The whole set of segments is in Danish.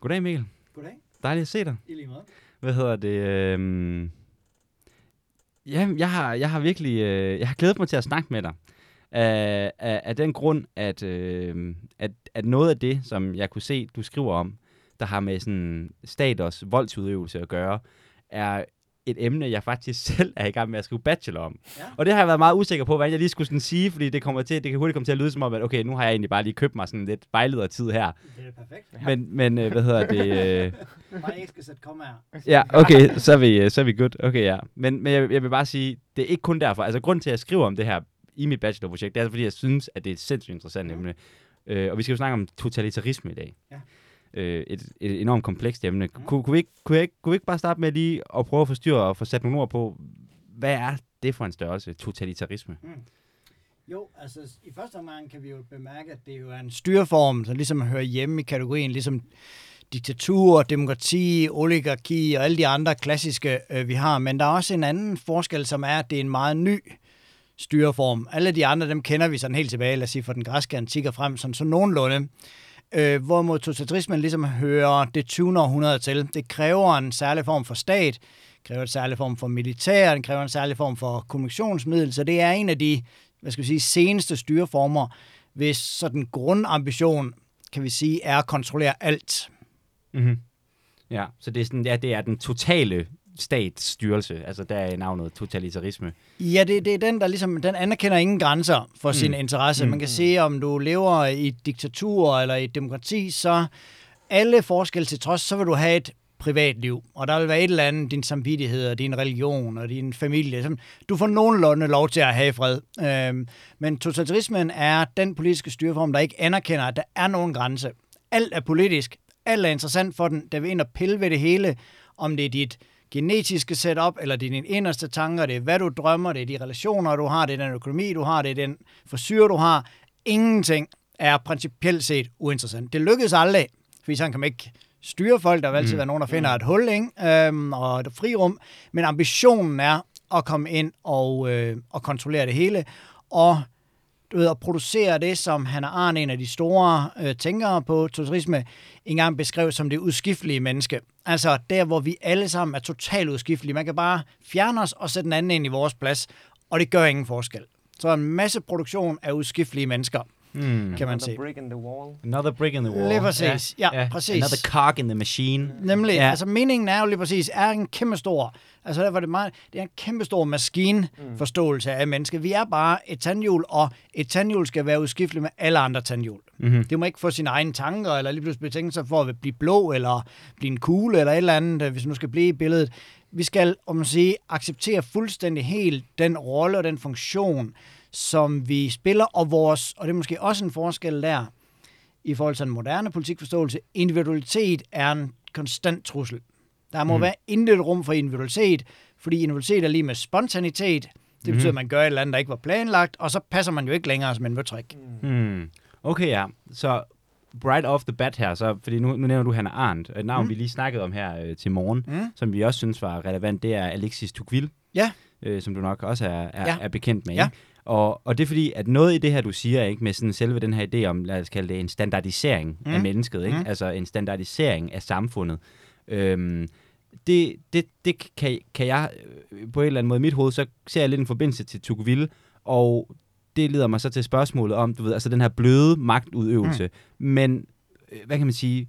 Goddag Mikkel. Goddag. Dejligt at se dig. I lige måde. Hvad hedder det? Øh... Ja, jeg har, jeg har virkelig øh, jeg har glædet mig til at snakke med dig. Af, af, af den grund, at, øh, at, at noget af det, som jeg kunne se, du skriver om, der har med sådan staters voldsudøvelse at gøre, er et emne, jeg faktisk selv er i gang med at skrive bachelor om. Ja. Og det har jeg været meget usikker på, hvad jeg lige skulle sådan sige, fordi det, kommer til, det kan hurtigt komme til at lyde som om, at okay, nu har jeg egentlig bare lige købt mig sådan lidt vejledertid her. Det er perfekt. Ja. Men, men øh, hvad hedder det? Øh, Bare ikke skal sætte komma her. ja, okay, så er vi, øh, så er vi good. Okay, ja. Men, men jeg, jeg vil bare sige, det er ikke kun derfor. Altså, grund til, at jeg skriver om det her i mit bachelorprojekt, det er, fordi jeg synes, at det er et sindssygt interessant emne. Øh, og vi skal jo snakke om totalitarisme i dag. Ja. Øh, et, et enormt komplekst emne. Mm. Kunne, kunne, vi ikke, kunne, jeg ikke, kunne vi ikke bare starte med lige at prøve at forstyrre og få sat nogle ord på, hvad er det for en størrelse, totalitarisme? Mm. Jo, altså i første omgang kan vi jo bemærke, at det jo er en styreform, som ligesom hører hjemme i kategorien, ligesom diktatur, demokrati, oligarki og alle de andre klassiske, øh, vi har. Men der er også en anden forskel, som er, at det er en meget ny styreform. Alle de andre, dem kender vi sådan helt tilbage, lad os sige, fra den græske antik og frem, sådan så nogenlunde. Øh, hvorimod totalitarismen ligesom hører det 20. århundrede til. Det kræver en særlig form for stat, kræver en særlig form for militær, den kræver en særlig form for kommunikationsmiddel, så det er en af de hvad skal vi sige, seneste styreformer, hvis sådan grundambition, kan vi sige, er at kontrollere alt. Mm-hmm. Ja, så det er, sådan, ja, det er den totale statsstyrelse, altså der er navnet totalitarisme. Ja, det, det er den, der ligesom, den anerkender ingen grænser for mm. sin interesse. Man kan mm. sige, om du lever i et diktatur eller i et demokrati, så alle forskelle til trods, så vil du have et privatliv, og der vil være et eller andet, din samvittighed og din religion og din familie. Du får nogenlunde lov til at have fred. Øhm, men totalitarismen er den politiske styreform, der ikke anerkender, at der er nogen grænse. Alt er politisk. Alt er interessant for den. Der vil ind og pille ved det hele, om det er dit genetiske setup, eller det er dine inderste tanker, det er hvad du drømmer, det er de relationer, du har, det er den økonomi, du har, det er den forsyre, du har. Ingenting er principielt set uinteressant. Det lykkedes aldrig, fordi sådan kan man ikke styre folk. Der vil altid mm. være nogen, der finder et hul ikke? Øhm, og et frirum. Men ambitionen er at komme ind og, øh, og kontrollere det hele. Og du ved, at producere det, som han er en af de store øh, tænkere på totalitarisme, engang beskrev som det udskiftelige menneske. Altså der, hvor vi alle sammen er totalt udskiftelige. Man kan bare fjerne os og sætte en anden ind i vores plads, og det gør ingen forskel. Så en masse produktion af udskiftelige mennesker mm. kan man sige. brick in the wall. Another brick in the wall. Lige præcis. Ja, ja, ja. præcis. Another cog in the machine. Nemlig. Ja. Altså meningen er jo lige præcis, er en kæmpe stor, altså derfor er det meget, det er en kæmpe stor maskinforståelse mm. af mennesket. Vi er bare et tandhjul, og et tandhjul skal være udskifteligt med alle andre tandhjul. Mm-hmm. Det må ikke få sine egne tanker, eller lige pludselig betænke sig for at blive blå, eller blive en kugle, eller et eller andet, hvis nu skal blive i billedet. Vi skal, om man siger, acceptere fuldstændig helt den rolle og den funktion, som vi spiller, og vores, og det er måske også en forskel der, i forhold til en moderne politikforståelse, individualitet er en konstant trussel. Der må mm. være intet rum for individualitet, fordi individualitet er lige med spontanitet. Det betyder, mm. at man gør et eller andet, der ikke var planlagt, og så passer man jo ikke længere som en møtrik. Mm. Okay, ja. Så right off the bat her, så, fordi nu, nu nævner du Hannah Arndt, et navn, mm. vi lige snakkede om her øh, til morgen, mm. som vi også synes var relevant, det er Alexis Tocqueville, ja. øh, som du nok også er, er, ja. er bekendt med. Ja. Ikke? Og, og det er fordi, at noget i det her, du siger, ikke, med sådan selve den her idé om, lad os kalde det en standardisering mm. af mennesket, ikke? Mm. altså en standardisering af samfundet, øhm, det, det, det kan, kan jeg øh, på en eller anden måde i mit hoved, så ser jeg lidt en forbindelse til Tocqueville, og det leder mig så til spørgsmålet om, du ved, altså den her bløde magtudøvelse. Mm. Men, øh, hvad kan man sige,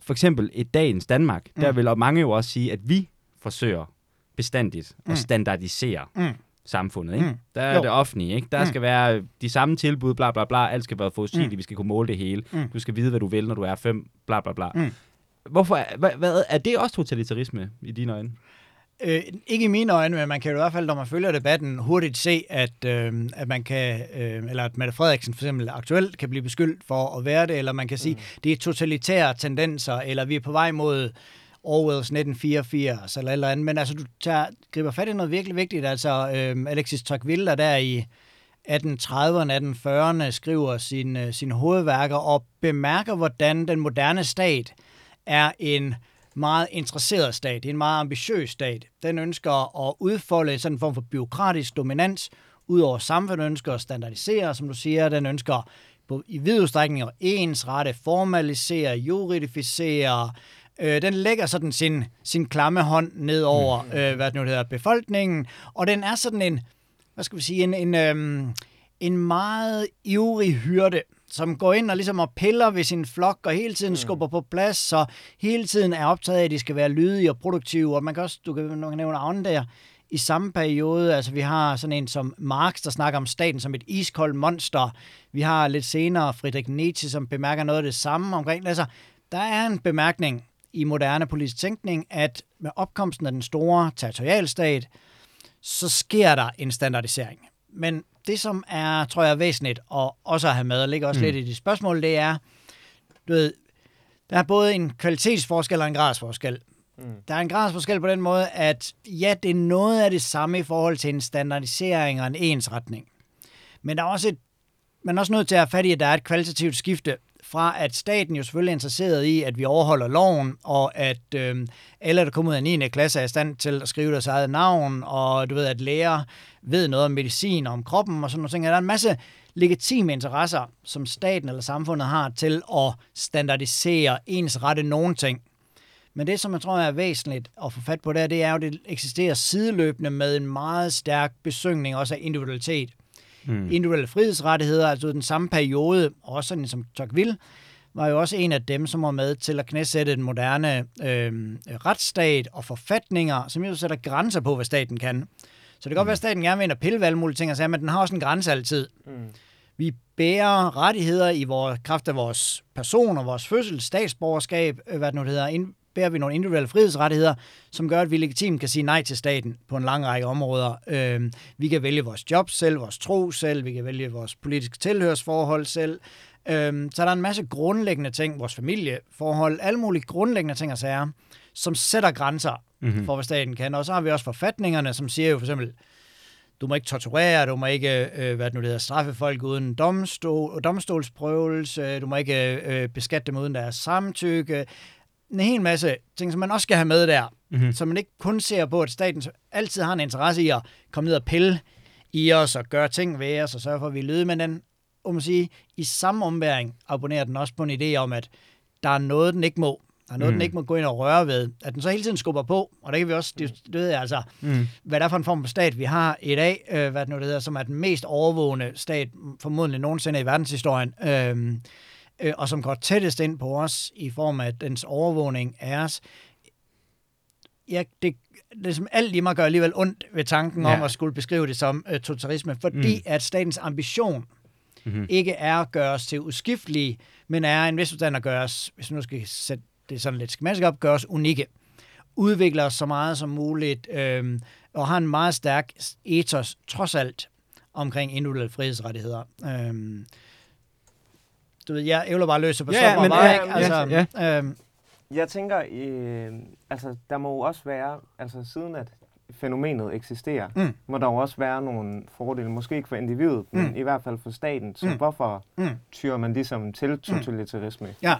for eksempel et dagens Danmark, mm. der vil mange jo også sige, at vi forsøger bestandigt mm. at standardisere. Mm samfundet. Ikke? Mm. Der er jo. det offentlige. Ikke? Der mm. skal være de samme tilbud, bla bla bla. Alt skal være forudsigeligt. Mm. Vi skal kunne måle det hele. Mm. Du skal vide, hvad du vil, når du er fem, bla bla bla. Mm. Hvorfor, hvad, hvad, er det også totalitarisme i dine øjne? Øh, ikke i mine øjne, men man kan i hvert fald, når man følger debatten, hurtigt se, at, øh, at man kan, øh, eller at Mette Frederiksen for eksempel aktuelt kan blive beskyldt for at være det, eller man kan sige, mm. det er totalitære tendenser, eller vi er på vej mod Orwells 1984 eller eller andet. Men altså, du tager, griber fat i noget virkelig vigtigt. Altså, øhm, Alexis Tocqueville, der der i 1830'erne, 1840'erne skriver sine, øh, sine hovedværker og bemærker, hvordan den moderne stat er en meget interesseret stat, en meget ambitiøs stat. Den ønsker at udfolde sådan en form for byråkratisk dominans ud over samfundet, ønsker at standardisere, som du siger, den ønsker på, i vid udstrækning at ensrette, formalisere, juridificere. Øh, den lægger sådan sin, sin klamme hånd ned over mm. øh, hvad det nu hedder, befolkningen, og den er sådan en, hvad skal vi sige, en, en, øh, en meget ivrig hyrde, som går ind og ligesom og piller ved sin flok, og hele tiden mm. skubber på plads, og hele tiden er optaget af, at de skal være lydige og produktive, og man kan også, du kan, du kan nævne navne der, i samme periode, altså vi har sådan en som Marx, der snakker om staten som et iskoldt monster. Vi har lidt senere Friedrich Nietzsche, som bemærker noget af det samme omkring. Altså, der er en bemærkning i moderne politisk tænkning, at med opkomsten af den store territorialstat, så sker der en standardisering. Men det, som er, tror jeg, er væsentligt og også at have med, og ligger også mm. lidt i de spørgsmål, det er, du ved, der er både en kvalitetsforskel og en gradsforskel. Mm. Der er en gradsforskel på den måde, at ja, det er noget af det samme i forhold til en standardisering og en ensretning. Men der er også et, man er også nødt til at have fat i, at der er et kvalitativt skifte fra at staten jo selvfølgelig er interesseret i, at vi overholder loven, og at øh, alle, der kommer ud af 9. klasse, er i stand til at skrive deres eget navn, og du ved, at læger ved noget om medicin og om kroppen og sådan noget. Der er en masse legitime interesser, som staten eller samfundet har til at standardisere, ensrette nogen ting. Men det, som jeg tror er væsentligt at få fat på der, det er jo, at det eksisterer sideløbende med en meget stærk besøgning også af individualitet. Mm. Individuelle frihedsrettigheder, altså den samme periode, også sådan som Tocqueville, var jo også en af dem, som var med til at knæsætte den moderne øh, retsstat og forfatninger, som jo sætter grænser på, hvad staten kan. Så det kan godt mm. være, at staten gerne vil ind og pille ved alle mulige ting, og sige, men den har også en grænse altid. Mm. Vi bærer rettigheder i vores, kraft af vores person og vores fødsel, statsborgerskab, øh, hvad det nu hedder, ind, bærer vi nogle individuelle frihedsrettigheder, som gør, at vi legitimt kan sige nej til staten på en lang række områder. Øh, vi kan vælge vores job selv, vores tro selv, vi kan vælge vores politiske tilhørsforhold selv. Øh, så der er en masse grundlæggende ting, vores familieforhold, alle mulige grundlæggende ting og sager, som sætter grænser mm-hmm. for, hvad staten kan. Og så har vi også forfatningerne, som siger jo for eksempel, du må ikke torturere, du må ikke, øh, hvad det nu hedder, straffe folk uden domstol, domstolsprøvelse, du må ikke øh, beskatte dem uden deres samtykke. En hel masse ting, som man også skal have med der, mm-hmm. så man ikke kun ser på, at staten altid har en interesse i at komme ned og pille i os og gøre ting ved os og sørge for, at vi lyder, men den, om man sige, i samme omværing abonnerer den også på en idé om, at der er noget, den ikke må. Der er noget, mm. den ikke må gå ind og røre ved. At den så hele tiden skubber på, og der kan vi også, det, det ved jeg altså, mm. hvad der er for en form for stat, vi har i dag, øh, hvad det nu det hedder, som er den mest overvågende stat, formodentlig nogensinde i verdenshistorien, øh, øh, og som går tættest ind på os i form af dens overvågning af os. Ja, det, det som alt i mig gør alligevel ondt ved tanken ja. om at skulle beskrive det som øh, totalitarisme, fordi mm. at statens ambition mm-hmm. ikke er at gøre os til uskiftelige, men er en vis forstand at gøre os, hvis man nu skal sætte det sådan lidt skematisk op, gør os unikke. Udvikler os så meget som muligt, øh, og har en meget stærk ethos, trods alt, omkring individuelle frihedsrettigheder. Øh, du ved, jeg ævler bare løse på ja, men, bare, ja, ikke? Altså, ja. Øh, jeg tænker, øh, altså, der må jo også være, altså siden at fænomenet eksisterer, mm. må der jo også være nogle fordele, måske ikke for individet, mm. men i hvert fald for staten. Så mm. hvorfor mm. tyrer man ligesom til totalitarisme? Ja,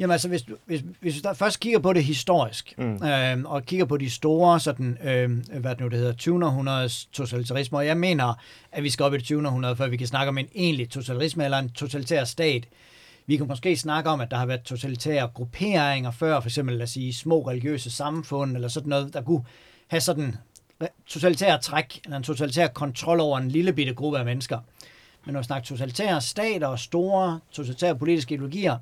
Jamen altså, hvis, hvis, hvis vi først kigger på det historisk, mm. øh, og kigger på de store, sådan, øh, hvad det nu det hedder, 20. århundredes totalitarisme, og jeg mener, at vi skal op i det 20. århundrede, før vi kan snakke om en egentlig totalitarisme eller en totalitær stat. Vi kan måske snakke om, at der har været totalitære grupperinger før, for eksempel lad os sige, små religiøse samfund, eller sådan noget, der kunne have sådan totalitær træk, eller en totalitær kontrol over en lille bitte gruppe af mennesker. Men når vi snakker totalitære stater og store totalitære politiske ideologier,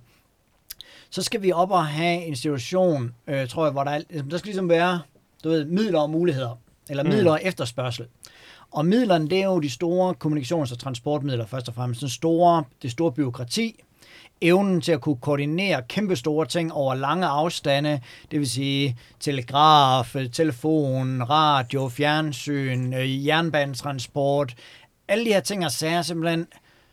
så skal vi op og have en situation, øh, tror jeg, hvor der, er, der skal ligesom være du ved, midler og muligheder, eller mm. midler og efterspørgsel. Og midlerne, det er jo de store kommunikations- og transportmidler, først og fremmest. Den store, det store byråkrati, evnen til at kunne koordinere kæmpe store ting over lange afstande, det vil sige telegraf, telefon, radio, fjernsyn, øh, jernbanetransport, alle de her ting og sager simpelthen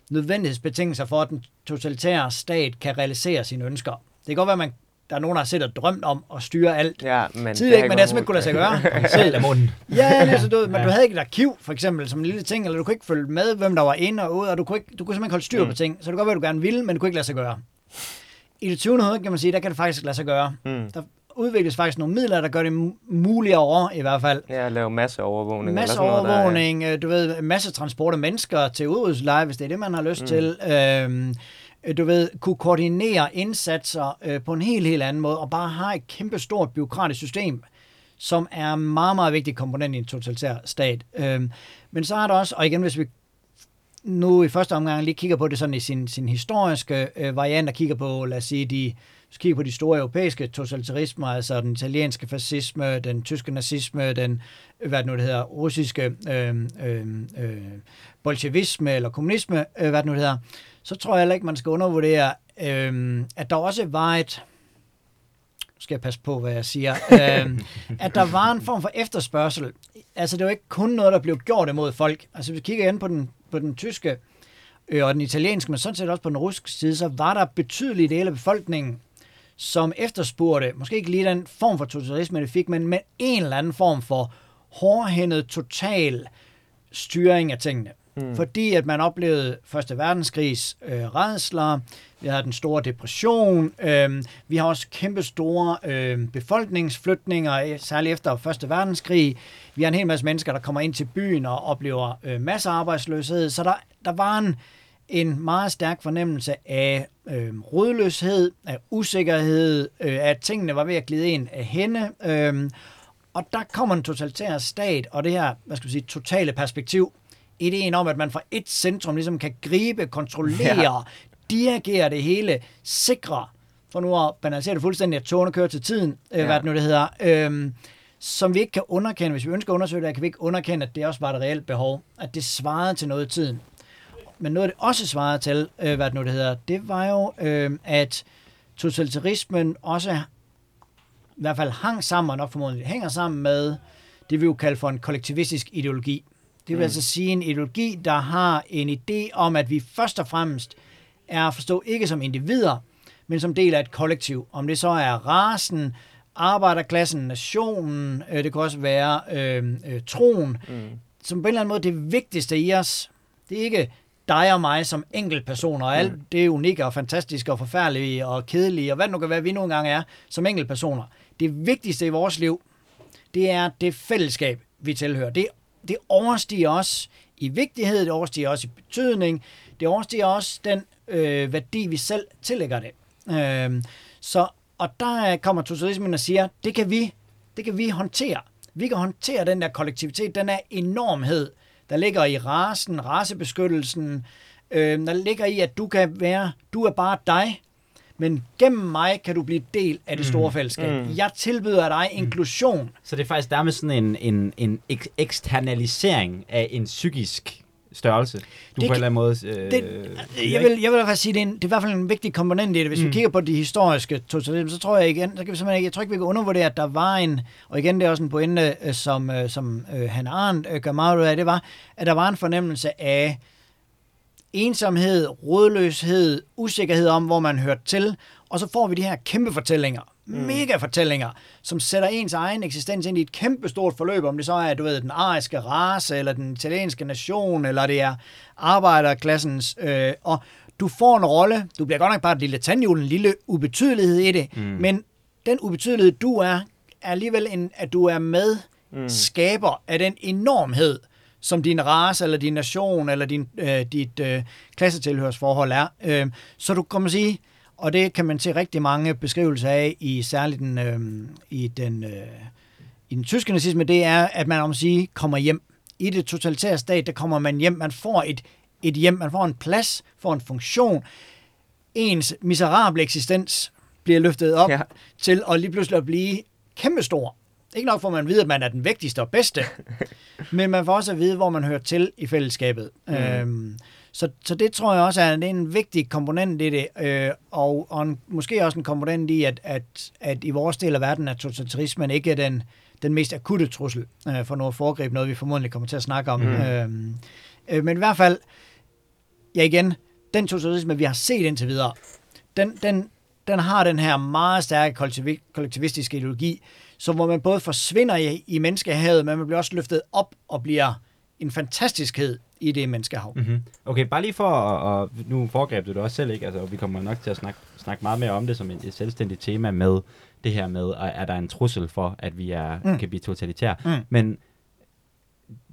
nødvendighedsbetingelser for, at den totalitære stat kan realisere sine ønsker. Det kan godt være, at man der er nogen, der har set og drømt om at styre alt. Ja, men Tidligere, det men det er simpelthen ikke kunne lade sig gøre. Selv af munden. Ja, altså, du, men ja. du havde ikke et arkiv, for eksempel, som en lille ting, eller du kunne ikke følge med, hvem der var inde og ud, og du kunne, ikke, du kunne simpelthen holde styr mm. på ting. Så det kan godt være, at du gerne ville, men du kunne ikke lade sig gøre. I det 20. århundrede, kan man sige, der kan det faktisk lade sig gøre. Mm. Der, udvikles faktisk nogle midler, der gør det muligt over, i hvert fald. Ja, lave masse overvågning. Masse eller sådan overvågning, noget, der, du ved, masse transport af mennesker til udryddelseslejre, hvis det er det, man har lyst mm. til. Øhm, du ved, kunne koordinere indsatser øh, på en helt, helt anden måde, og bare have et kæmpe stort byråkratisk system, som er en meget, meget vigtig komponent i en totalitær stat. Øhm, men så er der også, og igen, hvis vi nu i første omgang lige kigger på det sådan i sin, sin historiske øh, variant, og kigger på, lad os sige, de, hvis kigger på de store europæiske totalitarismer, altså den italienske fascisme, den tyske nazisme, den, hvad det nu det hedder, russiske øh, øh, øh, bolsjevisme eller kommunisme, øh, hvad det nu det hedder, så tror jeg heller ikke, man skal undervurdere, øh, at der også var et, nu skal jeg passe på, hvad jeg siger, øh, at der var en form for efterspørgsel. Altså, det var ikke kun noget, der blev gjort imod folk. Altså, hvis vi kigger ind på den, på den tyske øh, og den italienske, men sådan set også på den russiske side, så var der betydelige dele af befolkningen, som efterspurgte, måske ikke lige den form for totalitarisme, det fik, men med en eller anden form for hårdhændet, total styring af tingene. Mm. Fordi at man oplevede Første Verdenskrigs øh, redsler, vi havde den store depression, øh, vi har også kæmpe store øh, befolkningsflytninger, øh, særligt efter Første Verdenskrig. Vi har en hel masse mennesker, der kommer ind til byen og oplever øh, masser af arbejdsløshed. Så der, der var en, en meget stærk fornemmelse af øh, rodløshed, af usikkerhed, øh, at tingene var ved at glide ind af hende. Øh, og der kommer en totalitær stat, og det her, hvad skal vi sige, totale perspektiv, ideen om, at man fra et centrum ligesom kan gribe, kontrollere, ja. dirigere det hele, sikre, for nu at banalisere det fuldstændig, at togene kører til tiden, øh, ja. hvad det nu det hedder, øh, som vi ikke kan underkende. Hvis vi ønsker at undersøge det, kan vi ikke underkende, at det også var et reelt behov, at det svarede til noget i tiden. Men noget, det også svarede til, øh, hvad det nu det hedder, det var jo, øh, at totalitarismen også i hvert fald hang sammen, og nok formodentlig hænger sammen med det, vi jo kalder for en kollektivistisk ideologi. Det vil mm. altså sige en ideologi, der har en idé om, at vi først og fremmest er at forstå ikke som individer, men som del af et kollektiv. Om det så er rasen, arbejderklassen, nationen, øh, det kan også være øh, øh, troen, mm. som på en eller anden måde det vigtigste i os. Det er ikke dig og mig som enkeltpersoner, og alt mm. det er unikke og fantastiske og forfærdelige og kedelige, og hvad det nu kan være, vi nogle gange er som enkeltpersoner. Det vigtigste i vores liv, det er det fællesskab, vi tilhører. Det det overstiger også i vigtighed, det overstiger også i betydning, det overstiger også den øh, værdi, vi selv tillægger det. Øh, så, og der øh, kommer totalismen og siger, det kan vi, det kan vi håndtere. Vi kan håndtere den der kollektivitet, den der enormhed, der ligger i rasen, rasebeskyttelsen, øh, der ligger i, at du kan være, du er bare dig, men gennem mig kan du blive del af det store mm. fællesskab. Mm. Jeg tilbyder dig mm. inklusion. Så det er faktisk dermed sådan en, en, en eksternalisering af en psykisk størrelse, du det, på en eller anden måde... Øh, det, jeg, vil, jeg vil i hvert fald sige, det er, en, det er i hvert fald en vigtig komponent i det. Hvis mm. vi kigger på de historiske totalisme, så tror jeg igen, så kan vi simpelthen jeg tror ikke, vi kan undervurdere, at der var en, og igen, det er også en pointe, øh, som, øh, som uh, Han Arndt gør meget ud af, det var, at der var en fornemmelse af, ensomhed, rådløshed, usikkerhed om, hvor man hørte til, og så får vi de her kæmpe fortællinger, mm. mega fortællinger, som sætter ens egen eksistens ind i et kæmpe stort forløb, om det så er, du ved, den ariske race, eller den italienske nation, eller det er arbejderklassens, øh, og du får en rolle, du bliver godt nok bare et lille tandhjul, en lille ubetydelighed i det, mm. men den ubetydelighed, du er, er alligevel en, at du er med mm. skaber af den enormhed, som din race, eller din nation, eller din, øh, dit øh, klassetilhørsforhold er. Øh, så du kommer sige, og det kan man se rigtig mange beskrivelser af, i særligt den, øh, i, den, øh, i den tyske nazisme, det er, at man om at sige, kommer hjem. I det totalitære stat, der kommer man hjem. Man får et, et hjem, man får en plads, får en funktion. Ens miserable eksistens bliver løftet op ja. til at lige pludselig at blive kæmpestor. Ikke nok får man at vide, at man er den vigtigste og bedste, men man får også at vide, hvor man hører til i fællesskabet. Mm. Øhm, så, så det tror jeg også er en vigtig komponent i det, øh, og, og en, måske også en komponent i, at, at, at i vores del af verden er totalitarismen ikke den, den mest akutte trussel øh, for noget foregreb, noget vi formodentlig kommer til at snakke om. Mm. Øhm, øh, men i hvert fald, ja igen, den totalitarisme, vi har set indtil videre, den, den, den har den her meget stærke kollektivistiske ideologi, så hvor man både forsvinder i, i menneskehavet, men man bliver også løftet op og bliver en fantastiskhed i det menneskehav. Mm-hmm. Okay, bare lige for at, og nu foregreb du det også selv, ikke? Altså, vi kommer nok til at snakke, snakke meget mere om det som et, et selvstændigt tema med det her med, at er der en trussel for, at vi er, mm. kan blive totalitære. Mm. Men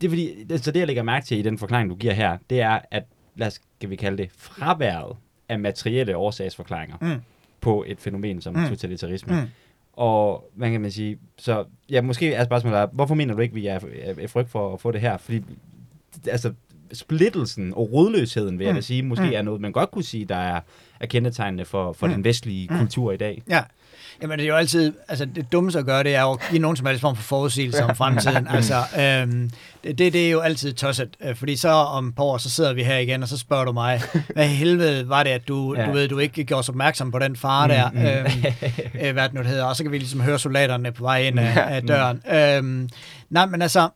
det er fordi, det, så det jeg lægger mærke til i den forklaring, du giver her, det er, at lad os, skal vi kalde det, fraværet af materielle årsagsforklaringer mm. på et fænomen som mm. totalitarisme. Mm. Og hvad kan man sige, så ja, måske er spørgsmålet, hvorfor mener du ikke, vi er, er, er frygt for at få det her? Fordi altså, splittelsen og rodløsheden, vil jeg mm. da sige, måske mm. er noget, man godt kunne sige, der er, er kendetegnende for, for mm. den vestlige mm. kultur i dag. Ja, Jamen, det er jo altid, altså det dummeste at gøre, det er jo at give nogen som helst form for forudsigelse om fremtiden. altså, øhm, det, det, det er jo altid tosset, øh, fordi så om et par år, så sidder vi her igen, og så spørger du mig, hvad helvede var det, at du, ja. du ved, du ikke gjorde os opmærksom på den far der, mm, mm. Øhm, øh, hvad det nu det hedder, og så kan vi ligesom høre soldaterne på vej ind af, af døren. Mm. Øhm, nej, men altså,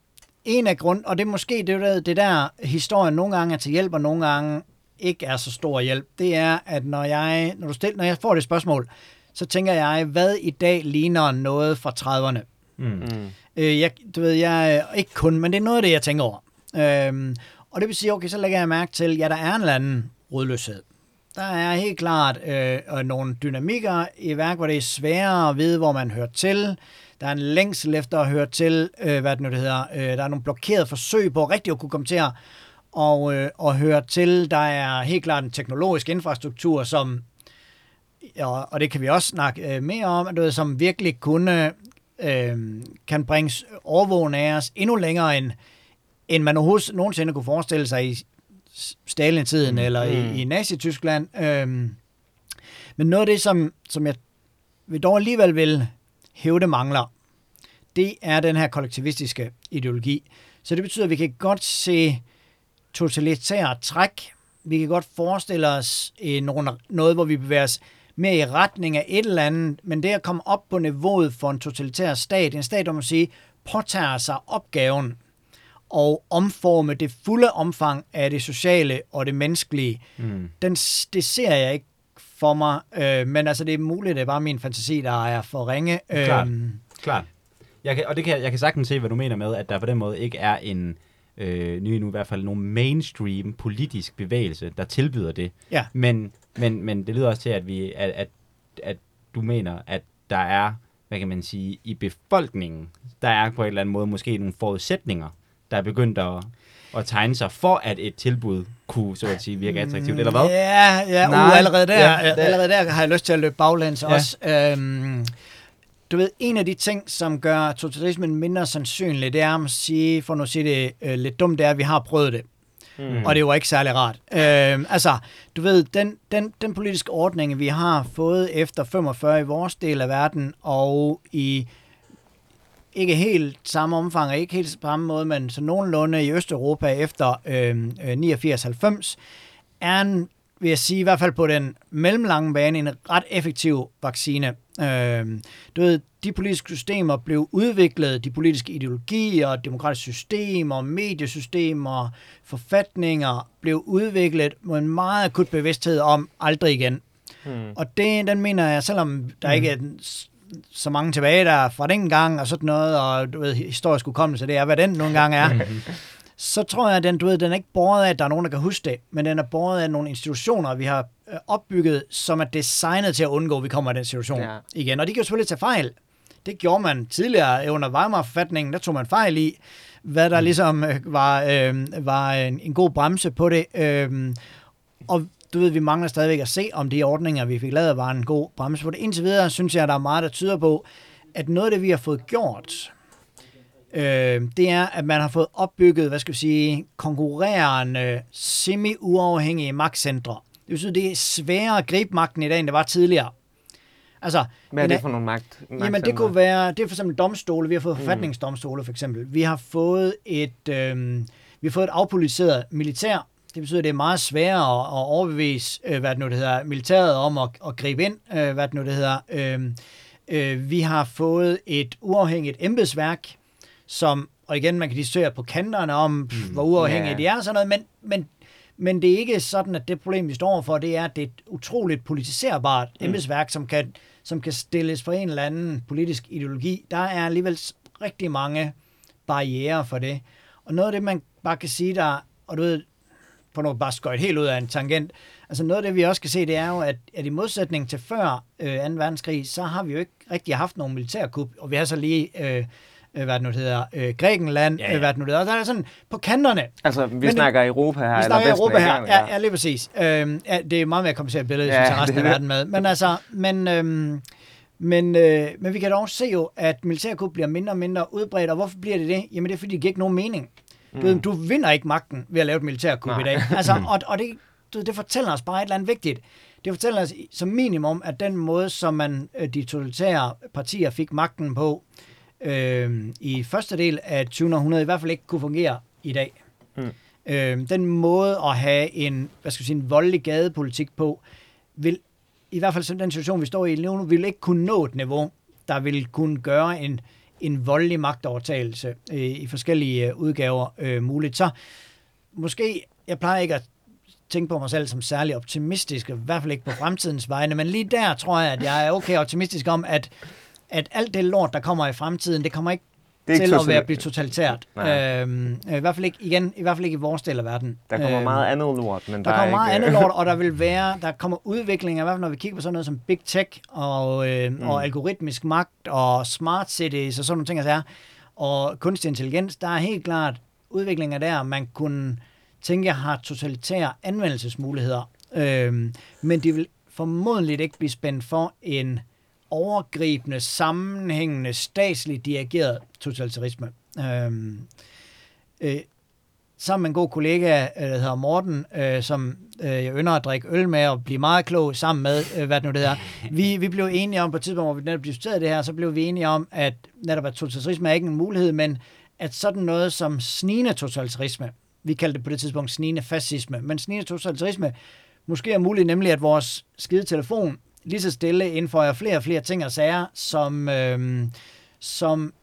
en af grund, og det er måske det, der, det der historien nogle gange er til hjælp, og nogle gange ikke er så stor hjælp, det er, at når jeg, når, du stiller, når jeg får det spørgsmål, så tænker jeg, hvad i dag ligner noget fra 30'erne? Mm. mm. Øh, jeg, du ved, jeg, ikke kun, men det er noget af det, jeg tænker over. Øhm, og det vil sige, okay, så lægger jeg mærke til, ja, der er en eller anden rodløshed. Der er helt klart øh, nogle dynamikker i værk, hvor det er sværere at vide, hvor man hører til. Der er en længsel efter at høre til, øh, hvad det nu det hedder. Øh, der er nogle blokerede forsøg på rigtig at kunne komme til at og, øh, og høre til. Der er helt klart en teknologisk infrastruktur, som og, og det kan vi også snakke øh, mere om, du ved, som virkelig kunne, øh, kan bringe overvågning af os endnu længere, end, end man overhovedet nogensinde kunne forestille sig i Stalin-tiden mm. eller i, mm. i Nazi-Tyskland. Øh, men noget af det, som, som jeg vil dog alligevel vil hævde mangler, det er den her kollektivistiske ideologi. Så det betyder, at vi kan godt se totalitære træk. Vi kan godt forestille os øh, noget, hvor vi bevæger os mere i retning af et eller andet, men det at komme op på niveauet for en totalitær stat, en stat, hvor man siger, påtager sig opgaven og omforme det fulde omfang af det sociale og det menneskelige, mm. den, det ser jeg ikke for mig, øh, men altså det er muligt, det er bare min fantasi, der er for ringe. Klart, øhm, Klart. Jeg kan, og det kan, jeg kan sagtens se, hvad du mener med, at der på den måde ikke er en, øh, ny nu i hvert fald, nogen mainstream politisk bevægelse, der tilbyder det. Ja. Men men, men det lyder også til, at, vi, at, at, at du mener, at der er, hvad kan man sige, i befolkningen, der er på en eller anden måde måske nogle forudsætninger, der er begyndt at, at tegne sig for, at et tilbud kunne, så at sige, virke attraktivt, eller hvad? Ja, ja, Nej, uh, allerede, der, ja, der, allerede der har jeg lyst til at løbe baglæns ja. også. Øhm, du ved, en af de ting, som gør totalitarismen mindre sandsynlig, det er at sige, for nu at sige det øh, lidt dumt, det er, at vi har prøvet det. Mm. Og det var ikke særlig rart. Øh, altså, du ved, den, den, den politiske ordning, vi har fået efter 45 i vores del af verden, og i ikke helt samme omfang, og ikke helt på samme måde, men så nogenlunde i Østeuropa efter øhm, øh, 89-90, er en vil jeg sige, i hvert fald på den mellemlange bane, en ret effektiv vaccine. Øh, du ved, de politiske systemer blev udviklet, de politiske ideologier, demokratiske systemer, mediesystemer, forfatninger blev udviklet med en meget akut bevidsthed om aldrig igen. Hmm. Og det, den mener jeg, selvom der hmm. ikke er så mange tilbage der fra den gang og sådan noget, og du ved, historisk udkommelse, det er, hvad den nogle gange er, så tror jeg, at den, du ved, den er ikke båret af, at der er nogen, der kan huske det, men den er båret af nogle institutioner, vi har øh, opbygget, som er designet til at undgå, at vi kommer i den situation ja. igen. Og de kan jo selvfølgelig tage fejl. Det gjorde man tidligere under Weimar-forfatningen, der tog man fejl i, hvad der mm. ligesom øh, var, øh, var en, en god bremse på det. Øh, og du ved, vi mangler stadigvæk at se, om de ordninger, vi fik lavet, var en god bremse på det. Indtil videre synes jeg, at der er meget, der tyder på, at noget af det, vi har fået gjort, øh, det er, at man har fået opbygget, hvad skal vi sige, konkurrerende, semi-uafhængige magtcentre. Det sige, det er sværere at gribe magten i dag, end det var tidligere. Altså, Hvad er det for nogle magt? Jamen, det kunne være, det er for eksempel domstole. Vi har fået mm. forfatningsdomstole, for eksempel. Vi har fået et, øh, vi har fået et afpolitiseret militær. Det betyder, at det er meget sværere at, at overbevise, øh, hvad det nu det hedder, militæret om at, at gribe ind, øh, hvad det nu det hedder. Øh, øh, vi har fået et uafhængigt embedsværk, som, og igen, man kan diskutere på kanterne om, mm. hvor uafhængige yeah. de er og sådan noget, men, men, men det er ikke sådan, at det problem, vi står overfor, det er, at det er et utroligt politiserbart mm. embedsværk, som kan, som kan stilles for en eller anden politisk ideologi. Der er alligevel rigtig mange barriere for det. Og noget af det, man bare kan sige, der og du ved, på noget bare skøjt helt ud af en tangent. Altså noget af det, vi også kan se, det er jo, at, at i modsætning til før øh, 2. verdenskrig, så har vi jo ikke rigtig haft nogen militærkup, og vi har så lige... Øh hvad det nu hedder, øh, Grækenland, ja, ja. Øh, hvad det nu hedder. Der er sådan på kanterne. Altså, vi Men, snakker Europa her, vi snakker eller Europa her, ja, ja, lige præcis. Øh, ja, det er meget mere kompliceret billede, ja, synes resten af verden med. Men altså, men, øh, men, øh, men vi kan dog se jo, at militærkup bliver mindre og mindre udbredt, og hvorfor bliver det det? Jamen det er, fordi det giver ikke nogen mening. Mm. Du, du vinder ikke magten ved at lave et militærkup i dag. Altså, og, og det, du, det fortæller os bare et eller andet vigtigt. Det fortæller os som minimum, at den måde, som man øh, de totalitære partier fik magten på øh, i første del af 20. århundrede, i hvert fald ikke kunne fungere i dag. Mm. Øh, den måde at have en, hvad skal jeg sige, en voldelig gadepolitik på, vil i hvert fald den situation, vi står i nu, vil ikke kunne nå et niveau, der vil kunne gøre en, en voldelig magtovertagelse øh, i forskellige øh, udgaver øh, muligt. Så måske, jeg plejer ikke at tænke på mig selv som særlig optimistisk, i hvert fald ikke på fremtidens vegne, men lige der tror jeg, at jeg er okay optimistisk om, at, at alt det lort, der kommer i fremtiden, det kommer ikke det til at være blive totalitært. Øhm, I hvert fald ikke igen, i hvert fald ikke i vores del af verden. Der kommer øhm, meget andet lort, men der, der kommer meget ikke... andet lort, og der vil være, der kommer udvikling, i hvert fald når vi kigger på sådan noget som big tech og, øh, mm. og algoritmisk magt og smart cities og sådan nogle ting, altså, og kunstig intelligens, der er helt klart udviklinger der, man kunne tænke har totalitære anvendelsesmuligheder, øhm, men de vil formodentlig ikke blive spændt for en overgribende, sammenhængende, statsligt dirigeret totalitarisme. Øhm, øh, sammen med en god kollega, øh, der hedder Morten, øh, som øh, jeg ynder at drikke øl med og blive meget klog sammen med, øh, hvad det nu det er. Vi, vi blev enige om, på et tidspunkt, hvor vi netop diskuterede det her, så blev vi enige om, at netop at totalitarisme er ikke en mulighed, men at sådan noget som snigende totalitarisme, vi kaldte det på det tidspunkt snigende fascisme, men snigende totalitarisme måske er muligt, nemlig at vores skide telefon lige så stille indføjer flere og flere ting og sager, som, øh, som,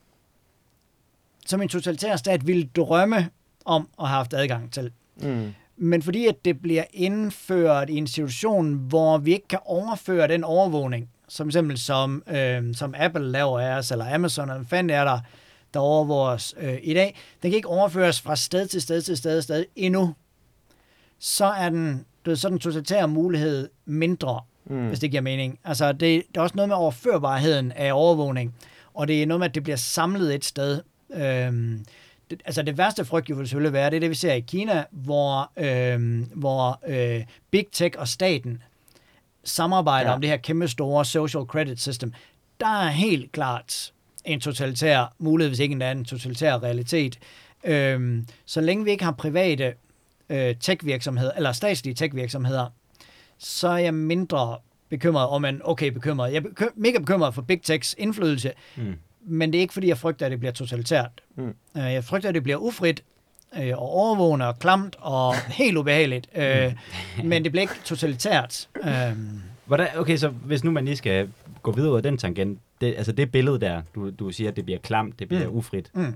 som en totalitær stat ville drømme om at have haft adgang til. Mm. Men fordi at det bliver indført i en situation, hvor vi ikke kan overføre den overvågning, som eksempel som, øh, som Apple laver af os, eller Amazon, eller hvad fanden er der, der overvåger os øh, i dag, den kan ikke overføres fra sted til sted til sted til sted endnu. Så er den, du ved, så den totalitære mulighed mindre mm. hvis det giver mening. Altså, det, det er også noget med overførbarheden af overvågning, og det er noget med, at det bliver samlet et sted. Øhm, det, altså det værste frygt jo vil selvfølgelig være, det er det, vi ser i Kina, hvor, øhm, hvor øh, Big Tech og staten samarbejder ja. om det her kæmpe store social credit system. Der er helt klart en totalitær mulighed, hvis ikke en anden totalitær realitet. Øhm, så længe vi ikke har private øh, tech-virksomheder, eller statslige tech-virksomheder, så er jeg mindre bekymret, og man okay bekymret. Jeg er mega bekymret for Big Techs indflydelse, mm. men det er ikke fordi, jeg frygter, at det bliver totalitært. Mm. Øh, jeg frygter, at det bliver ufrit, øh, og overvågende og klamt og helt ubehageligt, øh, mm. men det bliver ikke totalitært. Hvordan, okay, så hvis nu man lige skal gå videre ud af den tangent, det, altså det billede der, du, du siger, at det bliver klamt, det bliver mm. ufrit. Mm.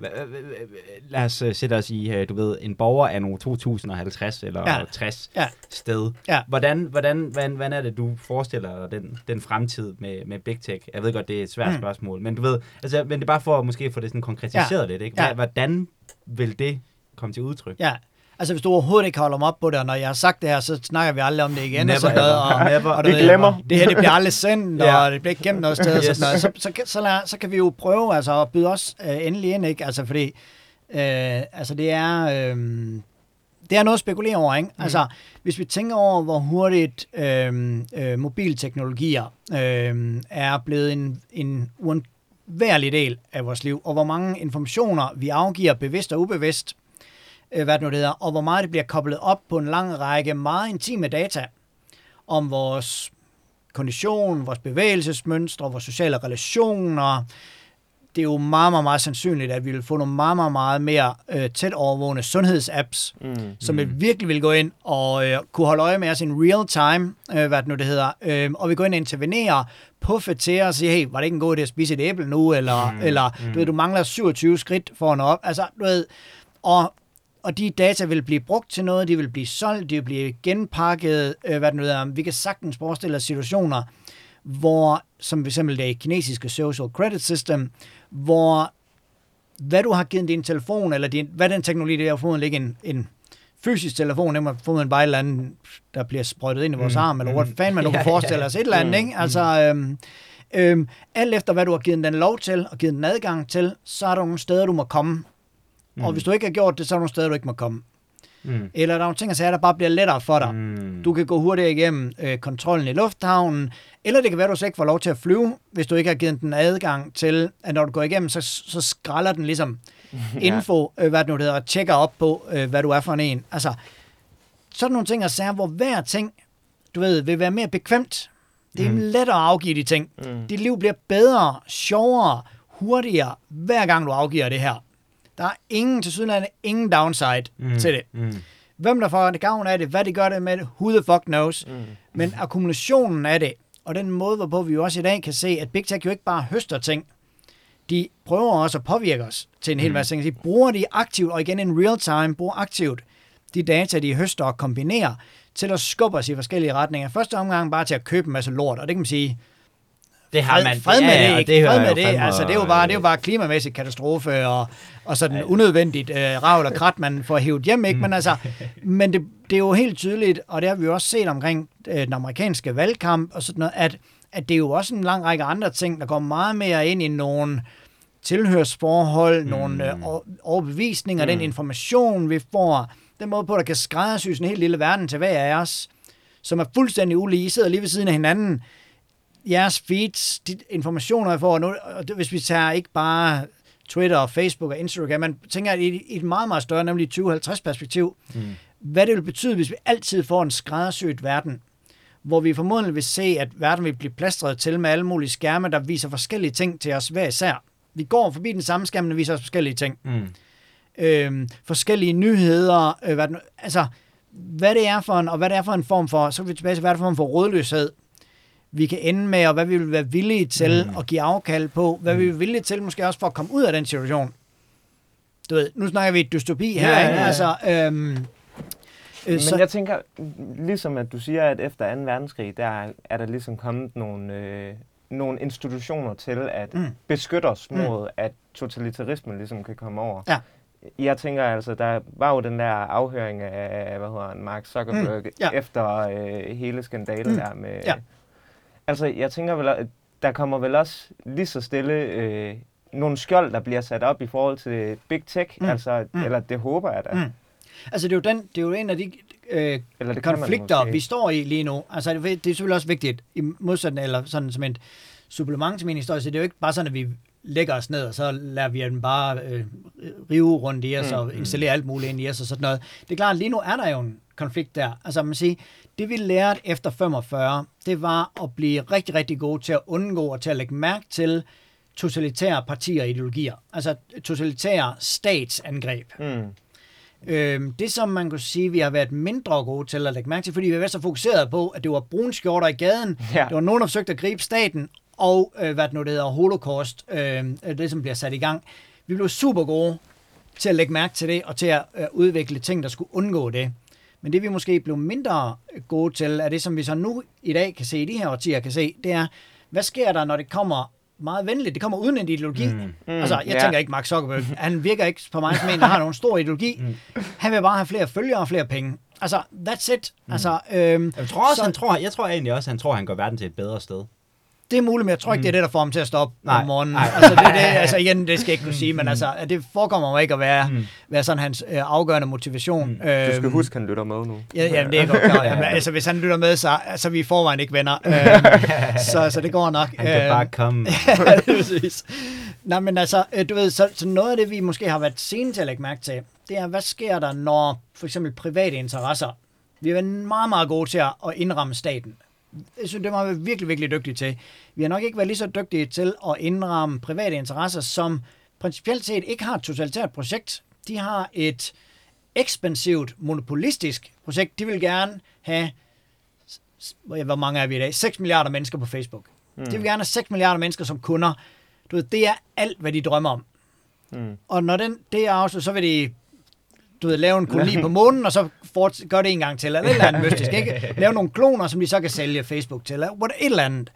Lad os uh, sætte os i, uh, du ved, en borger af nogle 2050 eller ja. 60 ja. sted. Ja. Hvordan, hvordan, hvordan, hvordan er det, du forestiller dig den, den fremtid med, med Big Tech? Jeg ved godt, det er et svært mm. spørgsmål, men du ved, altså, men det er bare for at måske få det sådan konkretiseret ja. lidt, ikke? Hvordan vil det komme til udtryk? Ja, Altså, hvis du overhovedet ikke holder mig op på det, og når jeg har sagt det her, så snakker vi aldrig om det igen. Never og sådan noget, og, Never. og, vi ved, glemmer. Det her, det bliver aldrig sendt, ja. og det bliver ikke gemt noget sted. yes. sådan noget. Så, så, så, lad, så kan vi jo prøve altså, at byde os øh, endelig ind, ikke? Altså, fordi øh, altså, det er... Øh, det er noget at spekulere over, ikke? Mm. Altså, hvis vi tænker over, hvor hurtigt øh, øh, mobilteknologier øh, er blevet en, en uundværlig del af vores liv, og hvor mange informationer vi afgiver bevidst og ubevidst, øh, hvad det nu det hedder, og hvor meget det bliver koblet op på en lang række meget intime data om vores kondition, vores bevægelsesmønstre, vores sociale relationer. Det er jo meget, meget, meget sandsynligt, at vi vil få nogle meget, meget, meget mere øh, tæt overvågende sundhedsapps, mm, som mm. virkelig vil gå ind og øh, kunne holde øje med os in real time, øh, hvad det nu det hedder, øh, og vi går ind og intervenere, puffe til og sige, hey, var det ikke en god idé at spise et æble nu, eller, mm, eller mm. du ved, du mangler 27 skridt for at nå op. Altså, du ved, og og de data vil blive brugt til noget, de vil blive solgt, de vil blive genpakket, øh, hvad det nu er. Vi kan sagtens forestille os situationer, hvor, som for eksempel det kinesiske social credit system, hvor hvad du har givet din telefon, eller din, hvad den teknologi, der har fået, ligger en, en fysisk telefon, nemlig får man bare et eller andet, der bliver sprøjtet ind i vores mm. arm, eller hvor fanden man nu kan forestille os, et eller andet, ikke? Altså, øhm, øhm, alt efter hvad du har givet den lov til, og givet den adgang til, så er der nogle steder, du må komme. Mm. Og hvis du ikke har gjort det, så er der nogle steder, du ikke må komme. Mm. Eller der er nogle ting, der der bare bliver lettere for dig. Mm. Du kan gå hurtigere igennem øh, kontrollen i lufthavnen, eller det kan være, at du så ikke får lov til at flyve, hvis du ikke har givet den adgang til, at når du går igennem, så, så skralder den ligesom info, øh, hvad det nu hedder, og tjekker op på, øh, hvad du er for en. Altså, sådan nogle ting og sager, hvor hver ting, du ved, vil være mere bekvemt. Det er mm. lettere at afgive de ting. Mm. Dit liv bliver bedre, sjovere, hurtigere, hver gang du afgiver det her. Der er ingen, til syden ingen downside mm. til det. Mm. Hvem der får det gavn af det, hvad de gør det med det, who the fuck knows. Mm. Men akkumulationen af det, og den måde, hvorpå vi jo også i dag kan se, at Big Tech jo ikke bare høster ting, de prøver også at påvirke os til en hel mm. masse ting. De bruger de aktivt, og igen in real time, bruger aktivt de data, de høster og kombinerer, til at skubbe os i forskellige retninger. Første omgang bare til at købe en masse lort, og det kan man sige, det har man. Fred med ja, det, ikke? Fred med det. Altså, det er jo bare, det er jo bare klimamæssig katastrofe og, og sådan unødvendigt øh, ravl og krat, man får hævet hjem, ikke? Men, altså, men det, det er jo helt tydeligt, og det har vi jo også set omkring øh, den amerikanske valgkamp og sådan noget, at, at det er jo også en lang række andre ting, der går meget mere ind i nogle tilhørsforhold, mm. nogle øh, overbevisninger, mm. den information, vi får, den måde på, der kan skræddersys en helt lille verden til hver af os, som er fuldstændig ulige. I sidder lige ved siden af hinanden, jeres feeds, de informationer, jeg får nu, hvis vi tager ikke bare Twitter og Facebook og Instagram, man tænker i et, et meget, meget større, nemlig 2050 perspektiv, mm. hvad det vil betyde, hvis vi altid får en skræddersyet verden, hvor vi formodentlig vil se, at verden vil blive plastret til med alle mulige skærme, der viser forskellige ting til os hver især. Vi går forbi den samme skærm, der viser os forskellige ting. Mm. Øhm, forskellige nyheder, øh, hvad, altså, hvad det er for en, og hvad det er for en form for, så er vi tilbage til, hvad det er for en form for rådløshed, vi kan ende med, og hvad vi vil være villige til mm. at give afkald på, hvad mm. vi vil være villige til måske også for at komme ud af den situation. Du ved, nu snakker vi dystopi her, ja, ikke? Ja, ja. Altså, øhm, øh, Men så... jeg tænker, ligesom at du siger, at efter 2. verdenskrig, der er der ligesom kommet nogle, øh, nogle institutioner til at mm. beskytte os mm. mod, mm. at totalitarismen ligesom kan komme over. Ja. Jeg tænker altså, der var jo den der afhøring af, hvad hedder han, Mark Zuckerberg, mm. ja. efter øh, hele skandalen mm. der med... Ja Altså, jeg tænker vel, at der kommer vel også lige så stille øh, nogle skjold, der bliver sat op i forhold til Big Tech, mm. altså, mm. eller det håber jeg da. Mm. Altså, det er jo, den, det er jo en af de øh, eller det konflikter, vi står i lige nu. Altså, det, det er selvfølgelig også vigtigt, i modsætning, eller sådan som et supplement til min historie, så det er jo ikke bare sådan, at vi lægger os ned, og så lader vi den bare øh, rive rundt i os, mm. og installere alt muligt ind i os, og sådan noget. Det er klart, lige nu er der jo en konflikt der. Altså, man siger, det vi lærte efter 45, det var at blive rigtig, rigtig gode til at undgå og til at lægge mærke til totalitære partier og ideologier. Altså totalitære statsangreb. Mm. Øhm, det, som man kunne sige, vi har været mindre gode til at lægge mærke til, fordi vi har været så fokuseret på, at det var brunskjorter i gaden, ja. det var nogen, der forsøgte at gribe staten, og øh, hvad det nu det hedder, holocaust, øh, det som bliver sat i gang. Vi blev super gode til at lægge mærke til det, og til at øh, udvikle ting, der skulle undgå det. Men det vi måske blev mindre gode til, er det som vi så nu i dag kan se, i de her årtier kan se, det er, hvad sker der, når det kommer meget venligt. Det kommer uden en ideologi. Mm. Mm. Altså, jeg yeah. tænker ikke Mark Zuckerberg. Han virker ikke på mig som en, der har nogen stor ideologi. Mm. Han vil bare have flere følgere og flere penge. Altså, that's it. Mm. Altså, øhm, jeg tror også, så, han tror, jeg tror egentlig også, han tror, han gør verden til et bedre sted det er muligt, men jeg tror ikke, mm. det er det, der får ham til at stoppe nej, om morgenen. Nej. Altså, det, det, altså igen, det skal jeg ikke kunne sige, men mm. altså, det forekommer mig ikke at være, mm. være sådan hans øh, afgørende motivation. Mm. Øhm, du skal huske, at han lytter med nu. Ja, jamen, det er godt klar. Jamen, altså, hvis han lytter med, så, så er vi i forvejen ikke venner. øhm, så, så det går nok. Han kan øhm, bare komme. ja, er præcis. Nej, men altså, øh, du ved, så, så noget af det, vi måske har været sene til at lægge mærke til, det er, hvad sker der, når for eksempel private interesser, vi været meget, meget gode til at indramme staten jeg synes, det var vi virkelig, virkelig dygtige til. Vi har nok ikke været lige så dygtige til at indramme private interesser, som principielt set ikke har et totalitært projekt. De har et ekspansivt, monopolistisk projekt. De vil gerne have, hvor mange er vi i dag? 6 milliarder mennesker på Facebook. Mm. De vil gerne have 6 milliarder mennesker som kunder. Du ved, det er alt, hvad de drømmer om. Mm. Og når den, det er afsluttet, så vil de du ved, lave en koloni på månen, og så fort, gør det en gang til, eller et eller andet mystisk, ikke? Lave nogle kloner, som de så kan sælge Facebook til, eller et eller andet.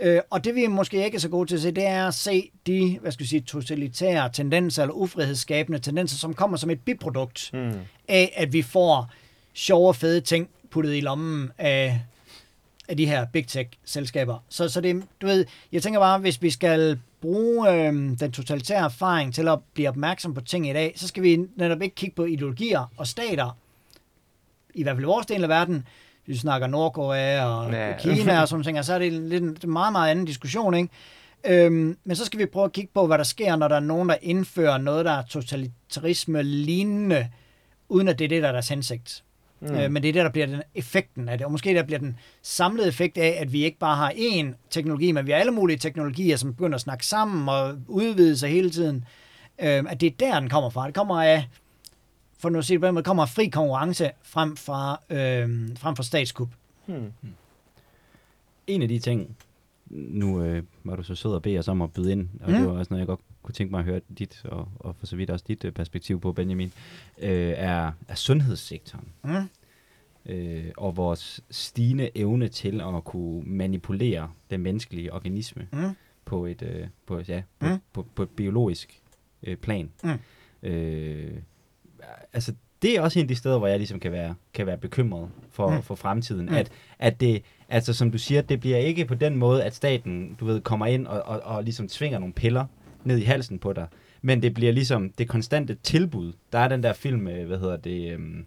Øh, og det vi måske ikke er så gode til at se, det er at se de, hvad skal vi sige, totalitære tendenser eller ufrihedsskabende tendenser, som kommer som et biprodukt mm. af, at vi får sjove fede ting puttet i lommen af, af de her big tech-selskaber. Så, så det, du ved, jeg tænker bare, hvis vi skal bruge øh, den totalitære erfaring til at blive opmærksom på ting i dag, så skal vi netop ikke kigge på ideologier og stater, i hvert fald i vores del af verden, vi snakker Nordkorea og ja. Kina og sådan ting, så er det lidt en meget, meget anden diskussion, ikke? Øhm, men så skal vi prøve at kigge på, hvad der sker, når der er nogen, der indfører noget, der er totalitarisme lignende, uden at det er det, der er deres hensigt. Mm. Øh, men det er det, der bliver den effekten af det. Og måske der bliver den samlede effekt af, at vi ikke bare har én teknologi, men vi har alle mulige teknologier, som begynder at snakke sammen og udvide sig hele tiden. Øh, at det er der, den kommer fra. Det kommer af for nu at sige det på den måde, kommer fri konkurrence frem fra, øh, frem fra statskup. Hmm. En af de ting, nu øh, var du så sød at bede os om at byde ind, og mm. det var også noget, jeg godt kunne tænke mig at høre dit, og, og for så vidt også dit øh, perspektiv på, Benjamin, øh, er, er sundhedssektoren. Mm. Øh, og vores stigende evne til at kunne manipulere den menneskelige organisme mm. på et øh, på, ja, på, mm. på, på, på et biologisk øh, plan. Mm. Øh, altså, det er også en af de steder, hvor jeg ligesom kan være, kan være bekymret for, mm. for fremtiden. Mm. At, at det, altså som du siger, det bliver ikke på den måde, at staten, du ved, kommer ind og, og, og ligesom tvinger nogle piller ned i halsen på dig. Men det bliver ligesom det konstante tilbud. Der er den der film, hvad hedder det, øhm,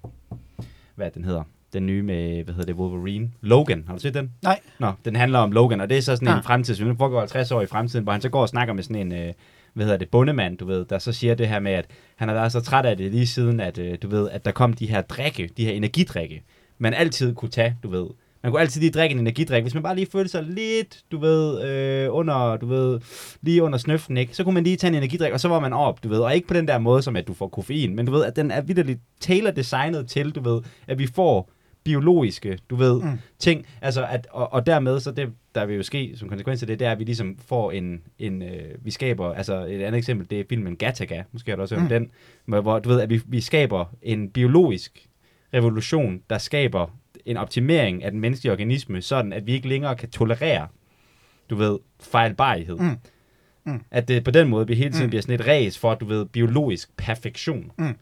hvad den hedder? Den nye med, hvad hedder det, Wolverine. Logan, har du set den? Nej. Nå, den handler om Logan, og det er så sådan ja. en fremtidsfilm. Den foregår 50 år i fremtiden, hvor han så går og snakker med sådan en, øh, hvad hedder det, bundemand, du ved, der så siger det her med, at han har været så træt af det lige siden, at øh, du ved, at der kom de her drikke, de her energidrikke, man altid kunne tage, du ved. Man kunne altid lige drikke en energidrik, hvis man bare lige følte sig lidt, du ved, øh, under, du ved, lige under snøften, ikke? Så kunne man lige tage en energidrik, og så var man op, du ved. Og ikke på den der måde, som at du får koffein, men du ved, at den er vidderligt tailor designet til, du ved, at vi får biologiske, du ved, mm. ting. Altså, at, og, og dermed, så det, der vil jo ske som konsekvens af det, det er, at vi ligesom får en, en øh, vi skaber, altså et andet eksempel, det er filmen Gattaca, måske har du også hørt mm. den, hvor du ved, at vi, vi skaber en biologisk revolution, der skaber en optimering af den menneskelige organisme, sådan at vi ikke længere kan tolerere, du ved, fejlbarighed. Mm. Mm. At det på den måde vi hele tiden mm. bliver sådan et ræs for, du ved, biologisk perfektion. Mm.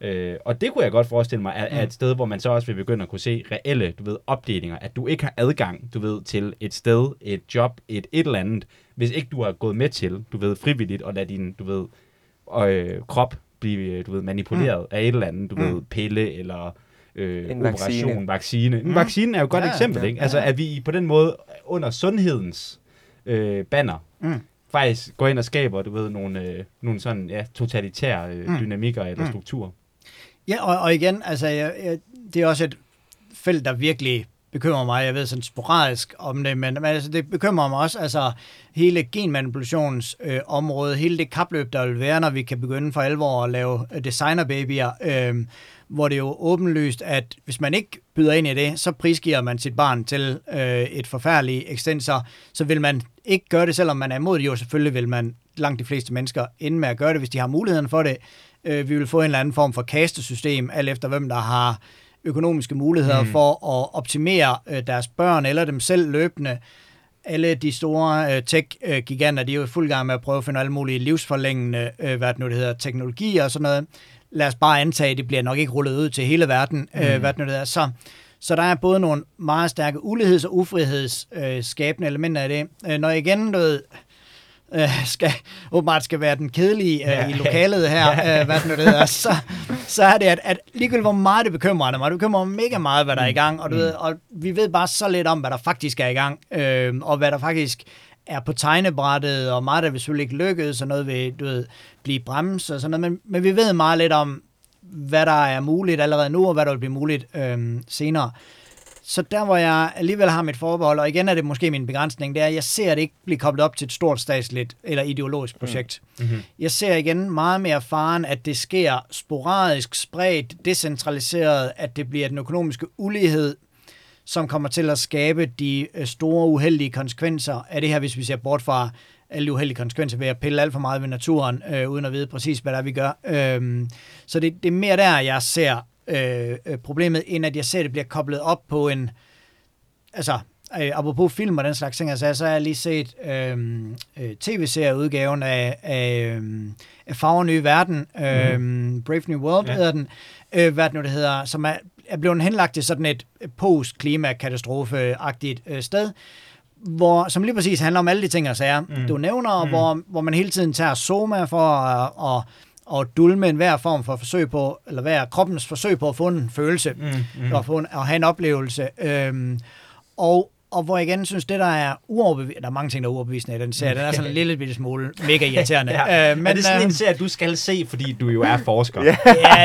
Øh, og det kunne jeg godt forestille mig, er, er et sted, hvor man så også vil begynde at kunne se reelle, du ved, opdelinger, at du ikke har adgang, du ved, til et sted, et job, et et eller andet, hvis ikke du har gået med til, du ved, frivilligt, og lade din, du ved, øh, krop blive, du ved, manipuleret mm. af et eller andet, du mm. ved, pille eller øh, en operation, vaccine. vaccine. En mm. vaccine er jo et godt ja, eksempel, ja, ikke? Altså, at vi på den måde under sundhedens øh, banner mm. faktisk går ind og skaber, du ved, nogle, øh, nogle sådan, ja, totalitære øh, mm. dynamikker eller mm. strukturer. Ja, og, og igen, altså, jeg, jeg, det er også et felt, der virkelig bekymrer mig. Jeg ved sådan sporadisk om det, men, men altså, det bekymrer mig også. Altså, hele genmanipulationsområdet, øh, område, hele det kapløb, der vil være, når vi kan begynde for alvor at lave designerbabyer, øh, hvor det jo åbenlyst, at hvis man ikke byder ind i det, så prisgiver man sit barn til øh, et forfærdeligt ekstensor, så vil man ikke gøre det, selvom man er imod det. Jo, selvfølgelig vil man langt de fleste mennesker ende med at gøre det, hvis de har muligheden for det. Øh, vi vil få en eller anden form for kastesystem, alt efter hvem der har økonomiske muligheder mm. for at optimere øh, deres børn eller dem selv løbende. Alle de store øh, tech-giganter, de er jo i fuld gang med at prøve at finde alle mulige livsforlængende, øh, hvad det nu det hedder, teknologier og sådan noget. Lad os bare antage, at det bliver nok ikke rullet ud til hele verden, øh, mm. hvad det nu hedder. Så, så der er både nogle meget stærke uligheds- og ufrihedsskabende øh, elementer af det. Øh, når igen, du ved, øh, skal, åbenbart skal være den kedelige øh, ja. i lokalet her, ja. øh, hvad det nu hedder, så, så er det, at, at ligegyldigt hvor meget det bekymrer mig, det bekymrer mig mega meget, hvad der er i mm. gang, og, du mm. ved, og vi ved bare så lidt om, hvad der faktisk er i gang, øh, og hvad der faktisk er på tegnebrættet, og meget der vil selvfølgelig ikke lykkes, og noget vil du ved, blive bremset og sådan noget, men, men vi ved meget lidt om, hvad der er muligt allerede nu, og hvad der vil blive muligt øh, senere. Så der, hvor jeg alligevel har mit forbehold, og igen er det måske min begrænsning, det er, at jeg ser det ikke blive koblet op til et stort statsligt eller ideologisk projekt. Mm. Mm-hmm. Jeg ser igen meget mere faren, at det sker sporadisk, spredt, decentraliseret, at det bliver den økonomiske ulighed, som kommer til at skabe de øh, store uheldige konsekvenser af det her, hvis vi ser bort fra alle de uheldige konsekvenser ved at pille alt for meget ved naturen, øh, uden at vide præcis, hvad der vi gør. Øhm, så det, det er mere der, jeg ser Øh, øh, problemet, end at jeg ser, at det bliver koblet op på en, altså øh, apropos film og den slags ting, altså, så har jeg lige set øhm, øh, tv-serieudgaven af, af, øh, af Farver Nye Verden, øh, mm. Brave New World ja. hedder den, øh, hvad det nu det hedder, som er, er blevet henlagt til sådan et post-klimakatastrofe-agtigt øh, sted, hvor, som lige præcis handler om alle de ting og sager, mm. du nævner, mm. hvor, hvor man hele tiden tager soma for at, at, at dulme en hver form for forsøg på, eller hver kroppens forsøg på at få en følelse, mm. Mm. Og, få en, at have en oplevelse. Øhm, og og hvor jeg igen synes, det der er uoverbevisende, der er mange ting, der er uoverbevisende i den serie, den er sådan en lille bitte smule mega irriterende. ja. øh, men, er det sådan en øhm, serie, du skal se, fordi du jo er forsker? ja,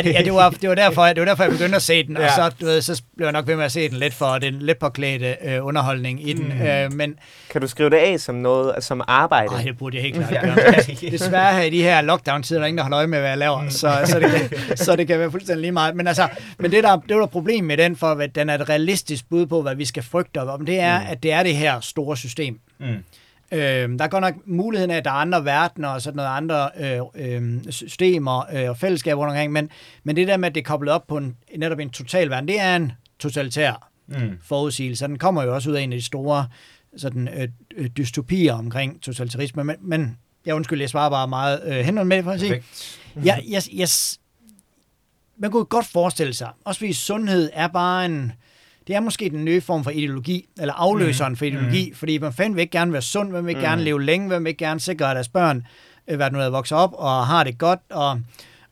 ja det, var, det, var derfor, det var derfor, jeg begyndte at se den, ja. og så, du ved, så blev jeg nok ved med at se den lidt for den lidt påklædte øh, underholdning i den. Mm. Øh, men, kan du skrive det af som noget, som arbejde? Nej, det burde jeg helt klart gøre. Desværre her i de her lockdown-tider, der er ingen, der holder øje med, hvad jeg laver, mm. så, så, det kan, så det kan være fuldstændig lige meget. Men, altså, men det, der, det der problem med den, for at den er et realistisk bud på, hvad vi skal frygte om, det er, mm. at det er det her store system. Mm. Øh, der er godt nok muligheden af, at der er andre verdener og sådan noget andre øh, øh, systemer øh, og fællesskaber rundt omkring, men, men det der med, at det er koblet op på en, netop en total verden, det er en totalitær mm. forudsigelse. Den kommer jo også ud af en af de store sådan, øh, øh, dystopier omkring totalitarisme, men, men jeg undskyld, jeg svarer bare meget øh, henhold med det, for at sige. Jeg, jeg, jeg, man kunne godt forestille sig, også fordi sundhed er bare en, det er måske den nye form for ideologi, eller afløseren mm. for ideologi, mm. fordi man fanden vil ikke gerne være sund, man vil mm. gerne leve længe, man vil ikke gerne sikre, at deres børn øh, hvad nu er vokset op og har det godt, og,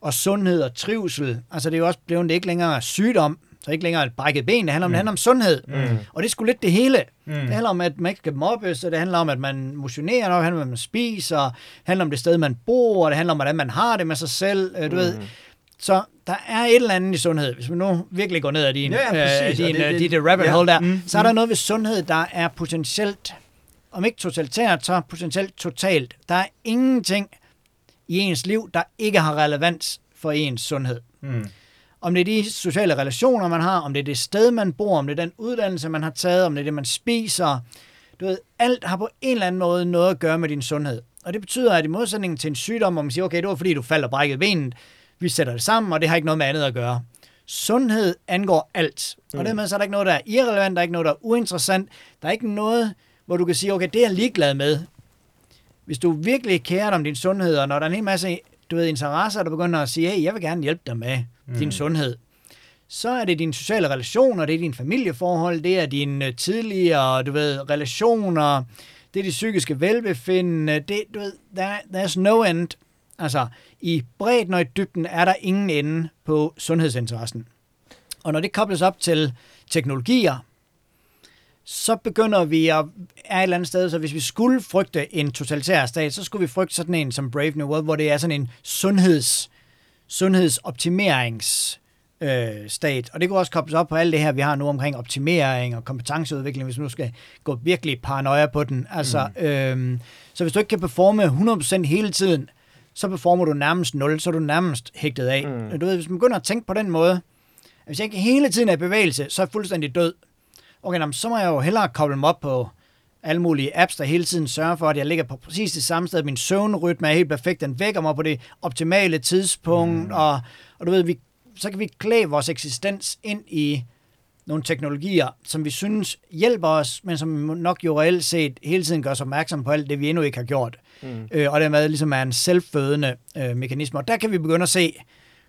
og sundhed og trivsel. Altså det er jo også blevet det ikke længere sygdom, så ikke længere et brækket ben, det handler om, mm. det handler om sundhed. Mm. Og det er sgu lidt det hele. Mm. Det handler om, at man ikke skal mobbes, og det handler om, at man motionerer, det handler om, at man spiser, det handler om det sted, man bor, og det handler om, hvordan man har det med sig selv, øh, du mm. ved. Så der er et eller andet i sundhed. Hvis man nu virkelig går ned ad din, ja, ja, øh, din, det, det, dit rabbit ja, hole der, mm, så er der mm. noget ved sundhed, der er potentielt, om ikke totalitært, så potentielt totalt. Der er ingenting i ens liv, der ikke har relevans for ens sundhed. Mm. Om det er de sociale relationer, man har, om det er det sted, man bor, om det er den uddannelse, man har taget, om det er det, man spiser. Du ved, alt har på en eller anden måde noget at gøre med din sundhed. Og det betyder, at i modsætning til en sygdom, hvor man siger, okay, det var fordi, du faldt og brækkede benet, vi sætter det sammen, og det har ikke noget med andet at gøre. Sundhed angår alt. Og mm. dermed så er der ikke noget, der er irrelevant, der er ikke noget, der er uinteressant. Der er ikke noget, hvor du kan sige, okay, det er jeg ligeglad med. Hvis du virkelig kærer dig om din sundhed, og når der er en hel masse du ved, interesser, der begynder at sige, hey, jeg vil gerne hjælpe dig med mm. din sundhed, så er det dine sociale relationer, det er dine familieforhold, det er dine tidligere, du ved, relationer, det er de psykiske velbefindende, det, du ved, there, there's no end. Altså, i bredden og i dybden er der ingen ende på sundhedsinteressen. Og når det kobles op til teknologier, så begynder vi at er et eller andet sted, så hvis vi skulle frygte en totalitær stat, så skulle vi frygte sådan en som Brave New World, hvor det er sådan en sundheds, sundhedsoptimerings øh, stat. Og det kunne også kobles op på alt det her, vi har nu omkring optimering og kompetenceudvikling, hvis man nu skal gå virkelig paranoia på den. Altså, mm. øh, så hvis du ikke kan performe 100% hele tiden, så performer du nærmest 0, så er du nærmest hægtet af. Mm. Du ved, hvis man begynder at tænke på den måde, at hvis jeg ikke hele tiden er i bevægelse, så er jeg fuldstændig død. Okay, jamen, så må jeg jo hellere koble mig op på alle mulige apps, der hele tiden sørger for, at jeg ligger på præcis det samme sted. Min søvnrytme er helt perfekt. Den vækker mig på det optimale tidspunkt. Mm. Og, og du ved, vi, så kan vi klæde vores eksistens ind i nogle teknologier, som vi synes hjælper os, men som nok jo reelt set hele tiden gør os opmærksom på alt det, vi endnu ikke har gjort. Mm. Øh, og dermed ligesom er en selvfødende øh, mekanisme. Og der kan vi begynde at se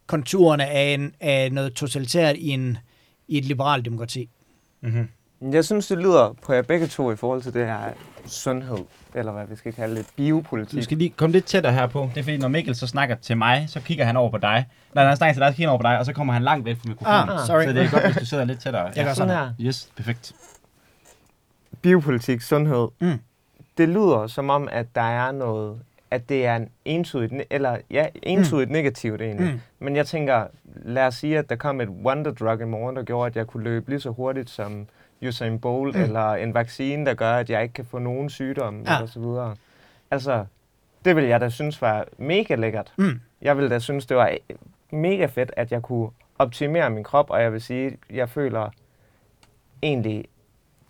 konturerne af, en, af noget totalitært i, en, i et liberalt demokrati. Mm-hmm. Jeg synes, det lyder på jer begge to i forhold til det her sundhed, eller hvad vi skal kalde det, biopolitik. Du skal lige komme lidt tættere her på. Det er fordi, når Mikkel så snakker til mig, så kigger han over på dig. Når han snakker til dig, så kigger han over på dig, og så kommer han langt væk fra mikrofonen. Ah, sorry. Så det er godt, hvis du sidder lidt tættere. Jeg gør sådan her. Yes, perfekt. Biopolitik, sundhed. Mm. Det lyder som om, at der er noget, at det er en entydigt, eller ja, entydigt mm. negativt egentlig. Mm. Men jeg tænker, lad os sige, at der kom et wonder drug i morgen, der gjorde, at jeg kunne løbe lige så hurtigt som Usain Bolt, mm. eller en vaccine, der gør, at jeg ikke kan få nogen sygdom, ja. og så videre. Altså, det vil jeg da synes var mega lækkert. Mm. Jeg vil da synes, det var mega fedt, at jeg kunne optimere min krop, og jeg vil sige, jeg føler egentlig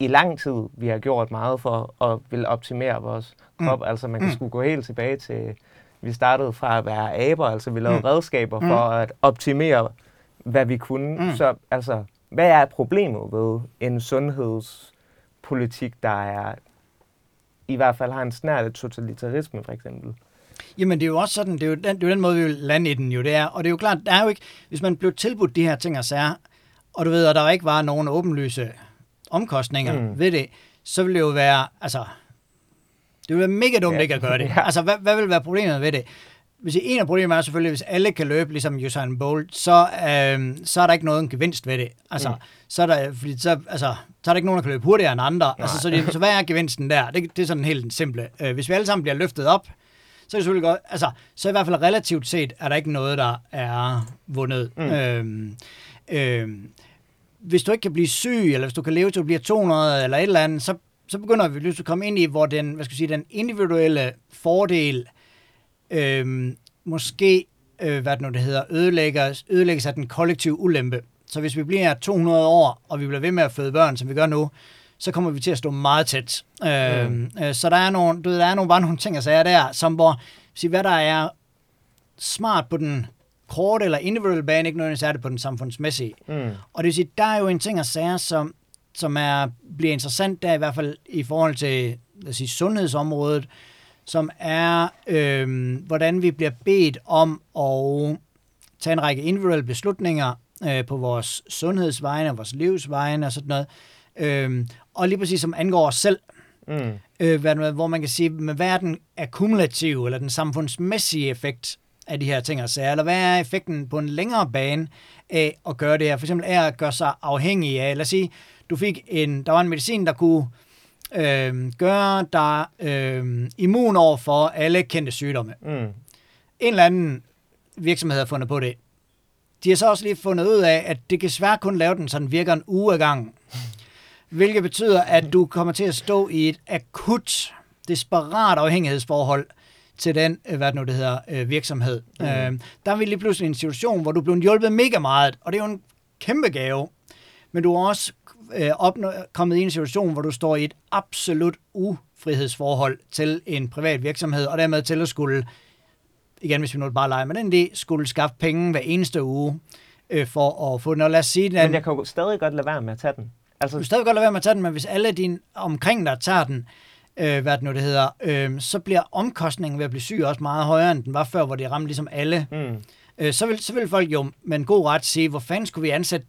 i lang tid, vi har gjort meget for at ville optimere vores mm. krop. Mm. Altså man kan mm. skulle gå helt tilbage til, vi startede fra at være aber, altså vi lavede mm. redskaber for mm. at optimere, hvad vi kunne. Mm. Så altså, hvad er problemet ved en sundheds politik, der er i hvert fald har en snært af totalitarisme, for eksempel. Jamen, det er jo også sådan, det er jo den, det er jo den måde, vi vil lande i den jo, det er. Og det er jo klart, der er jo ikke, hvis man blev tilbudt de her ting og sager, og du ved, at der ikke var nogen åbenlyse omkostninger mm. ved det, så ville det jo være, altså, det ville være mega dumt ja. ikke at gøre det. Ja. Altså, hvad, hvad vil være problemet ved det? Hvis en af problemerne er selvfølgelig, hvis alle kan løbe ligesom Usain Bolt, så, øh, så er der ikke noget en gevinst ved det. Altså, mm. så, er der, fordi så, altså, så er der ikke nogen, der kan løbe hurtigere end andre. Altså, så, det, så hvad er gevinsten der? Det, det er sådan helt simple. Øh, hvis vi alle sammen bliver løftet op, så er det selvfølgelig godt. Altså, så i hvert fald relativt set er der ikke noget, der er vundet. Mm. Øhm, øhm, hvis du ikke kan blive syg, eller hvis du kan leve til at blive 200 eller et eller andet, så, så begynder vi lige at komme ind i, hvor den, hvad skal jeg sige, den individuelle fordel øhm, måske, øh, hvad det nu det hedder, ødelægges, ødelægges af den kollektive ulempe. Så hvis vi bliver 200 år, og vi bliver ved med at føde børn, som vi gør nu, så kommer vi til at stå meget tæt. Øh, mm. øh, så der er, nogle, du ved, der er nogle, bare nogle ting at sige der, som hvor, sige, hvad der er smart på den korte eller individuelle bane, ikke nødvendigvis er det på den samfundsmæssige. Mm. Og det vil sige, der er jo en ting at sige, som, som er, bliver interessant der i hvert fald i forhold til lad os sige, sundhedsområdet, som er, øh, hvordan vi bliver bedt om at tage en række individuelle beslutninger øh, på vores sundhedsvegne, vores livsvegne og sådan noget. Øh, og lige præcis som angår os selv. Mm. Øh, hvad, hvor man kan sige, med hvad er den akkumulative eller den samfundsmæssige effekt af de her ting og sager, eller hvad er effekten på en længere bane af at gøre det her? For eksempel er at gøre sig afhængig af, lad os sige, du fik en, der var en medicin, der kunne øh, gøre dig øh, immun over for alle kendte sygdomme. Mm. En eller anden virksomhed har fundet på det. De har så også lige fundet ud af, at det kan svært kun lave den, så den virker en uge ad gangen hvilket betyder, at du kommer til at stå i et akut, desperat afhængighedsforhold til den, øh, hvad nu det hedder, øh, virksomhed. Mm. Øh, der er vi lige pludselig en situation, hvor du bliver hjulpet mega meget, og det er jo en kæmpe gave, men du er også øh, opnå, kommet i en situation, hvor du står i et absolut ufrihedsforhold til en privat virksomhed, og dermed til at skulle, igen hvis vi nu bare leger med den idé, skulle skaffe penge hver eneste uge øh, for at få den. Og lad os sige, den, men jeg kan jo stadig godt lade være med at tage den. Altså, du stadig godt lade være med at tage den, men hvis alle dine omkring dig tager den, øh, hvad det nu det hedder, øh, så bliver omkostningen ved at blive syg også meget højere, end den var før, hvor det ramte ligesom alle. Mm. Øh, så, vil, så vil folk jo med en god ret sige, hvor fanden skulle vi ansætte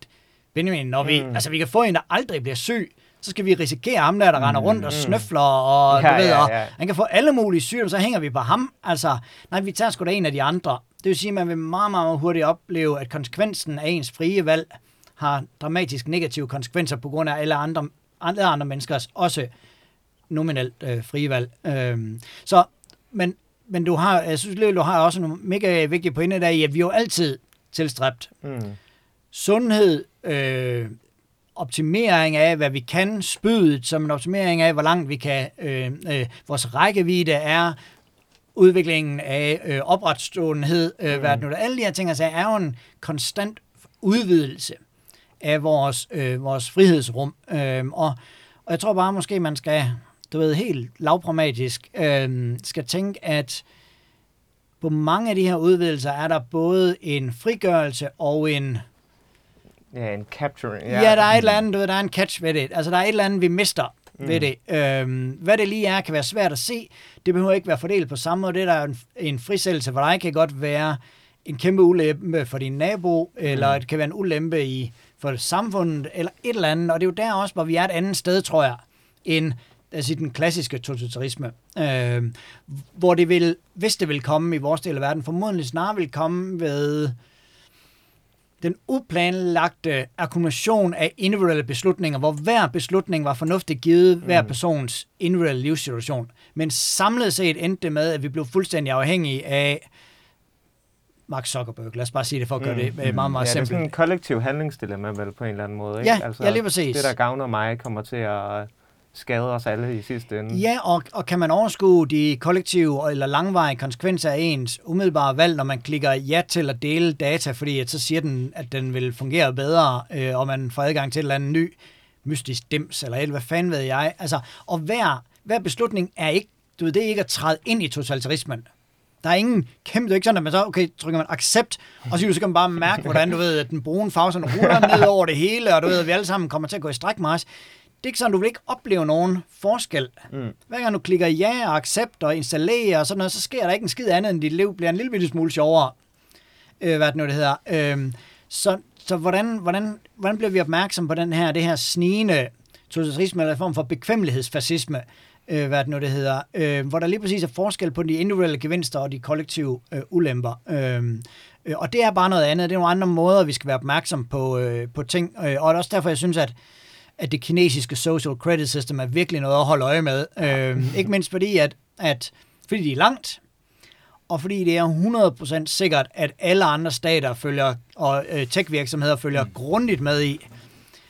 Benjamin, når vi, mm. altså vi kan få en, der aldrig bliver syg, så skal vi risikere ham der, der mm. render rundt og mm. snøfler, og ja, du ved, ja, ja. Og han kan få alle mulige sygdomme, så hænger vi på ham. Altså, nej, vi tager sgu da en af de andre. Det vil sige, at man vil meget, meget hurtigt opleve, at konsekvensen af ens frie valg har dramatisk negative konsekvenser på grund af alle andre, alle andre menneskers også nominelt øh, frie valg. Øh, så, men, men du har, jeg synes, du har også nogle mega vigtige pointe der i, at vi jo altid tilstræbt mm. sundhed, øh, optimering af, hvad vi kan, spydet som en optimering af, hvor langt vi kan, øh, øh, vores rækkevidde er, udviklingen af øh, opretståenhed, øh, mm. hvad nu, alle de her ting altså, er jo en konstant udvidelse af vores, øh, vores frihedsrum. Øh, og, og jeg tror bare, måske man skal, du ved, helt lavpragmatisk, øh, skal tænke, at på mange af de her udvidelser er der både en frigørelse og en... Ja, en capturing. Ja, ja der er et eller andet, du ved, der er en catch ved det. Altså, der er et eller andet, vi mister mm. ved det. Øhm, hvad det lige er, kan være svært at se. Det behøver ikke være fordelt på samme måde. Det der er en, en frisættelse for dig kan godt være en kæmpe ulempe for din nabo, eller mm. det kan være en ulempe i for samfundet, eller et eller andet. Og det er jo der også, hvor vi er et andet sted, tror jeg, end altså den klassiske totalitarisme. Øh, hvor det vil, hvis det vil komme i vores del af verden, formodentlig snarere vil komme ved den uplanlagte akkumulation af individuelle beslutninger, hvor hver beslutning var fornuftigt givet mm. hver persons individuelle livssituation. Men samlet set endte det med, at vi blev fuldstændig afhængige af Mark Zuckerberg. Lad os bare sige det for at gøre det mm. meget, meget ja, simpelt. det er sådan en kollektiv handlingsdilemma vel på en eller anden måde. Ikke? Ja, altså, ja, lige præcis. Det, der gavner mig, kommer til at skade os alle i sidste ende. Ja, og, og kan man overskue de kollektive eller langvarige konsekvenser af ens umiddelbare valg, når man klikker ja til at dele data, fordi at så siger den, at den vil fungere bedre, øh, og man får adgang til et eller andet ny mystisk dims, eller hvad fanden ved jeg. Altså, og hver, hver beslutning er ikke, du ved, det er ikke at træde ind i totalitarismen. Der er ingen kæmpe, det er ikke sådan, at man så, okay, trykker man accept, og så kan man bare mærke, hvordan du ved, at den brune farve sådan ruller ned over det hele, og du ved, at vi alle sammen kommer til at gå i stræk det er ikke sådan, du vil ikke opleve nogen forskel. Mm. Hver gang du klikker ja og accept og installere og sådan noget, så sker der ikke en skid andet, end dit liv bliver en lille bitte smule sjovere. Øh, hvad det nu det hedder. Øh, så så hvordan, hvordan, hvordan bliver vi opmærksom på den her, det her snigende totalitarisme eller form for bekvemmelighedsfascisme, øh, hvad det nu det hedder, øh, hvor der lige præcis er forskel på de individuelle gevinster og de kollektive øh, ulemper. Øh, øh, og det er bare noget andet. Det er nogle andre måder, vi skal være opmærksom på, øh, på ting. Øh, og det er også derfor, jeg synes, at at det kinesiske social credit system er virkelig noget at holde øje med. Øh, ikke mindst fordi, at, at fordi de er langt, og fordi det er 100% sikkert, at alle andre stater følger, og øh, tech-virksomheder følger mm. grundigt med i,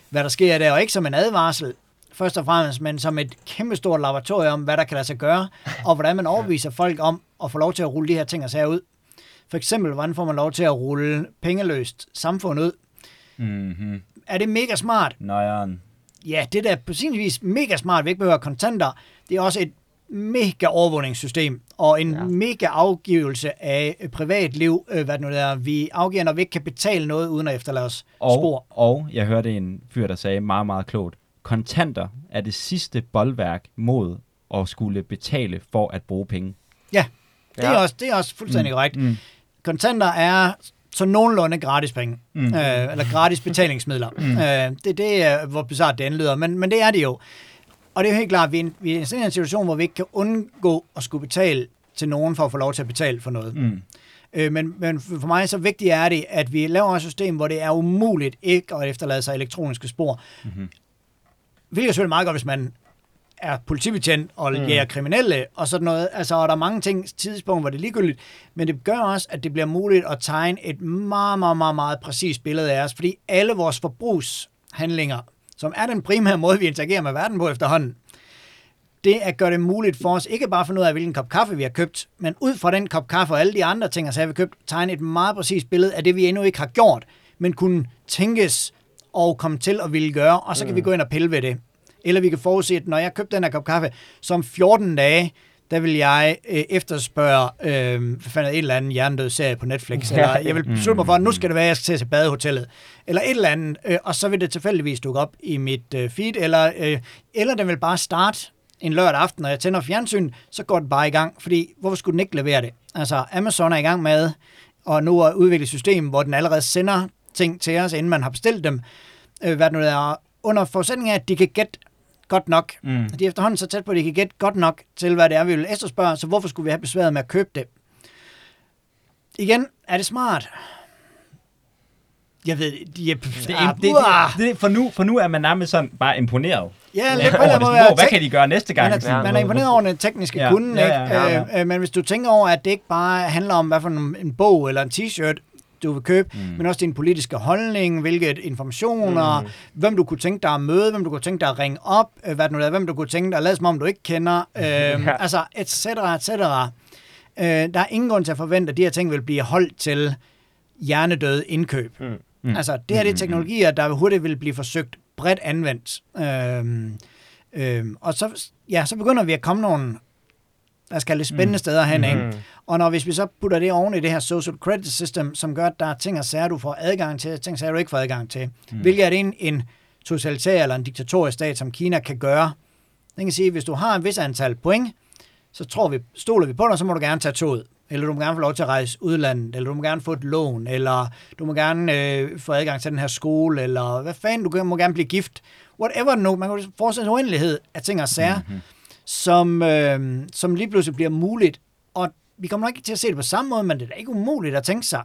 hvad der sker der, og ikke som en advarsel, først og fremmest, men som et kæmpestort laboratorium om, hvad der kan lade sig gøre, og hvordan man overviser folk om at få lov til at rulle de her ting og sager ud. For eksempel, hvordan får man lov til at rulle pengeløst samfund ud? Mm-hmm. Er det mega smart? Nøjeren. Ja, det der på sin vis mega smart, vi ikke behøver kontanter. Det er også et mega overvågningssystem og en ja. mega afgivelse af privatliv, øh, hvad det nu er, vi afgiver, når vi ikke kan betale noget uden at efterlade os og, spor. Og jeg hørte en fyr, der sagde meget, meget klogt, kontanter er det sidste boldværk mod at skulle betale for at bruge penge. Ja, det, ja. Er, også, det er også fuldstændig mm. korrekt. Mm. Kontanter er så nogenlunde gratis penge, mm. øh, eller gratis betalingsmidler. Mm. Øh, det, det er, hvor bizart det lyder, men, men det er det jo. Og det er jo helt klart, at vi er, vi er i en situation, hvor vi ikke kan undgå at skulle betale til nogen for at få lov til at betale for noget. Mm. Øh, men, men for mig så vigtigt er det, at vi laver et system, hvor det er umuligt ikke at efterlade sig elektroniske spor. Mm-hmm. Hvilket er selvfølgelig meget godt, hvis man er politibetjent og mm. jæger kriminelle og sådan noget. Altså, og der er mange ting, tidspunkt, hvor det er ligegyldigt, men det gør også, at det bliver muligt at tegne et meget, meget, meget, meget præcist billede af os, fordi alle vores forbrugshandlinger som er den primære måde, vi interagerer med verden på efterhånden, det at gøre det muligt for os, ikke bare at finde ud af, hvilken kop kaffe vi har købt, men ud fra den kop kaffe og alle de andre ting, så har vi købt, tegne et meget præcist billede af det, vi endnu ikke har gjort, men kunne tænkes og komme til at ville gøre, og så kan mm. vi gå ind og pille ved det. Eller vi kan forudse, at når jeg købte den her kop kaffe, som 14 dage, der vil jeg øh, efterspørge øh, hvad en eller anden hjernedød serie på Netflix, eller jeg vil beslutte mig for, at nu skal det være, at jeg skal til badehotellet, eller et eller andet, øh, og så vil det tilfældigvis dukke op i mit øh, feed, eller, øh, eller den vil bare starte en lørdag aften, når jeg tænder fjernsyn, så går den bare i gang, fordi hvorfor skulle den ikke levere det? Altså, Amazon er i gang med og nu er udviklet et system, hvor den allerede sender ting til os, inden man har bestilt dem, øh, hvad det nu er, under forudsætning af, at de kan gætte godt nok. Mm. De er efterhånden så tæt på, at de kan gætte godt nok til, hvad det er, vi vil efterspørge, så hvorfor skulle vi have besværet med at købe det? Igen, er det smart? Jeg ved, de er... Det, det, det, det, for, nu, for nu er man nærmest sådan bare imponeret. Ja, lidt over det. Hvor, hvad kan de gøre næste gang? Man er, man er imponeret over den tekniske ja, kunde, ja, ja, ja, ja. Ikke? Øh, øh, men hvis du tænker over, at det ikke bare handler om, hvad for en bog eller en t-shirt, du vil købe, mm. men også din politiske holdning, hvilke informationer, mm. hvem du kunne tænke dig at møde, hvem du kunne tænke dig at ringe op, øh, hvad nu er, hvem du kunne tænke dig at lade som om du ikke kender, øh, ja. altså et cetera, et cetera. Øh, der er ingen grund til at forvente, at de her ting vil blive holdt til hjernedøde indkøb. Mm. Mm. Altså, det her det er mm. teknologier, der hurtigt vil blive forsøgt bredt anvendt. Øhm, øhm, og så, ja, så begynder vi at komme nogle der skal lidt spændende mm. steder hen, ikke? Mm. Og når hvis vi så putter det oven i det her social credit system, som gør, at der er ting og sager, du får adgang til, ting og sager, du ikke får adgang til. Mm. Hvilket er det en, en totalitær eller en diktatorisk stat, som Kina kan gøre. Den kan sige, at hvis du har en vis antal point, så tror vi, stoler vi på dig, så må du gerne tage toget. Eller du må gerne få lov til at rejse udlandet, eller du må gerne få et lån, eller du må gerne øh, få adgang til den her skole, eller hvad fanden, du må gerne blive gift. Whatever nu, man kan forestille en uendelighed af ting og sager. Mm-hmm som, øh, som lige pludselig bliver muligt. Og vi kommer nok ikke til at se det på samme måde, men det er da ikke umuligt at tænke sig,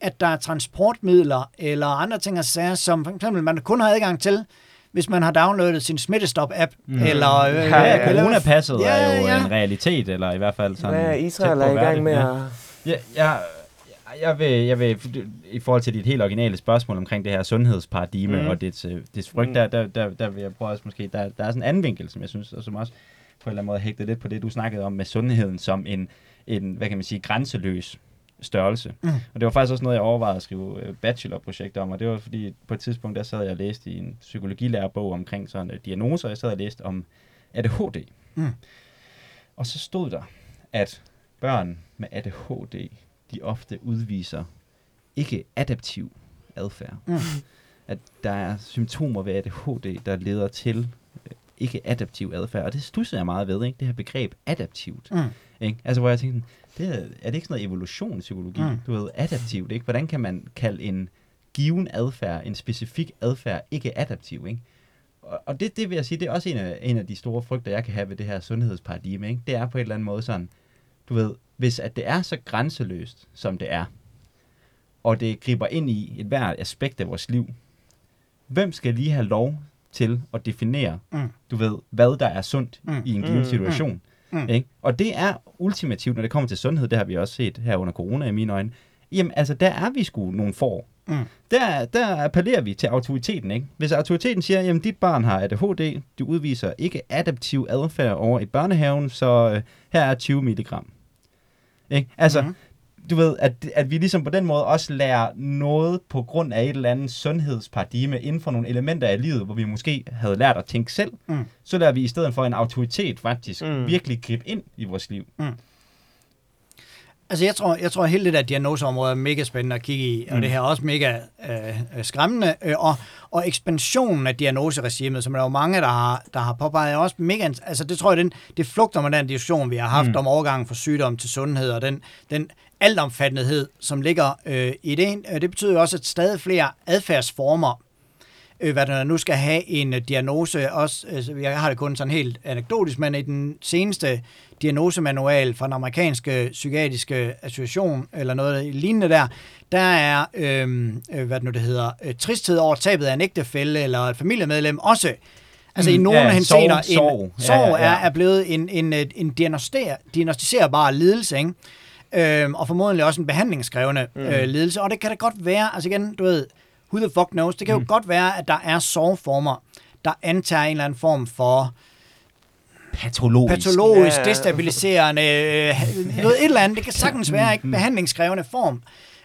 at der er transportmidler eller andre ting at sige, som for eksempel man kun har adgang til, hvis man har downloadet sin Smittestop-app. Mm. Eller, øh, ja, ja, coronapasset ja, er jo ja. en realitet, eller i hvert fald sådan... Er Israel er i gang med at... Ja, ja, jeg vil, jeg vil, i forhold til dit helt originale spørgsmål omkring det her sundhedsparadigme mm. og dets, øh, dets frygt, mm. der, der, der, der vil jeg prøve også måske, der, der er sådan en anden vinkel, som jeg synes, og som også på en eller anden måde hægtet lidt på det, du snakkede om med sundheden som en, en hvad kan man sige, grænseløs størrelse. Mm. Og det var faktisk også noget, jeg overvejede at skrive øh, bachelorprojekt om, og det var fordi på et tidspunkt, der sad jeg og læste i en psykologilærebog omkring sådan uh, diagnoser, jeg sad og læste om ADHD. Mm. Og så stod der, at børn med ADHD, de ofte udviser ikke adaptiv adfærd. Mm. At der er symptomer ved ADHD, der leder til ikke adaptiv adfærd. Og det stusser jeg meget ved, ikke? det her begreb adaptivt. Mm. Ikke? Altså hvor jeg tænker, det er, er det ikke sådan noget evolutionspsykologi? Mm. Du ved, adaptivt, ikke? Hvordan kan man kalde en given adfærd, en specifik adfærd, ikke adaptiv, ikke? Og, og det, det vil jeg sige, det er også en af, en af de store frygter, jeg kan have ved det her sundhedsparadigme, ikke? Det er på en eller anden måde sådan, du ved, hvis at det er så grænseløst, som det er, og det griber ind i et hvert aspekt af vores liv, hvem skal lige have lov til at definere, mm. du ved, hvad der er sundt mm. i en given mm. situation? Mm. Ikke? Og det er ultimativt, når det kommer til sundhed, det har vi også set her under corona i mine øjne, jamen altså, der er vi sgu nogle får. Mm. Der, der appellerer vi til autoriteten, ikke? Hvis autoriteten siger, jamen dit barn har ADHD, du udviser ikke adaptiv adfærd over i børnehaven, så øh, her er 20 milligram. Ikke? Altså, mm du ved, at, at vi ligesom på den måde også lærer noget på grund af et eller andet sundhedsparadigme inden for nogle elementer af livet, hvor vi måske havde lært at tænke selv, mm. så lærer vi i stedet for en autoritet faktisk mm. virkelig gribe ind i vores liv. Mm. Altså jeg tror, jeg tror at hele det der diagnoseområde er mega spændende at kigge i, og mm. det her er også mega øh, skræmmende. Øh, og, og ekspansionen af diagnoseregimet, som der er jo mange, der har, der har påpeget, er også mega... Altså det tror jeg, den, det flugter med den diskussion, vi har haft mm. om overgangen fra sygdom til sundhed, og den, den altomfattenhed, som ligger øh, i det. Øh, det betyder også, at stadig flere adfærdsformer øh, hvad der nu skal have en øh, diagnose. Også, øh, jeg har det kun sådan helt anekdotisk, men i den seneste diagnosemanual fra den amerikanske psykiatriske association, eller noget lignende der, der er, øh, øh hvad det nu det hedder, øh, tristhed over tabet af en ægtefælle eller et familiemedlem også Altså mm, i nogle ja, henseender, sorg, sorg. Sorg ja, ja, ja. Er, er blevet en, en, en diagnostiserbar lidelse, ikke? Øhm, og formodentlig også en behandlingskrævende mm. øh, lidelse. Og det kan da godt være, altså igen, du ved, who the fuck knows, det kan mm. jo godt være, at der er sorgformer, der antager en eller anden form for patologisk, patologisk yeah. destabiliserende, øh, noget et eller andet. Det kan sagtens være ikke behandlingskrævende form.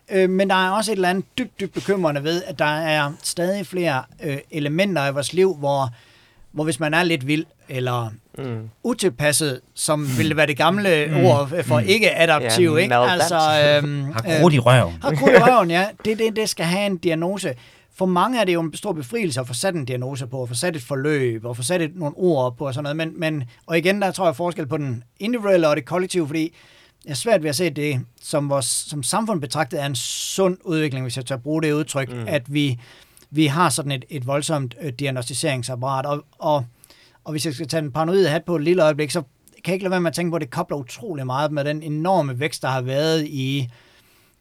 Øh, men der er også et eller andet dybt, dybt bekymrende ved, at der er stadig flere øh, elementer i vores liv, hvor, hvor hvis man er lidt vild, eller mm. utilpasset, som ville være det gamle mm. ord for mm. ikke adaptiv, ja, ikke? Altså, øhm, har krudt i røven. Har krudt i røven, ja. Det, det, det skal have en diagnose. For mange er det jo en stor befrielse at få sat en diagnose på, at få sat et forløb, og få sat et, nogle ord på og sådan noget. Men, men, og igen, der tror jeg forskel på den individuelle og det kollektive, fordi jeg er svært ved at se det, som vores som samfund betragtet er en sund udvikling, hvis jeg tør bruge det udtryk, mm. at vi, vi har sådan et, et voldsomt øh, diagnostiseringsapparat. Og, og og hvis jeg skal tage en paranoid hat på et lille øjeblik, så kan jeg ikke lade være med at tænke på, at det kobler utrolig meget med den enorme vækst, der har været i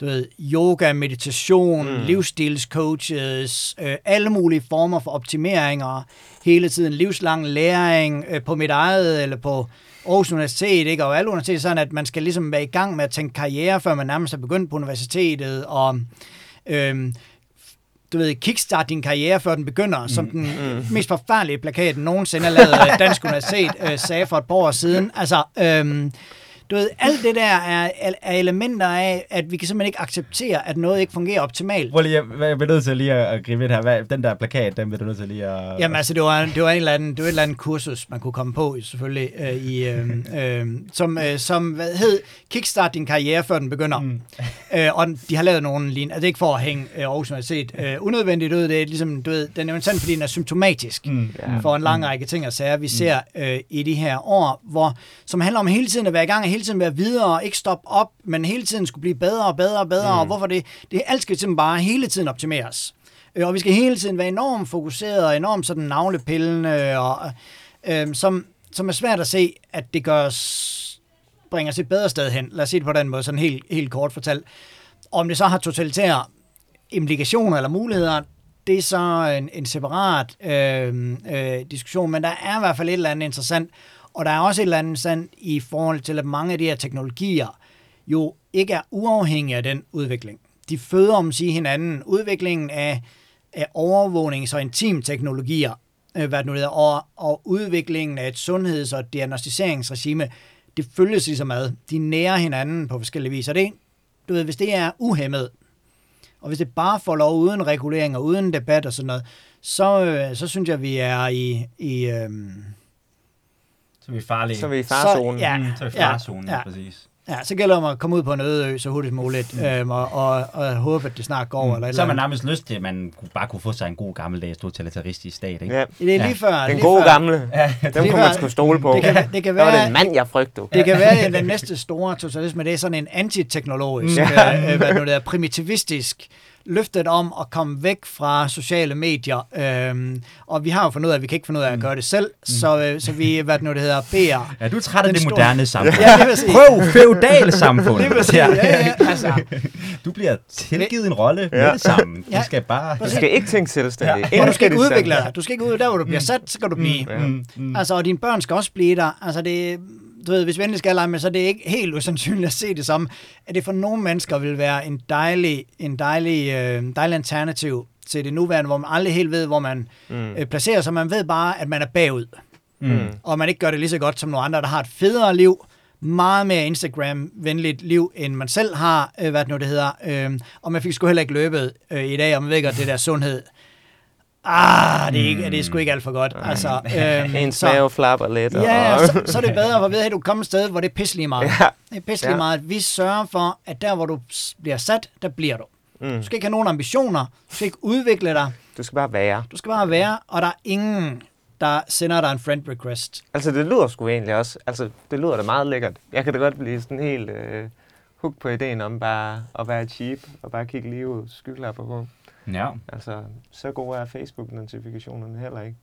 du ved, yoga, meditation, mm. livsstilscoaches, øh, alle mulige former for optimeringer, hele tiden livslang læring øh, på mit eget eller på Aarhus Universitet, ikke? og alle universiteter, sådan at man skal ligesom være i gang med at tænke karriere, før man nærmest er begyndt på universitetet, og øh, du ved, kickstart din karriere, før den begynder, mm. som den mm. mest forfærdelige plakat nogensinde har lavet Dansk Universitet øh, sagde for et par år siden. Altså, øhm, du ved, alt det der er, er elementer af, at vi kan simpelthen ikke acceptere, at noget ikke fungerer optimalt. Prøv lige, jeg, jeg nødt til lige at gribe ind her. Hvad, den der plakat, den bliver du nødt til lige at... Jamen altså, det var, det var, en eller anden, det var et eller andet kursus, man kunne komme på, selvfølgelig, øh, i, øh, øh, som, øh, som hvad hed Kickstart din karriere, før den begynder. Mm. øh, og de har lavet nogle lignende, altså ikke for at hænge øh, Aarhus Universitet øh, unødvendigt ud, det er ligesom, du ved, den er jo sådan, fordi den er symptomatisk mm. for en lang mm. række ting og sager, vi mm. ser øh, i de her år, hvor, som handler om hele tiden at være i gang, og hele tiden være videre, ikke stoppe op, men hele tiden skulle blive bedre og bedre og bedre, mm. og hvorfor det? Det alt skal simpelthen bare hele tiden optimeres. Øh, og vi skal hele tiden være enormt fokuseret og enormt sådan navlepillende, og, øh, som, som er svært at se, at det gør os, bringer os et bedre sted hen. Lad os sige det på den måde, sådan helt, helt kort fortalt. Om det så har totalitære implikationer eller muligheder, det er så en, en separat øh, øh, diskussion, men der er i hvert fald et eller andet interessant og der er også et eller andet sandt i forhold til, at mange af de her teknologier jo ikke er uafhængige af den udvikling. De føder om sig hinanden. Udviklingen af, af overvågnings- og intimteknologier, øh, hvad det nu hedder, og, og udviklingen af et sundheds- og diagnostiseringsregime, det følges ligesom ad. De nærer hinanden på forskellige vis. Og det, du ved, hvis det er uhemmet, og hvis det bare får lov uden regulering og uden debat og sådan noget, så, øh, så synes jeg, vi er i, i øh, så er vi farlige. Så er vi i farzonen. Så, ja, mm, så er vi i farzonen, ja, ja, præcis. Ja, så gælder det om at komme ud på en øde ø så hurtigt som muligt, mm. øhm, og, og, og håbe, at det snart går. Mm. Eller så har man nærmest lyst til, at man bare kunne få sig en god gammeldags totalitaristisk stat, ikke? Ja. Det er lige før. Den lige gode før. gamle. Ja, dem kunne man skulle stole på. Det kan, det kan være, være, det en mand, jeg frygtede. Det kan være, at den næste store totalisme, det er sådan en antiteknologisk, mm. øh, hvad nu det er, primitivistisk løftet om at komme væk fra sociale medier. Øhm, og vi har jo fundet ud af, at vi kan ikke finde ud af at gøre det selv, mm. så, øh, så vi, hvad det nu det hedder, beder... Ja, du er træt af det store... moderne samfund. Ja, det vil sige. Prøv feudal samfund. Det vil sige, ja, ja, altså. Du bliver tilgivet en rolle ja. med det samme. Du Ja. skal bare... Du skal ikke tænke selvstændigt. Og du skal ikke udvikle dig. Du skal ikke ud der, hvor du bliver sat, så kan du blive. Mm, mm. Altså, og dine børn skal også blive der. Altså, det, du ved, hvis vi endelig skal lege med, så er det ikke helt usandsynligt at se det som, at det for nogle mennesker vil være en dejlig, en dejlig, øh, dejlig alternativ til det nuværende, hvor man aldrig helt ved, hvor man mm. øh, placerer sig. Man ved bare, at man er bagud. Mm. Og man ikke gør det lige så godt som nogle andre, der har et federe liv, meget mere Instagram-venligt liv, end man selv har, øh, hvad det nu det hedder. Øh, og man fik sgu heller ikke løbet øh, i dag, og man ved godt, det der sundhed. Ah, det er, ikke, det er sgu ikke alt for godt. Altså, øh, Ens mave flapper lidt. Ja, ja og... så, så er det bedre, for ved at du kommer et sted, hvor det er pisselig meget. Ja. Det er pisselig Ja. meget. Vi sørger for, at der, hvor du bliver sat, der bliver du. Mm. Du skal ikke have nogen ambitioner. Du skal ikke udvikle dig. Du skal bare være. Du skal bare være, og der er ingen, der sender dig en friend request. Altså, det lyder sgu egentlig også. Altså, det lyder da meget lækkert. Jeg kan da godt blive sådan helt øh, hooked på ideen om bare at være cheap og bare kigge livet skyggelapper på. Ja. Altså, så gode er Facebook-notifikationerne heller ikke.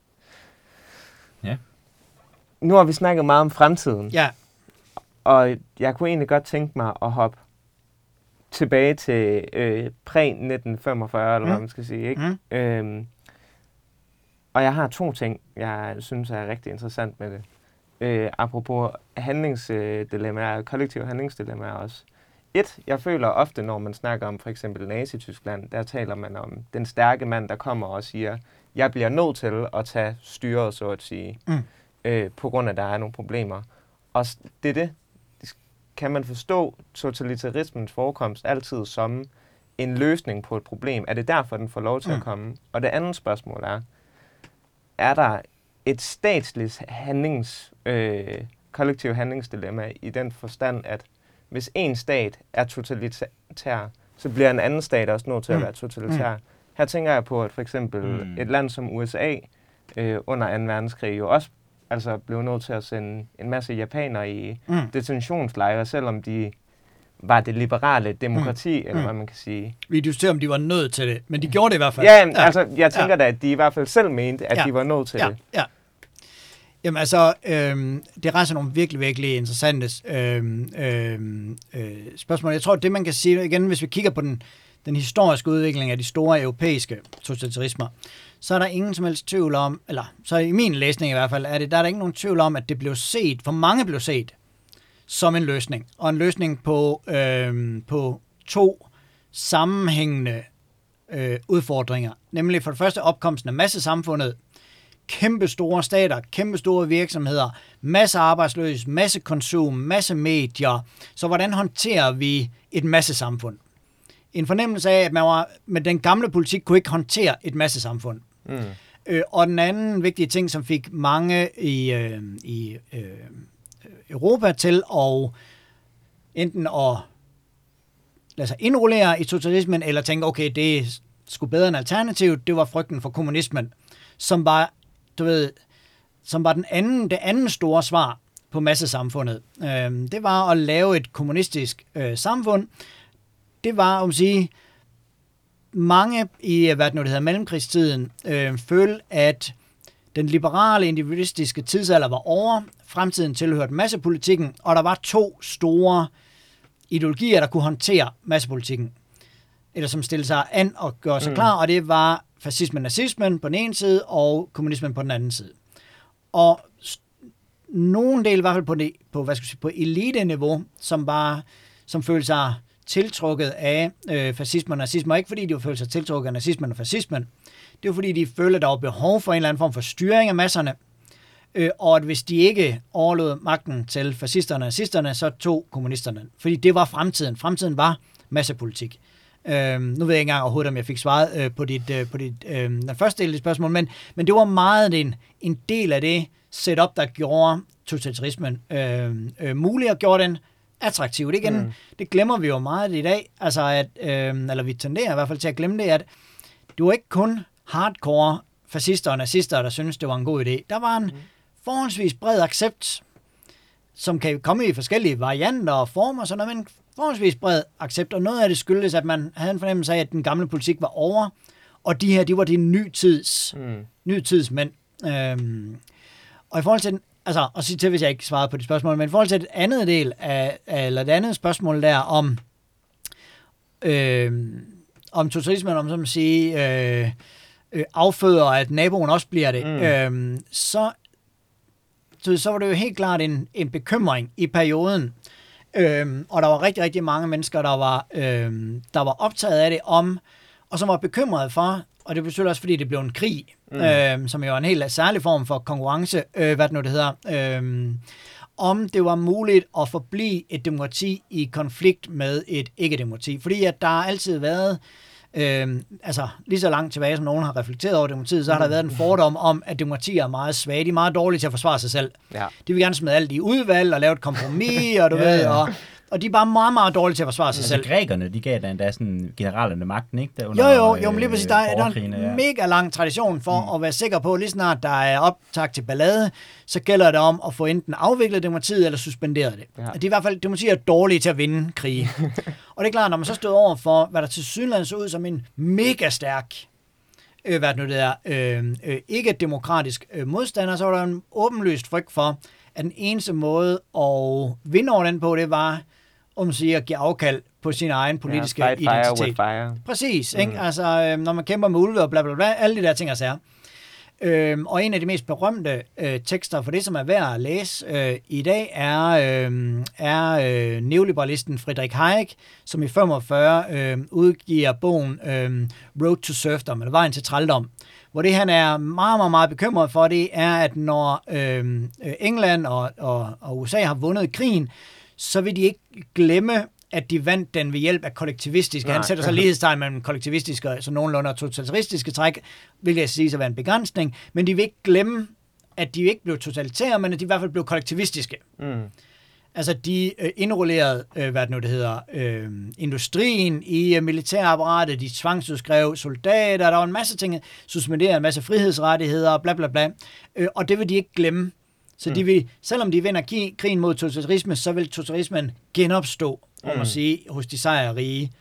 Ja. Nu har vi snakket meget om fremtiden, Ja, og jeg kunne egentlig godt tænke mig at hoppe tilbage til øh, præ-1945, eller hvad Mm. man skal sige. Ikke? Mm. Øhm, og jeg har to ting, jeg synes er rigtig interessant med det. Øh, apropos handlingsdilemmaer, kollektive handlingsdilemmaer også. Et, jeg føler ofte, når man snakker om for eksempel Nazi-Tyskland, der taler man om den stærke mand, der kommer og siger, jeg bliver nødt til at tage styret, så at sige, Mm. øh, på grund af, at der er nogle problemer. Og det er det, kan man forstå totalitarismens forekomst altid som en løsning på et problem? Er det derfor, den får lov til. Mm. at komme? Og det andet spørgsmål er, er der et statsligt handlings, øh, kollektiv handlingsdilemma i den forstand, at hvis en stat er totalitær, så bliver en anden stat også nødt til at Mm. være totalitær. Her tænker jeg på, at for eksempel Mm. et land som USA øh, under 2. verdenskrig jo også altså blev nødt til at sende en masse japanere i mm. detentionslejre, selvom de var det liberale demokrati, mm. eller hvad man kan sige. vi diskuterer, om de var nødt til det, men de gjorde det i hvert fald. Ja, ja. altså, jeg tænker ja. da, at de i hvert fald selv mente, at Ja. ja. de var nødt til ja, det. ja. Jamen altså, øhm, det rejser nogle virkelig, virkelig interessante øhm, øhm, øh, spørgsmål. Jeg tror, det man kan sige igen, hvis vi kigger på den, den historiske udvikling af de store europæiske totalitarismer, så er der ingen som helst tvivl om, eller så i min læsning i hvert fald, er det, der er der ikke nogen tvivl om, at det blev set, for mange blev set, som en løsning. Og en løsning på, øhm, på to sammenhængende øh, udfordringer. Nemlig for det første opkomsten af massesamfundet, kæmpe store stater, kæmpe store virksomheder, masse arbejdsløse, masse konsum, masse medier. Så hvordan håndterer vi et massesamfund? En fornemmelse af, at man var, med den gamle politik kunne ikke håndtere et massesamfund. Mm. Øh, og den anden vigtige ting, som fik mange i, øh, i øh, Europa til at enten at lade sig indrullere i totalismen, eller tænke, okay, det er sgu bedre end alternativ, det var frygten for kommunismen, som var, du ved, som var den anden, det anden store svar på massesamfundet. Øh, det var at lave et kommunistisk øh, samfund. Det var, om at sige, mange i, hvad det nu det hedder, mellemkrigstiden, øh, følte, at den liberale, individualistiske tidsalder var over, fremtiden tilhørte massepolitikken, og der var to store ideologier, der kunne håndtere massepolitikken, eller som stillede sig an og gøre sig mm. klar, og det var fascismen nazismen på den ene side, og kommunismen på den anden side. Og nogen del, i hvert fald på, det, på, hvad skal jeg sige, på elite-niveau, som bare som følte sig tiltrukket af øh, fascismen og nazismen, og ikke fordi de var følte sig tiltrukket af nazismen og fascismen, det var fordi, de følte, at der var behov for en eller anden form for styring af masserne, øh, og at hvis de ikke overlod magten til fascisterne og nazisterne, så tog kommunisterne. den. Fordi det var fremtiden. Fremtiden var massepolitik. Øh, nu ved jeg ikke engang overhovedet, om jeg fik svaret øh, på, dit, øh, på dit, øh, den første del af dit spørgsmål, men, men det var meget en, en del af det setup, der gjorde totalitarismen øh, øh, mulig og gjorde den attraktivt. Igen, mm. det glemmer vi jo meget i dag, altså at, øh, eller vi tenderer i hvert fald til at glemme det, at det var ikke kun hardcore fascister og nazister, der synes det var en god idé. Der var en mm. forholdsvis bred accept, som kan komme i forskellige varianter og former, sådan noget, men forholdsvis bred accept, og noget af det skyldes, at man havde en fornemmelse af, at den gamle politik var over, og de her, de var de ny tids, mm. ny tids mænd. Øhm, og i forhold til den, altså, og sige til, hvis jeg ikke svarede på det spørgsmål, men i forhold til et andet del af, eller et andet spørgsmål der om, øh, om totalismen, om som sige, øh, øh, afføder, at naboen også bliver det, mm. øh, så, så, så var det jo helt klart en, en bekymring i perioden. Øh, og der var rigtig, rigtig mange mennesker, der var, øh, der var optaget af det om, og som var bekymrede for, og det betyder også, fordi det blev en krig, mm. øh, som jo er en helt særlig form for konkurrence, øh, hvad det nu det hedder, øh, om det var muligt at forblive et demokrati i konflikt med et ikke-demokrati. Fordi at der har altid været, øh, altså lige så langt tilbage, som nogen har reflekteret over demokratiet, så har der mm. været en fordom om, at demokratier er meget svage. De er meget dårlige til at forsvare sig selv. Ja. De vil gerne smide alt i udvalg og lave et kompromis, og du ja, ved, og og de er bare meget, meget dårlige til at forsvare sig altså, selv. grækerne, de gav da endda sådan generalerne magten, ikke? Der under, jo, jo, jo, men lige præcis, der, er, der er en ja. mega lang tradition for mm. at være sikker på, at lige snart der er optag til ballade, så gælder det om at få enten afviklet demokratiet eller suspenderet det. Ja. Det er i hvert fald, demokratiet er dårlige til at vinde krige. og det er klart, når man så stod over for, hvad der til synligheden så ud som en mega stærk øh, hvad det nu det er, øh, øh, ikke demokratisk øh, modstander, så var der en åbenlyst frygt for, at den eneste måde at vinde over den på, det var om siger, at give afkald på sin egen politiske yeah, identitet. Fire fire. Præcis, mm. ikke? Altså, øh, når man kæmper med ulve og bla bla bla, alle de der ting og sager. Øhm, og en af de mest berømte øh, tekster for det, som er værd at læse øh, i dag, er, øh, er øh, neoliberalisten Friedrich Hayek, som i 45 øh, udgiver bogen øh, Road to Serfdom, eller Vejen til Trældom, hvor det han er meget, meget, meget bekymret for, det er, at når øh, England og, og, og USA har vundet krigen, så vil de ikke glemme, at de vandt den ved hjælp af kollektivistiske. Nej. Han sætter så lighedstegn mellem kollektivistiske og så nogenlunde totalitaristiske træk, hvilket jeg sige at være en begrænsning, men de vil ikke glemme, at de ikke blev totalitære, men at de i hvert fald blev kollektivistiske. Mm. Altså, de øh, indrullerede, øh, hvad det nu det hedder, øh, industrien i øh, militærapparatet, de tvangsudskrev soldater, der var en masse ting, suspenderede en masse frihedsrettigheder, bla bla bla, øh, og det vil de ikke glemme. Så mm. de vil, selvom de vinder krigen mod totalitarisme, så vil totalitarismen genopstå, om mm. at sige, hos de sejrige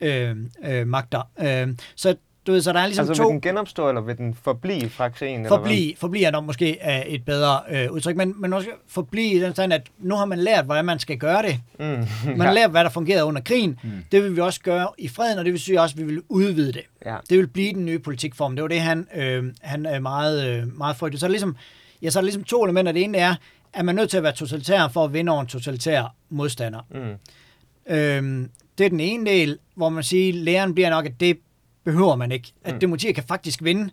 øh, øh, magter. Øh, så du ved, så der er ligesom altså, to... vil den genopstå, eller vil den forblive fra krigen? Forblive, forblive er nok måske uh, et bedre øh, udtryk, men, men også forblive i den stand, at nu har man lært, hvordan man skal gøre det. Mm. man har lært, hvad der fungerede under krigen. Mm. Det vil vi også gøre i freden, og det vil sige også, at vi vil udvide det. Ja. Det vil blive den nye politikform. Det var det, han, øh, han er meget, øh, meget frygtede. Så er det ligesom ja, så er der ligesom to elementer. Det ene er, at man er nødt til at være totalitær for at vinde over en totalitær modstander. Mm. Øhm, det er den ene del, hvor man siger, at læren bliver nok, at det behøver man ikke. At mm. demokratiet kan faktisk vinde.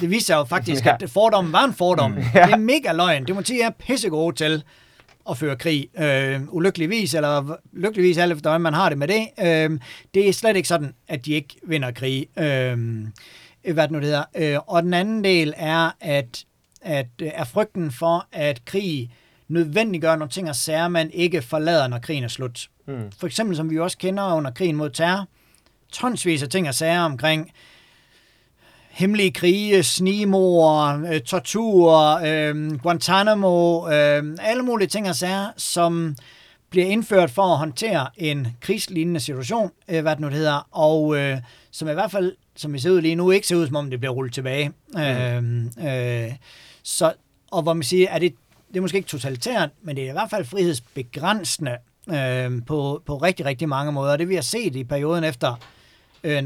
Det viser jo faktisk, ja. at fordommen var en fordom. Mm. Ja. Det er mega løgn. Demokratiet er pissegode til at føre krig. Øh, ulykkeligvis, eller lykkeligvis, alt efter hvordan man har det med det. Øh, det er slet ikke sådan, at de ikke vinder krig. Øh, hvad det nu det hedder. Øh, og den anden del er, at at øh, er frygten for, at krig nødvendiggør nogle ting og sager, man ikke forlader, når krigen er slut. Mm. For eksempel, som vi også kender under krigen mod terror, tonsvis af ting og sager omkring hemmelige krige, snimor, øh, tortur, øh, Guantanamo, øh, alle mulige ting og sager, som bliver indført for at håndtere en krigslignende situation, øh, hvad det nu hedder, og øh, som i hvert fald, som vi ser ud lige nu, ikke ser ud som om det bliver rullet tilbage. Mm. Øh, øh, så, og hvor man siger, at det, det er måske ikke totalitært, men det er i hvert fald frihedsbegrænsende øh, på, på rigtig, rigtig mange måder. Det vi har set i perioden efter øh, 9-11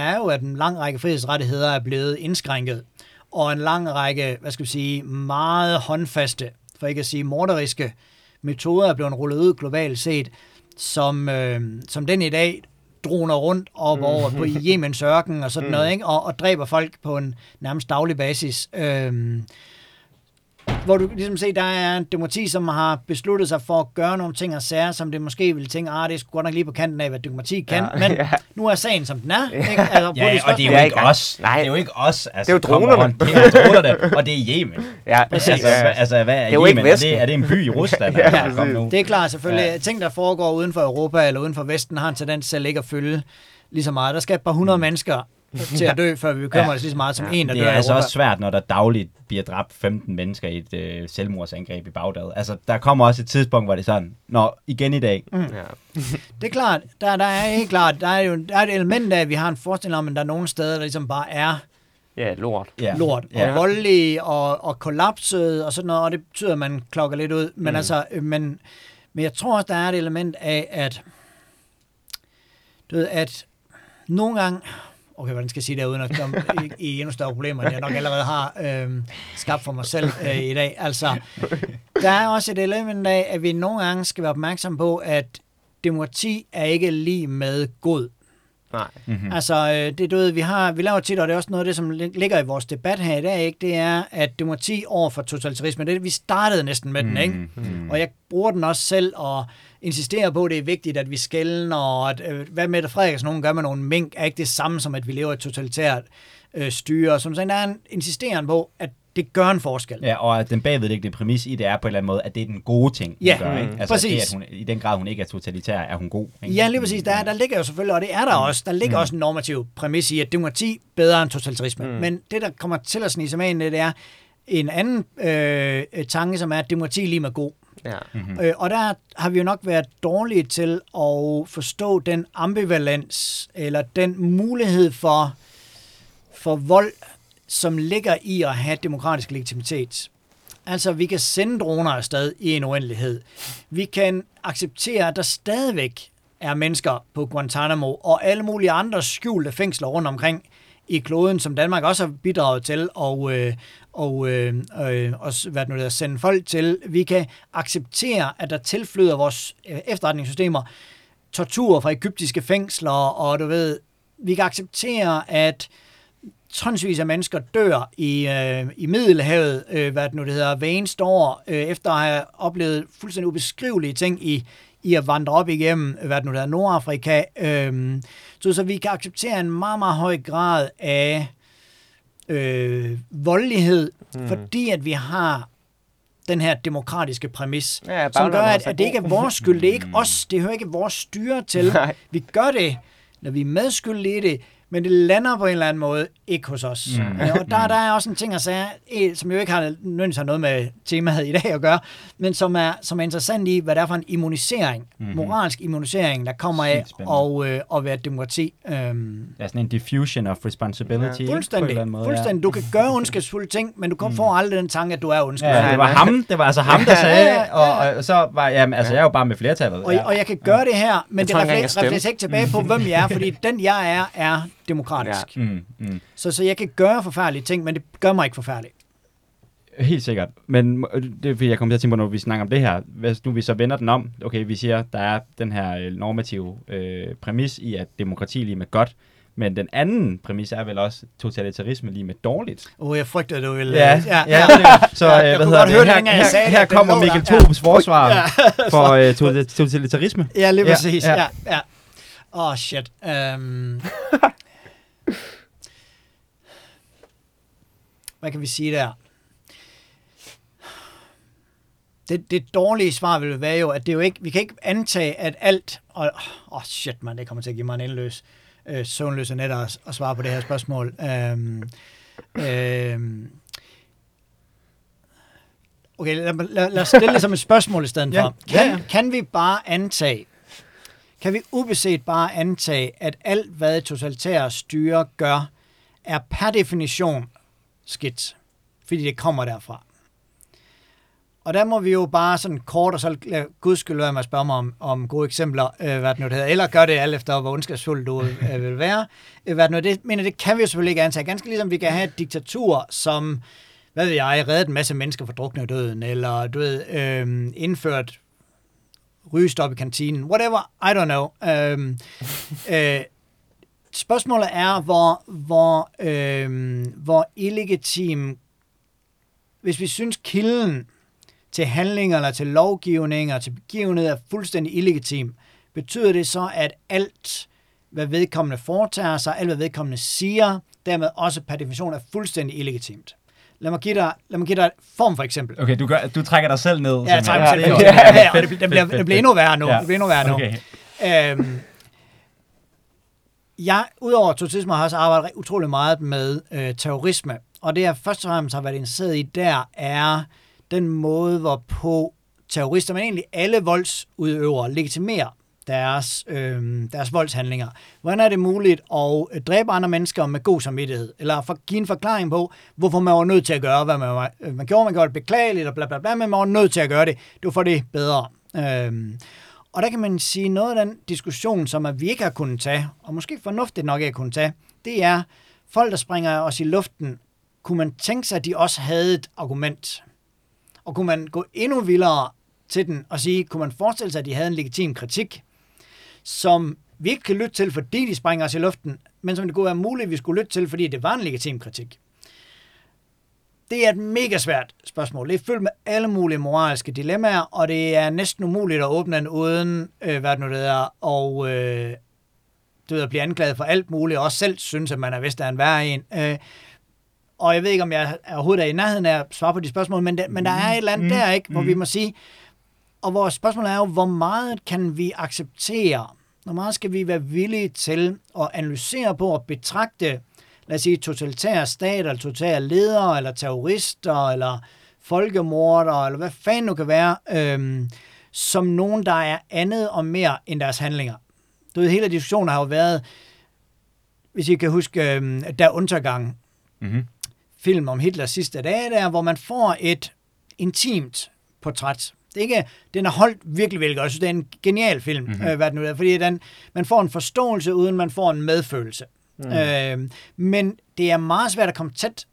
er jo, at en lang række frihedsrettigheder er blevet indskrænket, og en lang række, hvad skal vi sige, meget håndfaste, for ikke at sige morderiske metoder er blevet rullet ud globalt set, som, øh, som den i dag droner rundt op mm. over på Yemens ørken og sådan mm. noget, ikke? Og, og dræber folk på en nærmest daglig basis. Øhm, hvor du ligesom ser, der er en demokrati, som har besluttet sig for at gøre nogle ting og sager, som det måske vil tænke, ah, det er godt nok lige på kanten af, hvad demokrati kan, ja, men ja. nu er sagen, som den er. Ikke? Altså, ja, og det er jo ikke os. Nej. Det er jo ikke os. Altså, det er jo dronerne. Det er jo dronerne, og det er Yemen. Ja, præcis. Altså, altså, hvad er, det er Yemen? Er det, er det en by i Rusland? ja, altså, det er klart selvfølgelig. Ja. Ting, der foregår uden for Europa eller uden for Vesten, har en tendens til ikke at følge lige så meget. Der skal et par hundrede mm. mennesker til at dø, før vi bekymrer ja. os lige så meget som ja. en, der dør Det er altså også svært, når der dagligt bliver dræbt 15 mennesker i et øh, selvmordsangreb i Bagdad. Altså, der kommer også et tidspunkt, hvor det er sådan, når igen i dag. Mm. Ja. det er klart, der, der er helt klart, der er jo der er et element af, at vi har en forestilling om, at der er nogle steder, der ligesom bare er Ja, lort. Ja. Lort. Og ja. voldelige og, og kollapset og sådan noget, og det betyder, at man klokker lidt ud. Men mm. altså, øh, men, men jeg tror også, der er et element af, at du ved, at nogle gange, okay, hvordan skal jeg sige det, uden at komme i, i endnu større problemer, end jeg nok allerede har øh, skabt for mig selv øh, i dag. Altså, der er også et element af, at vi nogle gange skal være opmærksom på, at demokrati er ikke lige med god. Nej. Mm-hmm. Altså, øh, det du ved, vi har, vi laver tit, og det er også noget af det, som ligger i vores debat her i dag, ikke? det er, at demokrati over for totalitarisme, det vi startede næsten med mm-hmm. den, ikke? Mm-hmm. Og jeg bruger den også selv, og insisterer på, at det er vigtigt, at vi skælden, og at, øh, hvad Mette Frederiksen nogen gør med nogle mink, er ikke det samme som, at vi lever i et totalitært øh, styre. Som sådan, der er en insisteren på, at det gør en forskel. Ja, og at den bagvedliggende præmis i det er på en eller anden måde, at det er den gode ting, ja, gør. Ikke? Altså, præcis. Det, at hun, I den grad, hun ikke er totalitær, er hun god. Ikke? Ja, lige præcis. Der, der ligger jo selvfølgelig, og det er der mm. også, der ligger mm. også en normativ præmis i, at demokrati bedre end totalitarisme. Mm. Men det, der kommer til at snige sig med ind, det er en anden øh, tanke, som er, at demokrati lige med god. Ja. Mm-hmm. Øh, og der har vi jo nok været dårlige til at forstå den ambivalens, eller den mulighed for, for vold, som ligger i at have demokratisk legitimitet. Altså, vi kan sende droner afsted i en uendelighed. Vi kan acceptere, at der stadigvæk er mennesker på Guantanamo og alle mulige andre skjulte fængsler rundt omkring i kloden, som Danmark også har bidraget til og, øh, og, øh, øh, og hvad det nu der, sende folk til. Vi kan acceptere, at der tilflyder vores øh, efterretningssystemer tortur fra egyptiske fængsler, og du ved, vi kan acceptere, at tonsvis af mennesker dør i, øh, i Middelhavet, øh, hvad det nu det hedder, hver eneste år, øh, efter at have oplevet fuldstændig ubeskrivelige ting i, i at vandre op igennem, hvad det nu hedder, Nordafrika. Øh, så, så vi kan acceptere en meget, meget høj grad af øh, voldelighed, mm. fordi at vi har den her demokratiske præmis, ja, som gør, at, at det ikke er vores skyld, det er ikke mm. os, det hører ikke vores styre til. Nej. Vi gør det, når vi er medskyldige i det, men det lander på en eller anden måde ikke hos os. Mm. Ja, og der, der er også en ting at sige, som jo ikke har nødvendigvis har noget med temaet i dag at gøre, men som er, som er interessant i, hvad det er for en immunisering, mm-hmm. moralsk immunisering, der kommer af og, øh, at være demokrati. Øhm. Ja, sådan en diffusion of responsibility. Ja. Fuldstændig. På en måde, fuldstændig. Ja. Du kan gøre ondskabsfulde ting, men du kan mm. få aldrig den tanke, at du er ondskabsfuld. Ja, det var ham, det var altså ham, der sagde, ja, ja, ja. Og, og, så var jamen, altså, jeg er jo bare med flertallet. Og, ja. og jeg kan gøre det her, men jeg det reflekterer ikke tilbage på, hvem jeg er, fordi den jeg er, er demokratisk. Ja. Mm, mm. Så, så jeg kan gøre forfærdelige ting, men det gør mig ikke forfærdelig. Helt sikkert. Men det er fordi, jeg kommer til at tænke på, når vi snakker om det her. Hvis nu vi så vender den om, okay, vi siger, der er den her øh, normative øh, præmis i, at demokrati lige med godt, men den anden præmis er vel også totalitarisme lige med dårligt. Åh, oh, jeg frygter, du vil... Ja, øh, ja, ja. ja. Så ja, øh, hvad hedder det? Høre, her, her, sagde, her kommer Mikkel Tobes forsvar ja. for uh, totalitarisme. Ja, lige præcis. Ja, ja. ja. Åh, oh, shit. Um... Hvad kan vi sige der? Det, det dårlige svar vil være jo, at det jo ikke, vi kan ikke antage, at alt, og oh shit man, det kommer til at give mig en endeløs, øh, søvnløse net at, at svare på det her spørgsmål. Øhm, øhm, okay, lad, lad, lad os stille det som et spørgsmål i stedet for. Kan, ja. kan vi bare antage, kan vi ubeset bare antage, at alt, hvad totalitære styre gør, er per definition skidt, fordi det kommer derfra. Og der må vi jo bare sådan kort, og så lade Guds skyld være med at spørge mig om, om gode eksempler, øh, hvad det nu hedder, eller gør det alt efter, hvor ondskabsfuld du øh, vil være. Øh, hvad det nu det, men det kan vi jo selvfølgelig ikke antage. Ganske ligesom vi kan have et diktatur, som, hvad ved jeg, reddet en masse mennesker fra drukne døden, eller du ved, øh, indført rygestop i kantinen, whatever, I don't know. Øh, øh, spørgsmålet er, hvor, hvor, øh, hvor illegitim hvis vi synes kilden til handlinger eller til lovgivning og til begivenhed er fuldstændig illegitim, betyder det så, at alt, hvad vedkommende foretager sig, alt hvad vedkommende siger, dermed også per definition er fuldstændig illegitimt. Lad mig give dig, lad mig give dig et form for eksempel. Okay, du, gør, du trækker dig selv ned. Ja, jeg trækker mig selv ned. Ja, ja, ja, det, det, bliver, det bliver endnu værre nu. Ja. Det bliver endnu værre nu. Okay. Øhm, jeg, udover totisme, har også arbejdet utrolig meget med øh, terrorisme. Og det, jeg først og fremmest har været interesseret i der, er den måde, hvorpå terrorister, men egentlig alle voldsudøvere, legitimerer deres, øh, deres voldshandlinger. Hvordan er det muligt at øh, dræbe andre mennesker med god samvittighed? Eller for, give en forklaring på, hvorfor man var nødt til at gøre, hvad man, var, øh, man gjorde. Man gjorde det beklageligt, og bla bla bla, men man var nødt til at gøre det. Du får det bedre. Øh, og der kan man sige, noget af den diskussion, som vi ikke har kunnet tage, og måske fornuftigt nok ikke har kunnet tage, det er folk, der springer os i luften. Kunne man tænke sig, at de også havde et argument? Og kunne man gå endnu vildere til den og sige, kunne man forestille sig, at de havde en legitim kritik, som vi ikke kan lytte til, fordi de springer os i luften, men som det kunne være muligt, at vi skulle lytte til, fordi det var en legitim kritik. Det er et mega svært spørgsmål. Det er fyldt med alle mulige moralske dilemmaer, og det er næsten umuligt at åbne den uden, øh, hvad det nu det er, og øh, du ved, at blive anklaget for alt muligt, og også selv synes, at man er vist er en værre en. Øh, og jeg ved ikke, om jeg overhovedet er i nærheden af at svare på de spørgsmål, men, det, men der er et eller andet mm, der, ikke, hvor mm. vi må sige, og vores spørgsmål er jo, hvor meget kan vi acceptere, hvor meget skal vi være villige til at analysere på og betragte lad os sige, totalitære stater, eller totalitære ledere, eller terrorister, eller folkemordere, eller hvad fanden nu kan være, øhm, som nogen, der er andet og mere end deres handlinger. Du ved, hele diskussionen har jo været, hvis I kan huske, øhm, der Untergang, mm-hmm. film om Hitlers sidste dage, der, hvor man får et intimt portræt. Det er ikke, den er holdt virkelig, virkelig godt. Jeg synes, det er en genial film, mm-hmm. øh, hvad det nu er, fordi den, man får en forståelse, uden man får en medfølelse. Mm. Øh, men det er meget svært at komme tæt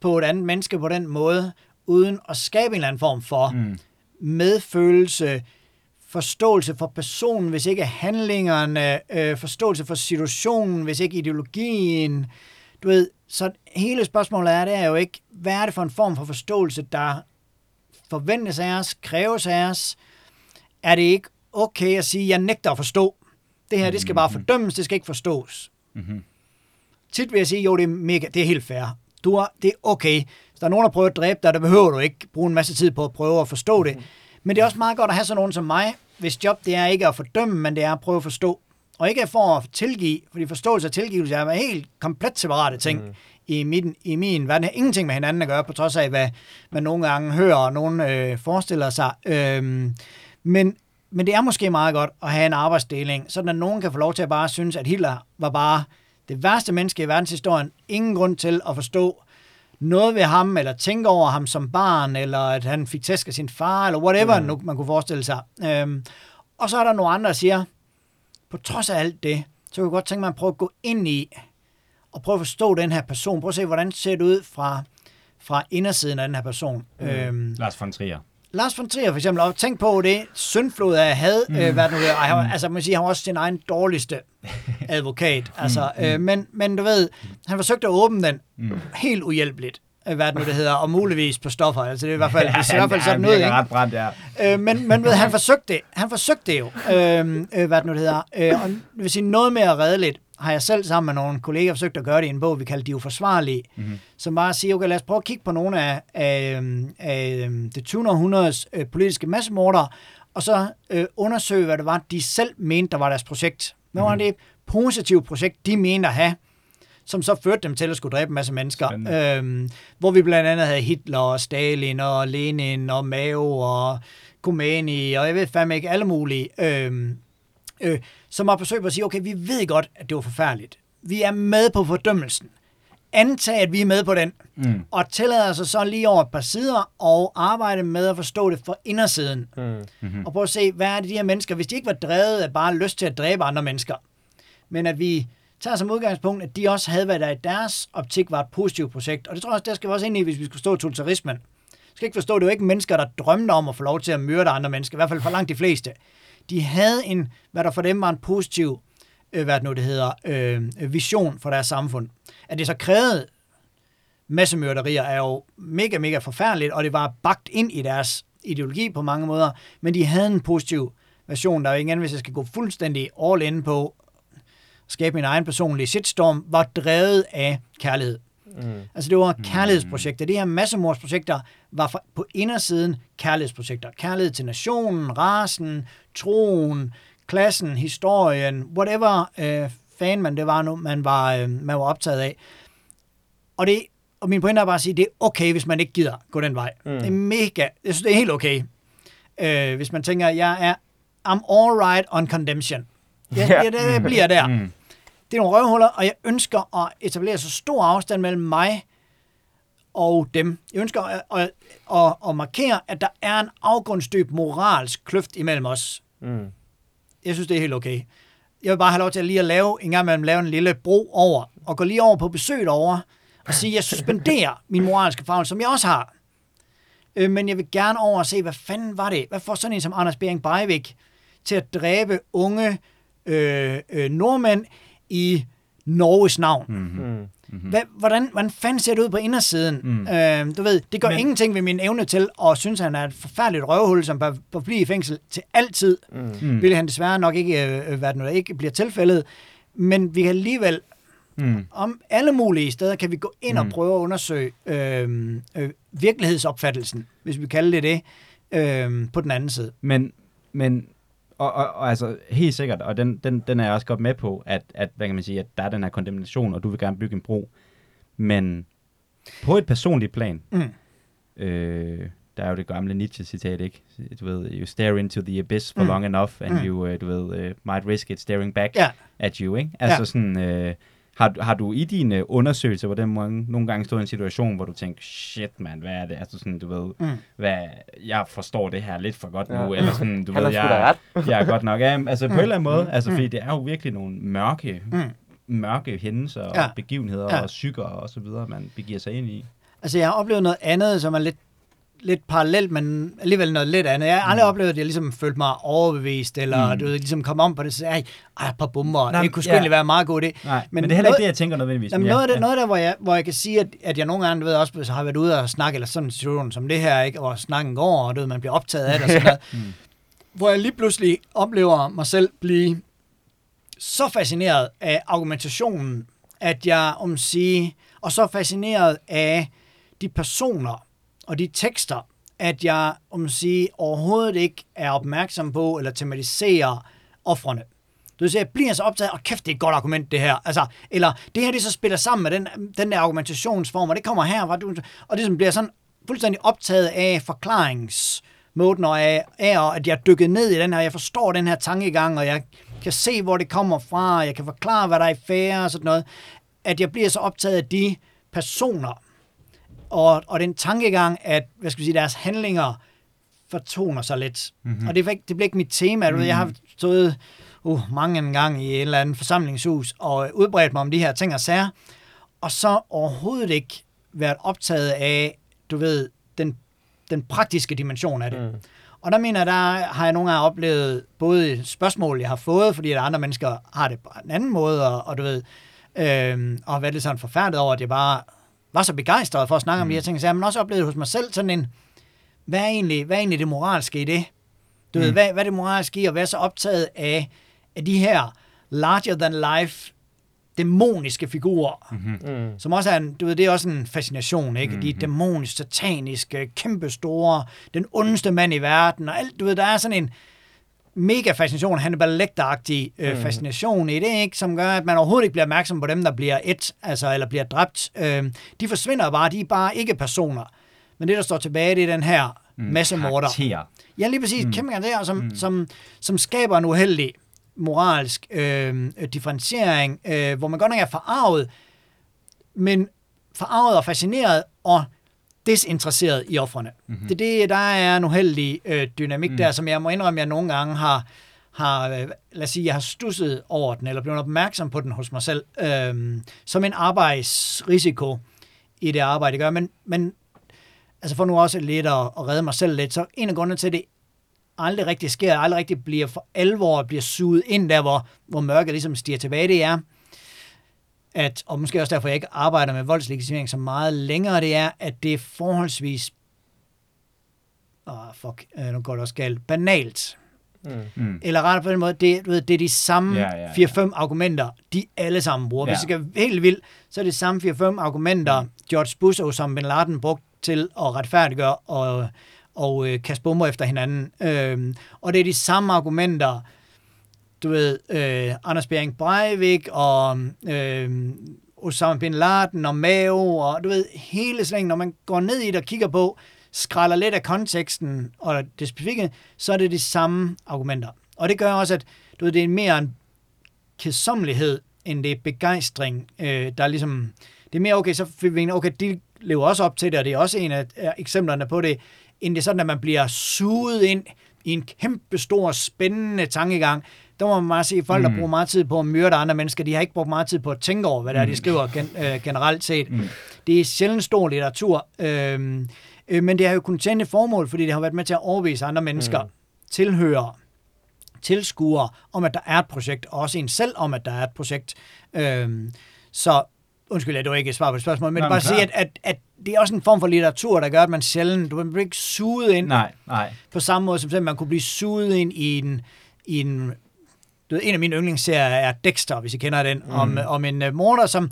på et andet menneske på den måde, uden at skabe en eller anden form for mm. medfølelse, forståelse for personen, hvis ikke handlingerne, øh, forståelse for situationen, hvis ikke ideologien. Du ved, så hele spørgsmålet er, det er jo ikke, hvad er det for en form for forståelse, der forventes af os, kræves af os? Er det ikke okay at sige, jeg nægter at forstå? Det her, det skal bare mm-hmm. fordømmes, det skal ikke forstås. Mm-hmm tit vil jeg sige, jo, det er, mega, det er helt fair. Du har, det er okay. Hvis der er nogen, der prøver at dræbe dig, der behøver du ikke bruge en masse tid på at prøve at forstå det. Men det er også meget godt at have sådan nogen som mig, hvis job det er ikke at fordømme, men det er at prøve at forstå. Og ikke for at tilgive, fordi forståelse og tilgivelse er helt komplet separate ting mm. I, min, i min verden. Har ingenting med hinanden at gøre, på trods af, hvad man nogle gange hører, og nogen øh, forestiller sig. Øhm, men, men det er måske meget godt at have en arbejdsdeling, sådan at nogen kan få lov til at bare synes, at Hitler var bare det værste menneske i verdenshistorien. Ingen grund til at forstå noget ved ham, eller tænke over ham som barn, eller at han fik tæsk af sin far, eller whatever mm. nu man kunne forestille sig. Øhm, og så er der nogle andre, der siger, på trods af alt det, så kunne jeg godt tænke mig at prøve at gå ind i, og prøve at forstå den her person. Prøve at se, hvordan det ser det ud fra, fra indersiden af den her person. Mm. Øhm, Lars von Trier. Lars von Trier for eksempel, og tænk på det syndflod af had, mm. øh, hvad nu er. Han, mm. altså man siger, han var også sin egen dårligste advokat. altså, mm. øh, men, men du ved, han forsøgte at åbne den mm. helt uhjælpeligt øh, hvad det nu det hedder, og muligvis på stoffer. Altså det er i hvert fald, ja, det er i hvert fald sådan noget, ikke? ret brændt, ja. Øh, men, men ved, han forsøgte det. Han forsøgte det jo, øh, øh, hvad det nu det hedder. Øh, og det vil sige noget mere redeligt, har jeg selv sammen med nogle kolleger forsøgt at gøre det i en bog, vi kalder De Uforsvarlige, mm-hmm. som bare siger, okay, lad os prøve at kigge på nogle af, af, af det 20. århundredes øh, politiske massemordere, og så øh, undersøge, hvad det var, de selv mente, der var deres projekt. Hvad var mm-hmm. det positive projekt, de mente at have, som så førte dem til at skulle dræbe en masse mennesker. Øhm, hvor vi blandt andet havde Hitler og Stalin og Lenin og Mao og Khomeini og jeg ved fandme ikke, alle mulige. Øhm, øh, som har forsøgt at sige, okay, vi ved godt, at det var forfærdeligt. Vi er med på fordømmelsen. Antag, at vi er med på den, mm. og tillader os så lige over et par sider og arbejde med at forstå det for indersiden. Mm. Mm-hmm. Og prøve at se, hvad er det de her mennesker, hvis de ikke var drevet af bare lyst til at dræbe andre mennesker, men at vi tager som udgangspunkt, at de også havde, hvad der i deres optik var et positivt projekt. Og det tror jeg også, der skal vi også ind i, hvis vi skulle stå totalitarismen. Jeg skal ikke forstå, det er jo ikke mennesker, der drømte om at få lov til at myrde andre mennesker, i hvert fald for langt de fleste de havde en, hvad der for dem var en positiv, øh, hvad det nu det hedder, øh, vision for deres samfund. At det så krævede massemørderier er jo mega, mega forfærdeligt, og det var bagt ind i deres ideologi på mange måder, men de havde en positiv version, der jo igen, hvis jeg skal gå fuldstændig all in på skabe min egen personlige shitstorm, var drevet af kærlighed. Mm. Altså det var kærlighedsprojekter. De her massemordsprojekter var på indersiden kærlighedsprojekter. Kærlighed til nationen, rasen, troen, klassen, historien, whatever øh, fan man det var nu, man var, øh, man var optaget af. Og, det, og min pointe er bare at sige, det er okay, hvis man ikke gider gå den vej. Mm. Det er mega, jeg synes, det er helt okay. Øh, hvis man tænker, jeg er I'm all right on condemnation. Ja, ja, det, det bliver der. Mm. Det er nogle røvhuller, og jeg ønsker at etablere så stor afstand mellem mig og dem. Jeg ønsker at, at, at, at markere, at der er en afgrundsdyb moralsk kløft imellem os. Mm. Jeg synes, det er helt okay. Jeg vil bare have lov til at lige at lave, en gang imellem lave en lille bro over, og gå lige over på besøg over og sige, at jeg suspenderer min moralske fagl, som jeg også har. Øh, men jeg vil gerne over og se, hvad fanden var det? Hvad får sådan en som Anders Bering Breivik til at dræbe unge øh, øh, nordmænd i Norges navn. Mm-hmm. Mm-hmm. Hvad, hvordan, hvordan fanden ser det ud på indersiden? Mm. Øh, du ved, det gør Men... ingenting ved min evne til at synes, at han er et forfærdeligt røvhul, som bør, bør blive i fængsel til altid. Mm. Vil han desværre nok ikke, øh, hvad det nu ikke bliver tilfældet. Men vi kan alligevel, mm. om alle mulige steder, kan vi gå ind mm. og prøve at undersøge øh, øh, virkelighedsopfattelsen, hvis vi kalder det det, øh, på den anden side. Men, men og, og, og altså helt sikkert, og den, den, den er jeg også godt med på, at, at, hvad kan man sige, at der er den her kondemnation, og du vil gerne bygge en bro. Men på et personligt plan, mm. øh, der er jo det gamle Nietzsche-citat, ikke? Du ved, you stare into the abyss for mm. long enough, and mm. you, uh, du ved, uh, might risk it staring back yeah. at you, ikke? Altså yeah. sådan, uh, har, har du i dine undersøgelser, hvor den mange, nogle gange stået i en situation, hvor du tænker, shit man, hvad er det? Altså sådan, du ved, mm. hvad, jeg forstår det her lidt for godt ja. nu, eller sådan, du ved, jeg, jeg er godt nok af. Altså på mm. en eller anden måde, mm. altså fordi det er jo virkelig nogle mørke, mm. mørke hændelser ja. og begivenheder ja. og psyker og så videre, man begiver sig ind i. Altså jeg har oplevet noget andet, som er lidt lidt parallelt, men alligevel noget lidt andet. Jeg har aldrig mm. oplevet, at jeg ligesom følte mig overbevist, eller mm. du ved, ligesom kom om på det, så ej, ej, par bomber, Nej, det kunne sgu ja. være meget godt det. Nej, men, men det er heller ikke det, jeg tænker nødvendigvis. Jamen, noget, af det, ja. noget der, hvor jeg, hvor jeg kan sige, at, at jeg nogle gange, du ved, også så har været ude og snakke, eller sådan en situation som det her, ikke, hvor snakken går, og du ved, man bliver optaget af det, og sådan noget, mm. hvor jeg lige pludselig oplever mig selv blive så fascineret af argumentationen, at jeg, om sige, og så fascineret af de personer, og de tekster, at jeg om at sige, overhovedet ikke er opmærksom på eller tematiserer offrene. Du siger, jeg bliver så optaget, og kæft, det er et godt argument, det her. Altså, eller det her, det så spiller sammen med den, den der argumentationsform, og det kommer her, hvor du, og det som bliver sådan fuldstændig optaget af forklaringsmåden, og af, af, at jeg er dykket ned i den her, jeg forstår den her tankegang, og jeg kan se, hvor det kommer fra, og jeg kan forklare, hvad der er i færre og sådan noget, at jeg bliver så optaget af de personer, og, og den tankegang, at hvad skal vi sige, deres handlinger fortoner sig lidt. Mm-hmm. Og det, det bliver ikke mit tema. Mm-hmm. Jeg har mhm. stået uh, mange en gang i en eller anden forsamlingshus og udbredt mig om de her ting og sager, og så overhovedet ikke været optaget af, du ved, den, den praktiske dimension af det. Mm. Og der mener jeg, der har jeg nogle gange oplevet både spørgsmål, jeg har fået, fordi at andre mennesker har det på en anden måde, og, og du ved, øh, og har været lidt sådan forfærdet over, at jeg bare var så begejstret for at snakke mm. om de her mm. ting, så jeg har også oplevet hos mig selv sådan en, hvad er egentlig, hvad er egentlig det moralske i det? Du mm. ved, hvad, hvad er det moralske i at være så optaget af, af de her larger than life dæmoniske figurer, mm-hmm. mm. som også er en, du ved, det er også en fascination, ikke? Mm-hmm. De dæmoniske, sataniske, kæmpestore, den ondeste mand i verden, og alt, du ved, der er sådan en, mega fascination, Hannibal Lecter-agtig øh, mm. fascination i det, ikke? som gør, at man overhovedet ikke bliver opmærksom på dem, der bliver et, altså, eller bliver dræbt. Øh, de forsvinder bare, de er bare ikke personer. Men det, der står tilbage, det er den her mm, massemorder. Karakter. Ja, lige præcis. Mm. Kæmpe karakter, som, mm. som, som skaber en uheldig moralsk øh, differentiering, øh, hvor man godt nok er forarvet, men forarvet og fascineret, og desinteresseret i offrene. Mm-hmm. Det er det, der er en uheldig øh, dynamik mm. der, som jeg må indrømme, jeg nogle gange har, har øh, lad os sige, jeg har stusset over den, eller blevet opmærksom på den hos mig selv, øh, som en arbejdsrisiko i det arbejde, jeg gør. Men, men altså for nu også lidt at, at redde mig selv lidt, så en af grundene til, at det aldrig rigtig sker, aldrig rigtig bliver for alvor, bliver suget ind der, hvor, hvor mørket ligesom stiger tilbage, det er, at, og måske også derfor, jeg ikke arbejder med voldslegitimering så meget længere, det er, at det er forholdsvis, åh oh, fuck, øh, nu går det også galt, banalt. Mm. Mm. Eller rettere på den måde, det, du ved, det er de samme ja, ja, ja. 4-5 argumenter, de alle sammen bruger. Ja. Hvis det er helt vildt, så er det samme 4-5 argumenter, George Bush og Osama Bin Laden brugt til at retfærdiggøre og, og øh, kaste bomber efter hinanden. Øhm, og det er de samme argumenter, du ved, øh, Anders Bering Breivik og øh, Osama Bin Laden og Mao, og du ved, hele slængen, når man går ned i det og kigger på, skræller lidt af konteksten og det specifikke, så er det de samme argumenter. Og det gør også, at du ved, det er mere en kedsommelighed, end det er begejstring, øh, der er ligesom, det er mere okay, så vi okay, de lever også op til det, og det er også en af eksemplerne på det, end det er sådan, at man bliver suget ind i en kæmpe stor, spændende tankegang, der må man bare at folk, der mm. bruger meget tid på at myrde andre mennesker, de har ikke brugt meget tid på at tænke over, hvad det er, de mm. skriver gen, øh, generelt set. Mm. Det er sjældent stor litteratur, øh, øh, men det har jo kun tjent et formål, fordi det har været med til at overvise andre mennesker, mm. tilhører, tilskuere, om at der er et projekt, og også en selv om, at der er et projekt. Øh, så undskyld, at du ikke svarer på det spørgsmål, men Nej, bare sige, at, at, at det er også en form for litteratur, der gør, at man sjældent, du bliver ikke suget ind nej, nej. på samme måde, som man kunne blive suget ind i en, i en du ved, en af mine yndlingsserier er Dexter, hvis I kender den, mm. om, om en uh, morder, som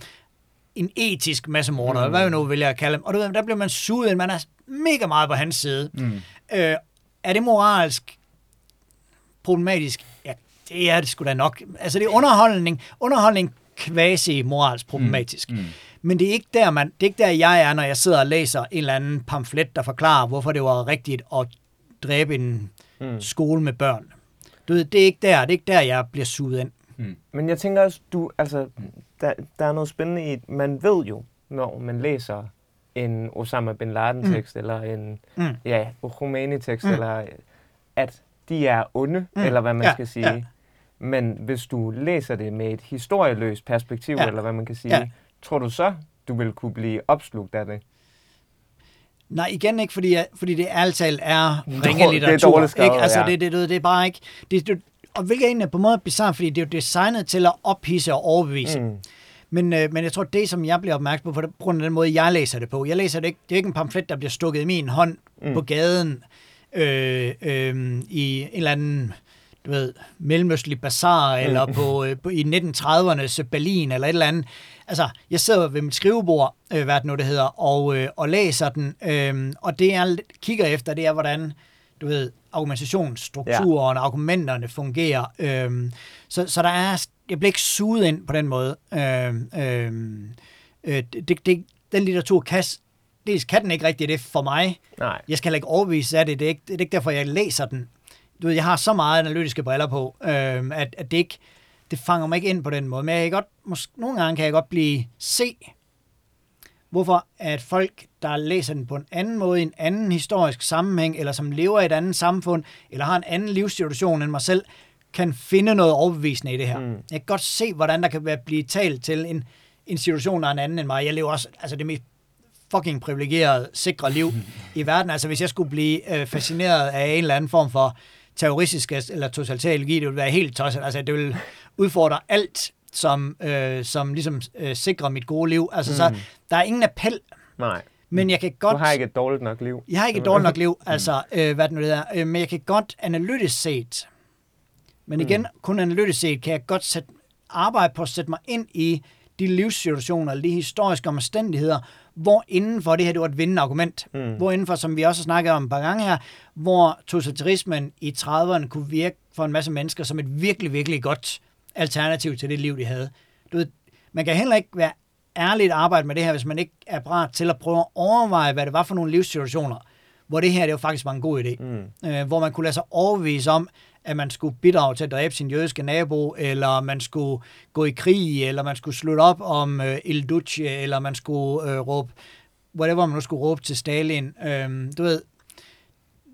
en etisk masse morder, mm. hvad jeg nu vil jeg kalde dem. Og du ved, der bliver man suget man er mega meget på hans side. Mm. Øh, er det moralsk problematisk? Ja, det er det sgu da nok. Altså, det er underholdning. Underholdning quasi moralsk problematisk. Mm. Mm. Men det er, ikke der, man, det er ikke der, jeg er, når jeg sidder og læser en eller anden pamflet, der forklarer, hvorfor det var rigtigt at dræbe en mm. skole med børn. Du ved, det er ikke der, det er ikke der, jeg bliver suget ind. Mm. Men jeg tænker også, du, altså, der, der er noget spændende i, man ved jo, når man læser en Osama Bin Laden-tekst, mm. eller en mm. ja, Khomeini-tekst, mm. eller at de er onde, mm. eller hvad man ja, skal sige. Ja. Men hvis du læser det med et historieløst perspektiv, ja. eller hvad man kan sige, ja. tror du så, du vil kunne blive opslugt af det? Nej, igen ikke, fordi, fordi det altid er ringe litteratur. Det er skrevet, ikke? Altså, ja. det, det, det, det er bare ikke... Det, det, og hvilket egentlig er på en måde bizarre, fordi det er jo designet til at ophisse og overbevise. Mm. Men, øh, men jeg tror, det som jeg bliver opmærksom på, på grund af den måde, jeg læser det på, jeg læser det ikke, det er ikke en pamflet, der bliver stukket i min hånd mm. på gaden øh, øh, i en eller anden du ved, mellemøstlig bazar, mm. eller på, øh, på, i 1930'ernes Berlin, eller et eller andet. Altså, jeg sidder ved mit skrivebord, øh, hvad det nu det hedder, og, øh, og læser den, øh, og det jeg kigger efter, det er, hvordan, du ved, argumentationsstrukturen ja. og argumenterne fungerer. Øh, så, så der er, jeg bliver ikke suget ind på den måde. Øh, øh, øh, det, det, den litteratur kan, dels kan den ikke rigtig det for mig. Nej. Jeg skal heller ikke overbevise af det. Det er ikke, det er ikke derfor, jeg læser den du ved, jeg har så meget analytiske briller på, øh, at, at det ikke, det fanger mig ikke ind på den måde. Men jeg kan godt, måske, nogle gange kan jeg godt blive se, hvorfor at folk, der læser den på en anden måde, i en anden historisk sammenhæng, eller som lever i et andet samfund, eller har en anden livssituation end mig selv, kan finde noget overbevisende i det her. Mm. Jeg kan godt se, hvordan der kan være, blive talt til en, en situation, der er en anden end mig. Jeg lever også altså det mest fucking privilegeret, sikre liv i verden. Altså hvis jeg skulle blive øh, fascineret af en eller anden form for terroristisk eller totalitær ideologi, det vil være helt tosset. Altså, det vil udfordre alt, som, øh, som ligesom øh, sikrer mit gode liv. Altså, mm. så der er ingen appel. Nej. Men jeg kan godt... Du har ikke et dårligt nok liv. Jeg har ikke et dårligt nok liv, altså, øh, hvad det nu er. Øh, men jeg kan godt analytisk set, men igen, mm. kun analytisk set, kan jeg godt sætte, arbejde på at sætte mig ind i de livssituationer, eller de historiske omstændigheder, hvor inden for det her, det var et vindende argument. Mm. Hvor inden for, som vi også har snakket om et par gange her, hvor totalitarismen i 30'erne kunne virke for en masse mennesker som et virkelig, virkelig godt alternativ til det liv, de havde. Du ved, man kan heller ikke være ærligt arbejde med det her, hvis man ikke er parat til at prøve at overveje, hvad det var for nogle livssituationer, hvor det her det var faktisk var en god idé. Mm. Øh, hvor man kunne lade sig overbevise om, at man skulle bidrage til at dræbe sin jødiske nabo, eller man skulle gå i krig, eller man skulle slutte op om øh, Il Duce, eller man skulle øh, råbe, whatever man nu skulle råbe til Stalin. Øh, du ved,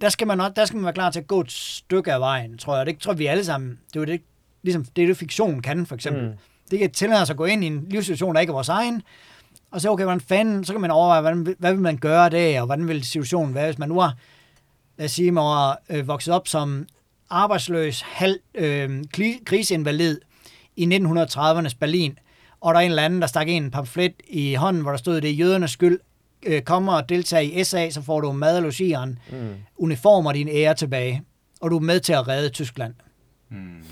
der skal, man, der skal man være klar til at gå et stykke af vejen, tror jeg. Det tror vi alle sammen. Det er det, ligesom, det, er det fiktion kan, for eksempel. Mm. Det kan tillade os at gå ind i en livssituation, der ikke er vores egen, og så, okay, hvordan fanden, så kan man overveje, hvordan, hvad vil man gøre der, og hvordan vil situationen være, hvis man nu har, lad os sige, man var øh, vokset op som arbejdsløs, halv øh, kriseinvalid i 1930'ernes Berlin, og der er en eller anden, der stak en pamflet i hånden, hvor der stod, det er jødernes skyld, øh, kommer og deltager i SA, så får du mad og logieren, mm. uniformer din ære tilbage, og du er med til at redde Tyskland. Mm.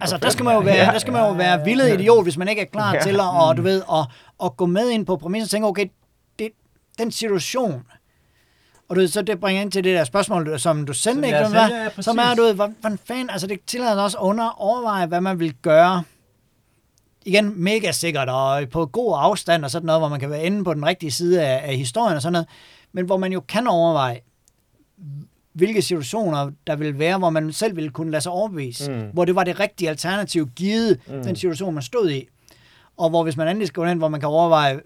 Altså, der skal man jo være, der skal man jo være vildet idiot, hvis man ikke er klar ja. til at, og, du ved, at, at gå med ind på præmissen og tænke, okay, det, den situation, og du ved, så det bringer ind til det der spørgsmål, som du sendte, ikke? Hvad, ja, som er, du ved, hvordan fanden, altså det tillader også under overveje, hvad man vil gøre. Igen, mega sikkert, og på god afstand og sådan noget, hvor man kan være inde på den rigtige side af, af historien og sådan noget, men hvor man jo kan overveje, hvilke situationer der vil være, hvor man selv ville kunne lade sig overbevise, mm. hvor det var det rigtige alternativ, givet mm. den situation, man stod i. Og hvor hvis man endelig skal gå ind, hvor man kan overveje,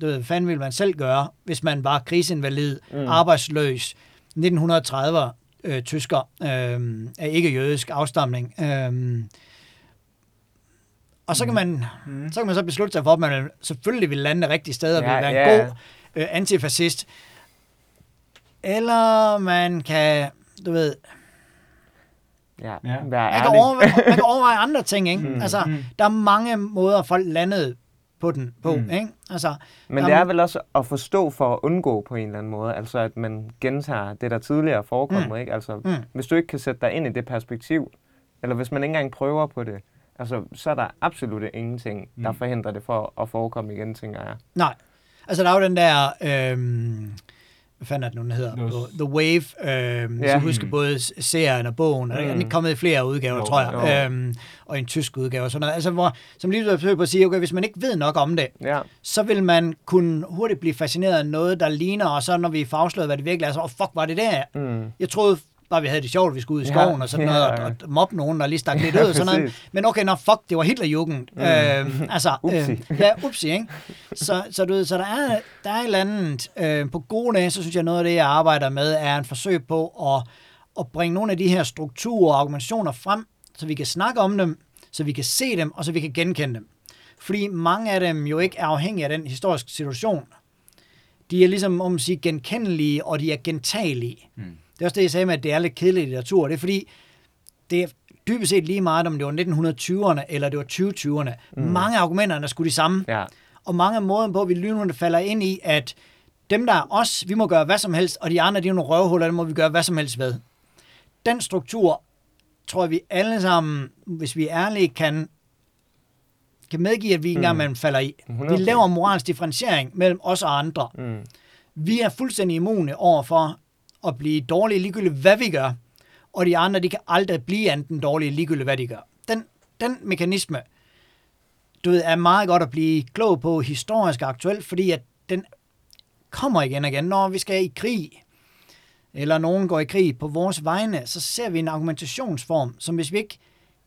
du ved, hvad fanden ville man selv gøre, hvis man var kriseinvalid, mm. arbejdsløs, 1930'er øh, tysker øh, af ikke-jødisk afstamning. Øh, og så kan, mm. man, mm. så kan man så beslutte sig for, at man selvfølgelig vil lande det rigtige sted og ja, vil være ja. en god øh, antifascist. Eller man kan, du ved... Ja, ja. man, kan overveje, man kan overveje andre ting, ikke? Mm. Altså, mm. der er mange måder, folk landede på den på, mm. ikke? Altså, Men det er vel også at forstå for at undgå på en eller anden måde, altså at man gentager det, der tidligere forekommet, mm. ikke? Altså, mm. hvis du ikke kan sætte dig ind i det perspektiv, eller hvis man ikke engang prøver på det, altså, så er der absolut ingenting, der mm. forhindrer det for at forekomme igen, tænker jeg. Nej. Altså, der er jo den der... Øh hvad fanden er det nu, den hedder? Yes. The Wave, øh, ja. som husker både serien og bogen, mm. den er kommet i flere udgaver, jo, tror jeg, øhm, og en tysk udgave og sådan noget, altså hvor, som lige forsøger på at sige, okay, hvis man ikke ved nok om det, ja. så vil man kunne hurtigt blive fascineret af noget, der ligner, og så når vi får afsløret, hvad det virkelig er, så, oh, fuck, var det der? Mm. Jeg troede bare vi havde det sjovt, vi skulle ud i skoven ja, og sådan noget, ja, og, og mobbe nogen, der lige stak lidt ud og sådan noget. Men okay, nå fuck, det var Hitlerjugend. Mm. Øh, altså, øh, ja, upsi, ikke? Så, så, du ved, så der er, der er et eller andet, øh, på gode dage, så synes jeg, noget af det, jeg arbejder med, er en forsøg på at, at bringe nogle af de her strukturer og argumentationer frem, så vi kan snakke om dem, så vi kan se dem, og så vi kan genkende dem. Fordi mange af dem jo ikke er afhængige af den historiske situation. De er ligesom, om at sige, genkendelige, og de er gentagelige. Mm. Det er også det, jeg sagde med, at det er lidt kedelig litteratur. Det er fordi, det er dybest set lige meget, om det var 1920'erne eller det var 2020'erne. Mm. Mange af argumenterne er sgu de samme. Ja. Og mange af måden på, at vi lynhurtigt falder ind i, at dem, der er os, vi må gøre hvad som helst, og de andre, de er nogle røvhuller, dem må vi gøre hvad som helst ved. Den struktur, tror jeg, vi alle sammen, hvis vi er ærlige, kan, kan medgive, at vi ikke mm. engang falder i. 100%. Vi laver moralsk differentiering mellem os og andre. Mm. Vi er fuldstændig immune over for at blive dårlige ligegyldigt, hvad vi gør, og de andre, de kan aldrig blive andet dårlige ligegyldigt, hvad de gør. Den, den mekanisme, du ved, er meget godt at blive klog på historisk og aktuelt, fordi at den kommer igen og igen, når vi skal i krig, eller nogen går i krig på vores vegne, så ser vi en argumentationsform, som hvis vi ikke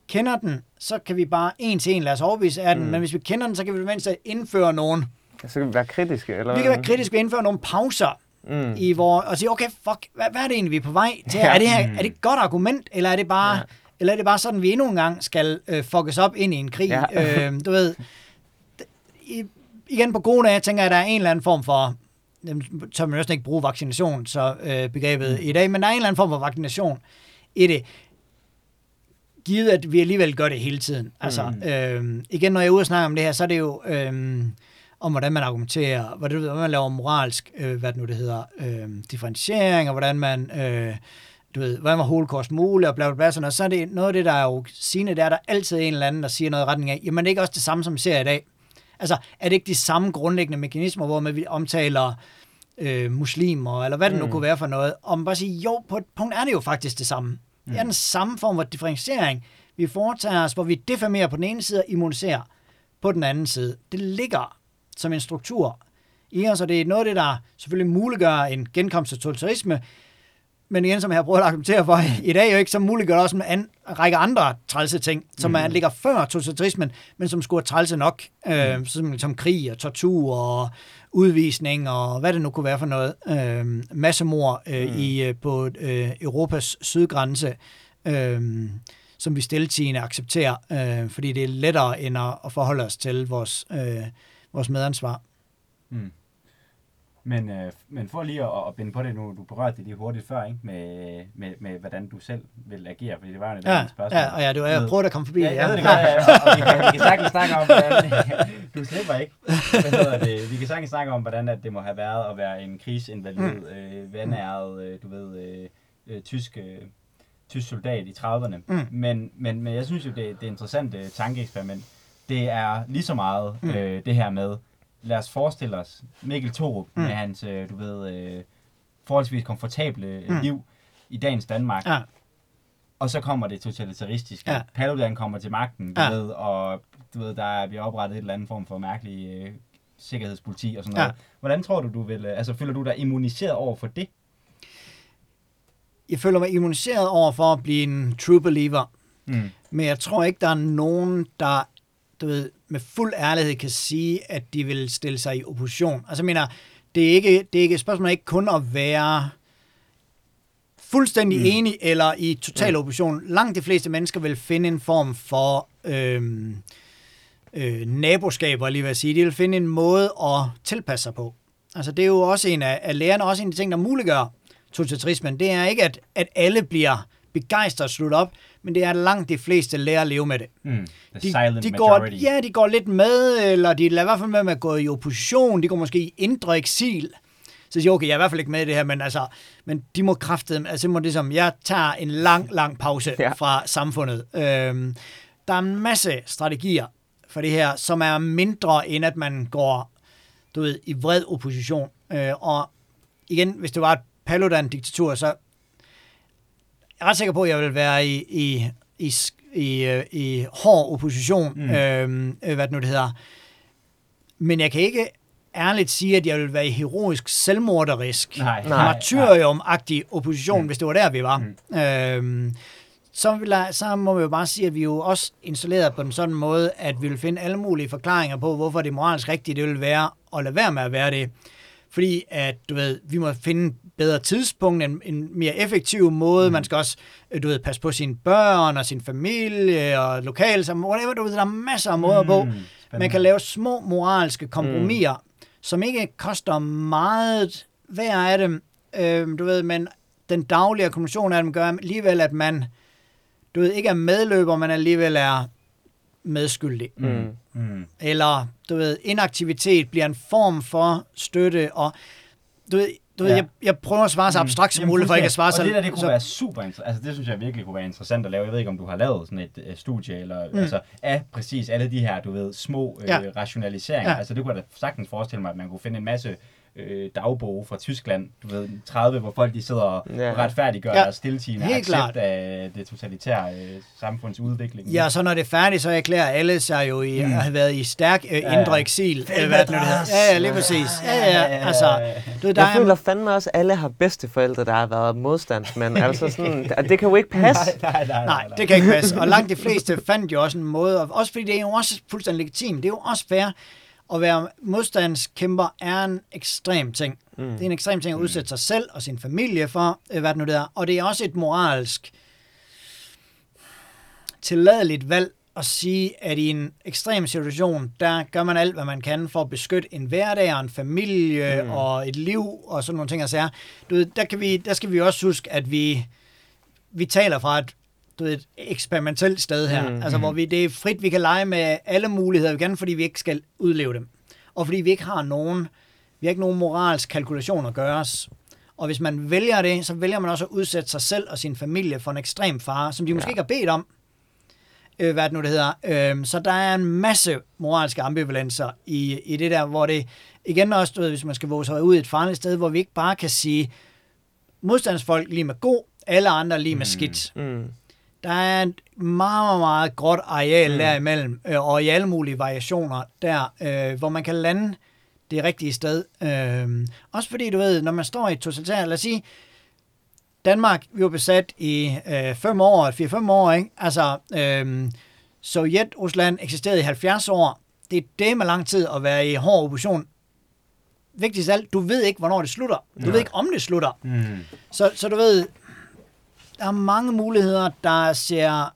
kender den, så kan vi bare en til en lade os overbevise af den, mm. men hvis vi kender den, så kan vi mindst indføre nogen. Så kan vi være kritiske? Eller vi kan være kritiske ved at indføre nogle pauser, mm. i hvor, og sige, okay, fuck, hvad, hvad er det egentlig, vi er på vej til? Ja. Er, det her, er det et godt argument, eller er det bare, ja. eller er det bare sådan, vi endnu en gang skal øh, fuckes op ind i en krig? Ja. øh, du ved, i, igen på gode dage, tænker jeg, at der er en eller anden form for, så man næsten ikke bruge vaccination, så øh, begrebet mm. i dag, men der er en eller anden form for vaccination i det givet at vi alligevel gør det hele tiden. Altså, mm. øh, igen, når jeg er ude og snakke om det her, så er det jo, øh, om hvordan man argumenterer, hvordan, man laver moralsk, øh, hvad det nu det hedder, øh, differentiering, og hvordan man, øh, du ved, hvordan var holocaust muligt, og bla bla bla, sådan, og så er det noget af det, der er jo sigende, der er der altid en eller anden, der siger noget i retning af, jamen det er ikke også det samme, som vi ser i dag. Altså, er det ikke de samme grundlæggende mekanismer, hvor man omtaler øh, muslimer, eller hvad det nu mm. kunne være for noget, om bare sige, jo, på et punkt er det jo faktisk det samme. Mm. Det er den samme form for differentiering, vi foretager os, hvor vi defamerer på den ene side og immuniserer på den anden side. Det ligger som en struktur i os, og det er noget af det, der selvfølgelig muliggør en genkomst af totalitarisme, men igen, som jeg har prøvet at argumentere for i dag, jo ikke, så muliggør også en an, række andre trælse ting, som mm. er, ligger før totalitarismen, men som skulle trælse nok, øh, mm. som, som krig og tortur og udvisning og hvad det nu kunne være for noget. Øh, massemord øh, mm. i, øh, på øh, Europas sydgrænse, øh, som vi stiltigende accepterer, øh, fordi det er lettere end at, at forholde os til vores øh, vores medansvar. Mm. Men, øh, men for lige at, at binde på det nu, du berørte det lige hurtigt før, ikke? Med, med, med hvordan du selv vil agere, fordi det var jo et ja, spørgsmål. Ja, og ja, du, jeg prøvet at komme forbi ja, det. Ja, jeg ved det godt, ja, og, og vi, kan, vi kan sagtens snakke om, hvordan, du slipper ikke. Hvad det? Vi kan sagtens snakke om, hvordan at det må have været at være en krigsinvalid, mm. øh, vandæret, øh, du ved, øh, øh, tysk, øh, tysk soldat i 30'erne. Mm. Men, men, men jeg synes jo, det, det er et interessant øh, tankeeksperiment. Det er lige så meget mm. øh, det her med, lad os forestille os Mikkel Thorup mm. med hans, øh, du ved, øh, forholdsvis komfortable øh, mm. liv i dagens Danmark. Ja. Og så kommer det totalitaristiske. Ja. Paludan kommer til magten, du ja. ved, og du ved, der er, vi har oprettet et eller andet form for mærkelig øh, sikkerhedspoliti og sådan noget. Ja. Hvordan tror du, du vil, øh, altså føler du dig immuniseret over for det? Jeg føler mig immuniseret over for at blive en true believer. Mm. Men jeg tror ikke, der er nogen, der du ved, med fuld ærlighed kan sige, at de vil stille sig i opposition. Altså jeg mener, det er ikke, det er ikke et spørgsmål ikke kun at være fuldstændig mm. enig eller i total opposition. Langt de fleste mennesker vil finde en form for øhm, øh, naboskaber, lige vil sige. De vil finde en måde at tilpasse sig på. Altså det er jo også en af, af lærerne, også en af de ting, der muliggør totalitarismen. Det er ikke, at, at alle bliver begejstret og slutte op, men det er, langt de fleste lærer at leve med det. Mm, de, de går, ja, de går lidt med, eller de lader i hvert fald med, med at gå i opposition, de går måske i indre eksil. Så siger okay, jeg er i hvert fald ikke med i det her, men, altså, men de må kræfte, altså må det som, jeg tager en lang, lang pause ja. fra samfundet. Øhm, der er en masse strategier for det her, som er mindre, end at man går du ved, i vred opposition. Øh, og igen, hvis det var et Paludan-diktatur, så jeg er ret sikker på, at jeg vil være i, i, i, i, øh, i hård opposition, mm. øhm, øh, hvad det nu det hedder. Men jeg kan ikke ærligt sige, at jeg vil være i heroisk selvmorderisk, martyrium-agtig opposition, mm. hvis det var der, vi var. Mm. Øhm, så, vil jeg, så må vi jo bare sige, at vi jo også installeret på en sådan måde, at vi vil finde alle mulige forklaringer på, hvorfor det moralsk rigtige det vil være at lade være med at være det. Fordi at, du ved, vi må finde bedre tidspunkt, en, en mere effektiv måde. Mm. Man skal også, øh, du ved, passe på sine børn og sin familie og lokalsamfund. Whatever, du ved, der er masser af måder mm. på. Man kan lave små moralske kompromiser, mm. som ikke koster meget hver af dem. Øh, du ved, men den daglige akkumulation af dem gør alligevel, at man du ved, ikke er medløber, men alligevel er medskyldig. Mm. Mm. Eller, du ved, inaktivitet bliver en form for støtte, og du ved, du ja. ved, jeg, jeg prøver at svare så mm. abstrakt som muligt, for ikke at svare så... Og det der, det kunne så... være super interessant. Altså, det synes jeg virkelig kunne være interessant at lave. Jeg ved ikke, om du har lavet sådan et uh, studie, eller mm. altså, af præcis alle de her, du ved, små uh, ja. rationaliseringer. Ja. Altså, det kunne jeg da sagtens forestille mig, at man kunne finde en masse øh, dagbog fra Tyskland, du ved, 30, hvor folk de sidder og ja. retfærdiggør ja. deres stilltigende accept klart. af det totalitære øh, samfunds udvikling. Ja, så når det er færdigt, så erklærer alle sig jo i, mm. at have været i stærk øh, indre ja. eksil. Øh, hvad det nu det Ja, ja, lige præcis. Ja, ja, altså, du, der jeg er... føler fandme også, at alle har bedsteforældre, der har været modstandsmænd. altså sådan, det kan jo ikke passe. Nej, nej, nej, nej, nej. nej, det kan ikke passe. Og langt de fleste fandt jo også en måde, også fordi det er jo også fuldstændig legitimt. Det er jo også fair at være modstandskæmper er en ekstrem ting. Mm. Det er en ekstrem ting at udsætte sig selv og sin familie for, øh, hvad det nu det er. Og det er også et moralsk tilladeligt valg at sige, at i en ekstrem situation, der gør man alt, hvad man kan for at beskytte en hverdag og en familie mm. og et liv og sådan nogle ting. Altså, du ved, der, kan vi, der skal vi også huske, at vi, vi taler fra et du ved, et eksperimentelt sted her, mm, altså mm. hvor vi, det er frit, vi kan lege med alle muligheder, kan, fordi vi ikke skal udleve dem. Og fordi vi ikke har nogen, vi har ikke nogen moralsk kalkulation at gøre os. Og hvis man vælger det, så vælger man også at udsætte sig selv og sin familie for en ekstrem fare, som de måske ja. ikke har bedt om, øh, hvad det nu det hedder. Øh, så der er en masse moralske ambivalenser i, i det der, hvor det igen også, du ved, hvis man skal våge sig ud i et farligt sted, hvor vi ikke bare kan sige, modstandsfolk lige med god, alle andre lige med mm. skidt. Mm. Der er et meget, meget, meget gråt areal mm. derimellem, øh, og i alle mulige variationer der, øh, hvor man kan lande det rigtige sted. Øh, også fordi, du ved, når man står i et totalitært, lad os sige, Danmark, vi var besat i øh, fem år, fire-fem år, ikke? Altså, øh, Sovjet-Rusland eksisterede i 70 år. Det er det med lang tid at være i hård opposition. Vigtigst af alt, du ved ikke, hvornår det slutter. Du ja. ved ikke, om det slutter. Mm. Så, så du ved, der er mange muligheder, der ser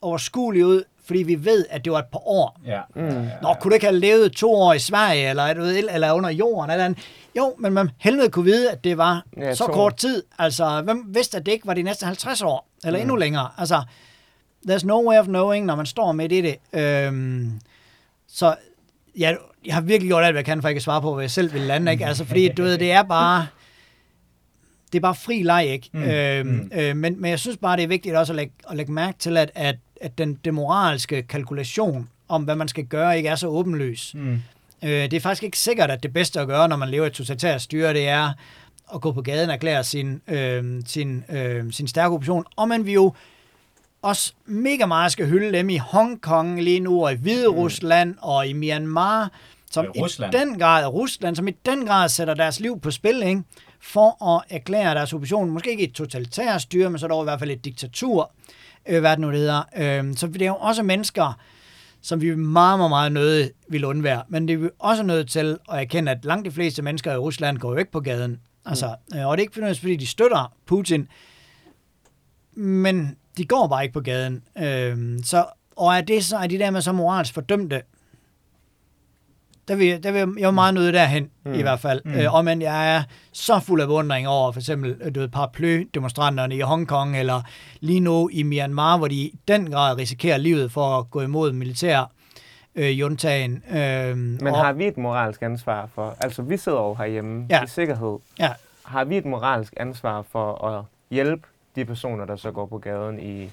overskuelige ud, fordi vi ved, at det var et par år. Ja. Mm. Nå, kunne du ikke have levet to år i Sverige, eller, eller under jorden, eller andet? Jo, men man helvede kunne vide, at det var ja, så kort tid. Altså, hvem vidste, at det ikke var de næste 50 år, eller mm. endnu længere? Altså, there's no way of knowing, når man står midt i det. Øhm, så ja, jeg har virkelig gjort alt, hvad jeg kan, for jeg kan svare på, hvad jeg selv vil lande, ikke? Altså, fordi, du ved, det er bare, det er bare fri leg, ikke? Mm. Øh, mm. Øh, men, men jeg synes bare, det er vigtigt også at lægge, at lægge mærke til, at, at, at den, den moralske kalkulation om, hvad man skal gøre, ikke er så åbenløs. Mm. Øh, det er faktisk ikke sikkert, at det bedste at gøre, når man lever i et totalitært styre, det er at gå på gaden og erklære sin, øh, sin, øh, sin stærke opposition. Og man vil jo også mega meget skal hylde dem i Hongkong lige nu, og i Hvide mm. Rusland og i Myanmar, som i, Rusland. den grad, Rusland, som i den grad sætter deres liv på spil, ikke? For at erklære deres opposition, måske ikke et totalitært styre, men så dog i hvert fald et diktatur, øh, hvad det nu hedder. Øh, så det er jo også mennesker, som vi meget, meget, meget nødt vil undvære. Men det er vi også nødt til at erkende, at langt de fleste mennesker i Rusland går jo ikke på gaden. Altså, mm. øh, og det er ikke fordi, de støtter Putin, men de går bare ikke på gaden. Øh, så, og er det så, er de der med så moralsk fordømte, der vil, der vil jeg er meget nødt derhen, mm. i hvert fald. Mm. Øh, og men jeg er så fuld af beundring over for eksempel øh, du ved, paraply-demonstranterne i Hongkong, eller lige nu i Myanmar, hvor de i den grad risikerer livet for at gå imod militær øh, juntagen. Øh, men og, har vi et moralsk ansvar for, altså vi sidder jo herhjemme ja. i sikkerhed, ja. har vi et moralsk ansvar for at hjælpe de personer, der så går på gaden i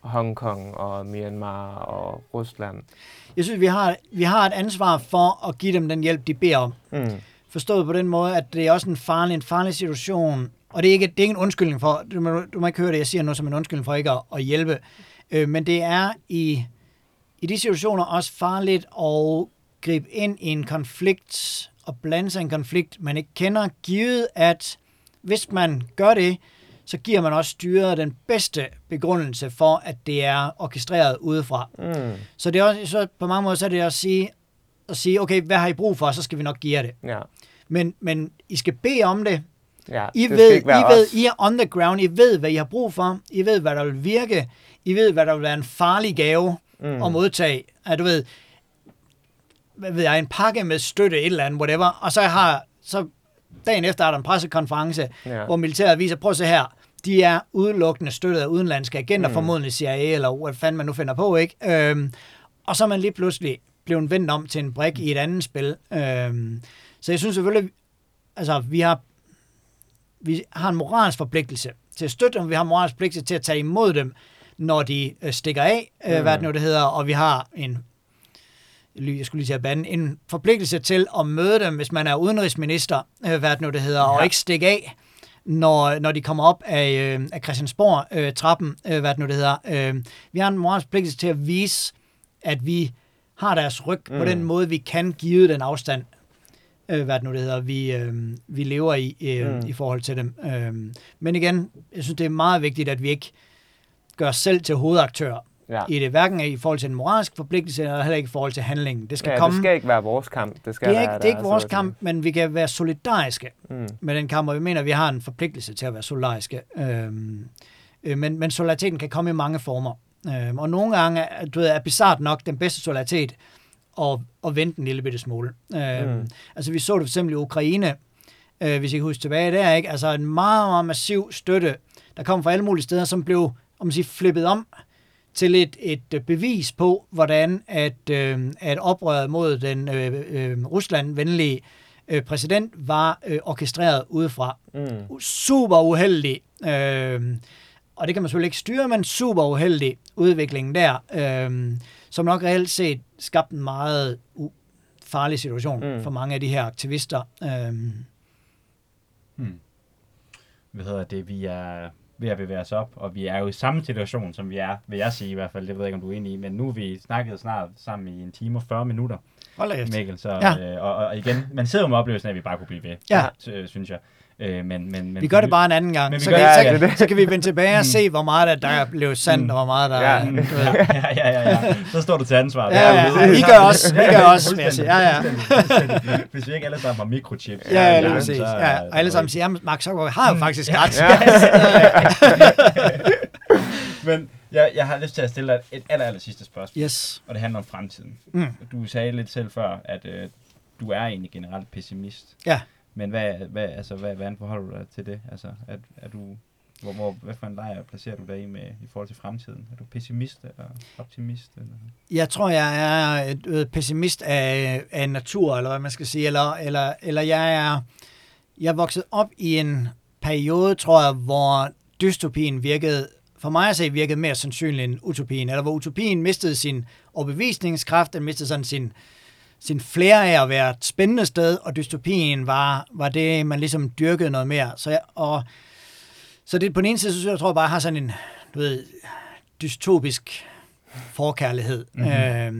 Hongkong og Myanmar og Rusland? Jeg synes, vi har, vi har et ansvar for at give dem den hjælp, de beder om. Mm. Forstået på den måde, at det er også en farlig, en farlig situation, og det er ikke, det er ikke en undskyldning for, du må, du må ikke høre det, jeg siger noget som en undskyldning for ikke at, at hjælpe, øh, men det er i, i de situationer også farligt at gribe ind i en konflikt og blande sig i en konflikt, man ikke kender, givet at hvis man gør det, så giver man også styret den bedste begrundelse for, at det er orkestreret udefra. Mm. Så det er også, så på mange måder så er det at sige, at sige, okay, hvad har I brug for, så skal vi nok give jer det. Ja. Men, men I skal bede om det. Ja, I, det ved, I, ved, I er on the ground, I ved, hvad I har brug for, I ved, hvad der vil virke, I ved, hvad der vil være en farlig gave mm. at modtage. At du ved, hvad ved jeg, en pakke med støtte, et eller andet, whatever, og så har, så dagen efter er der en pressekonference, ja. hvor militæret viser, prøv at se her, de er udelukkende støttet af udenlandske agenter, mm. formodentlig CIA, eller hvad fanden man nu finder på, ikke? Øhm, og så er man lige pludselig blevet vendt om til en brik i et andet spil. Øhm, så jeg synes selvfølgelig, altså vi har, vi har en moralsk forpligtelse til at støtte dem, vi har en moralsk forpligtelse til at tage imod dem, når de øh, stikker af, øh, mm. hvad det nu det hedder, og vi har en jeg skulle lige til at bande, en forpligtelse til at møde dem, hvis man er udenrigsminister, øh, hvad det nu det hedder, ja. og ikke stikke af, når, når de kommer op af, øh, af Christiansborg-trappen, øh, hvad det nu det hedder. Øh, vi har en moralsk forpligtelse til at vise, at vi har deres ryg mm. på den måde, vi kan give den afstand, øh, hvad det nu det hedder, vi, øh, vi lever i øh, mm. i forhold til dem. Øh, men igen, jeg synes, det er meget vigtigt, at vi ikke gør os selv til hovedaktør ja. i det, hverken i forhold til en moralsk forpligtelse, eller heller ikke i forhold til handlingen. Det skal, ja, komme, det skal ikke være vores kamp. Det, skal det er ikke, det er ikke vores kamp, men vi kan være solidariske mm. med den kamp, og vi mener, at vi har en forpligtelse til at være solidariske. Øhm, øh, men, men solidariteten kan komme i mange former. Øhm, og nogle gange du ved, er bizart nok den bedste solidaritet at, at vente en lille bitte smule. Øhm, mm. Altså vi så det for eksempel i Ukraine, øh, hvis I kan huske tilbage der, ikke? altså en meget, meget massiv støtte, der kom fra alle mulige steder, som blev om man siger, flippet om til et, et øh, bevis på, hvordan at, øh, at oprøret mod den øh, øh, Rusland-venlige øh, præsident var øh, orkestreret udefra. Mm. Super uheldig. Øh, og det kan man selvfølgelig ikke styre, men super uheldig udvikling der, øh, som nok reelt set skabte en meget farlig situation mm. for mange af de her aktivister. Øh. Hmm. Hvad hedder det? Vi er ved at bevæge os op, og vi er jo i samme situation, som vi er, vil jeg sige i hvert fald, det ved jeg ikke, om du er enig i, men nu er vi snakket snart sammen i en time og 40 minutter, Hold Mikkel, så, ja. øh, og, og igen, man sidder jo med oplevelsen af, at vi bare kunne blive ved, ja. synes jeg. Øh, men, men, men, vi gør det bare en anden gang. Men vi så, gør, kan, ja, så, ja. så kan vi vende tilbage og mm. se, hvor meget der er blevet sandt, mm. og hvor meget der ja. er... ja, ja, ja, ja. Så står du til ansvar. Ja, ja, ja. I gør også, vi gør også, vil jeg sige. Ja, ja. Hvis vi ikke alle sammen har mikrochips. Ja, ja, lige præcis. Ja, og alle sammen siger, at Mark Zuckerberg har jo mm. faktisk ret. Men jeg, jeg har lyst til at stille dig et aller, aller sidste spørgsmål. Yes. Og det handler om fremtiden. Mm. Du sagde lidt selv før, at øh, du er egentlig generelt pessimist. Ja. Men hvad, hvad, altså, hvad, hvordan forholder du dig til det? Altså, er, er du Hvor, hvor, hvad for en lejr placerer du dig i med i forhold til fremtiden? Er du pessimist eller optimist? Eller? Jeg tror, jeg er pessimist af, af natur, eller hvad man skal sige, eller, eller, eller jeg er jeg er vokset op i en periode, tror jeg, hvor dystopien virkede, for mig at se, virkede mere sandsynlig end utopien, eller hvor utopien mistede sin overbevisningskraft, den mistede sådan sin, sin flere af at være et spændende sted, og dystopien var, var det, man ligesom dyrkede noget mere. Så, jeg, og, så det på den ene side, så jeg tror jeg bare, jeg har sådan en, du ved, dystopisk forkærlighed. Mm-hmm. Øh,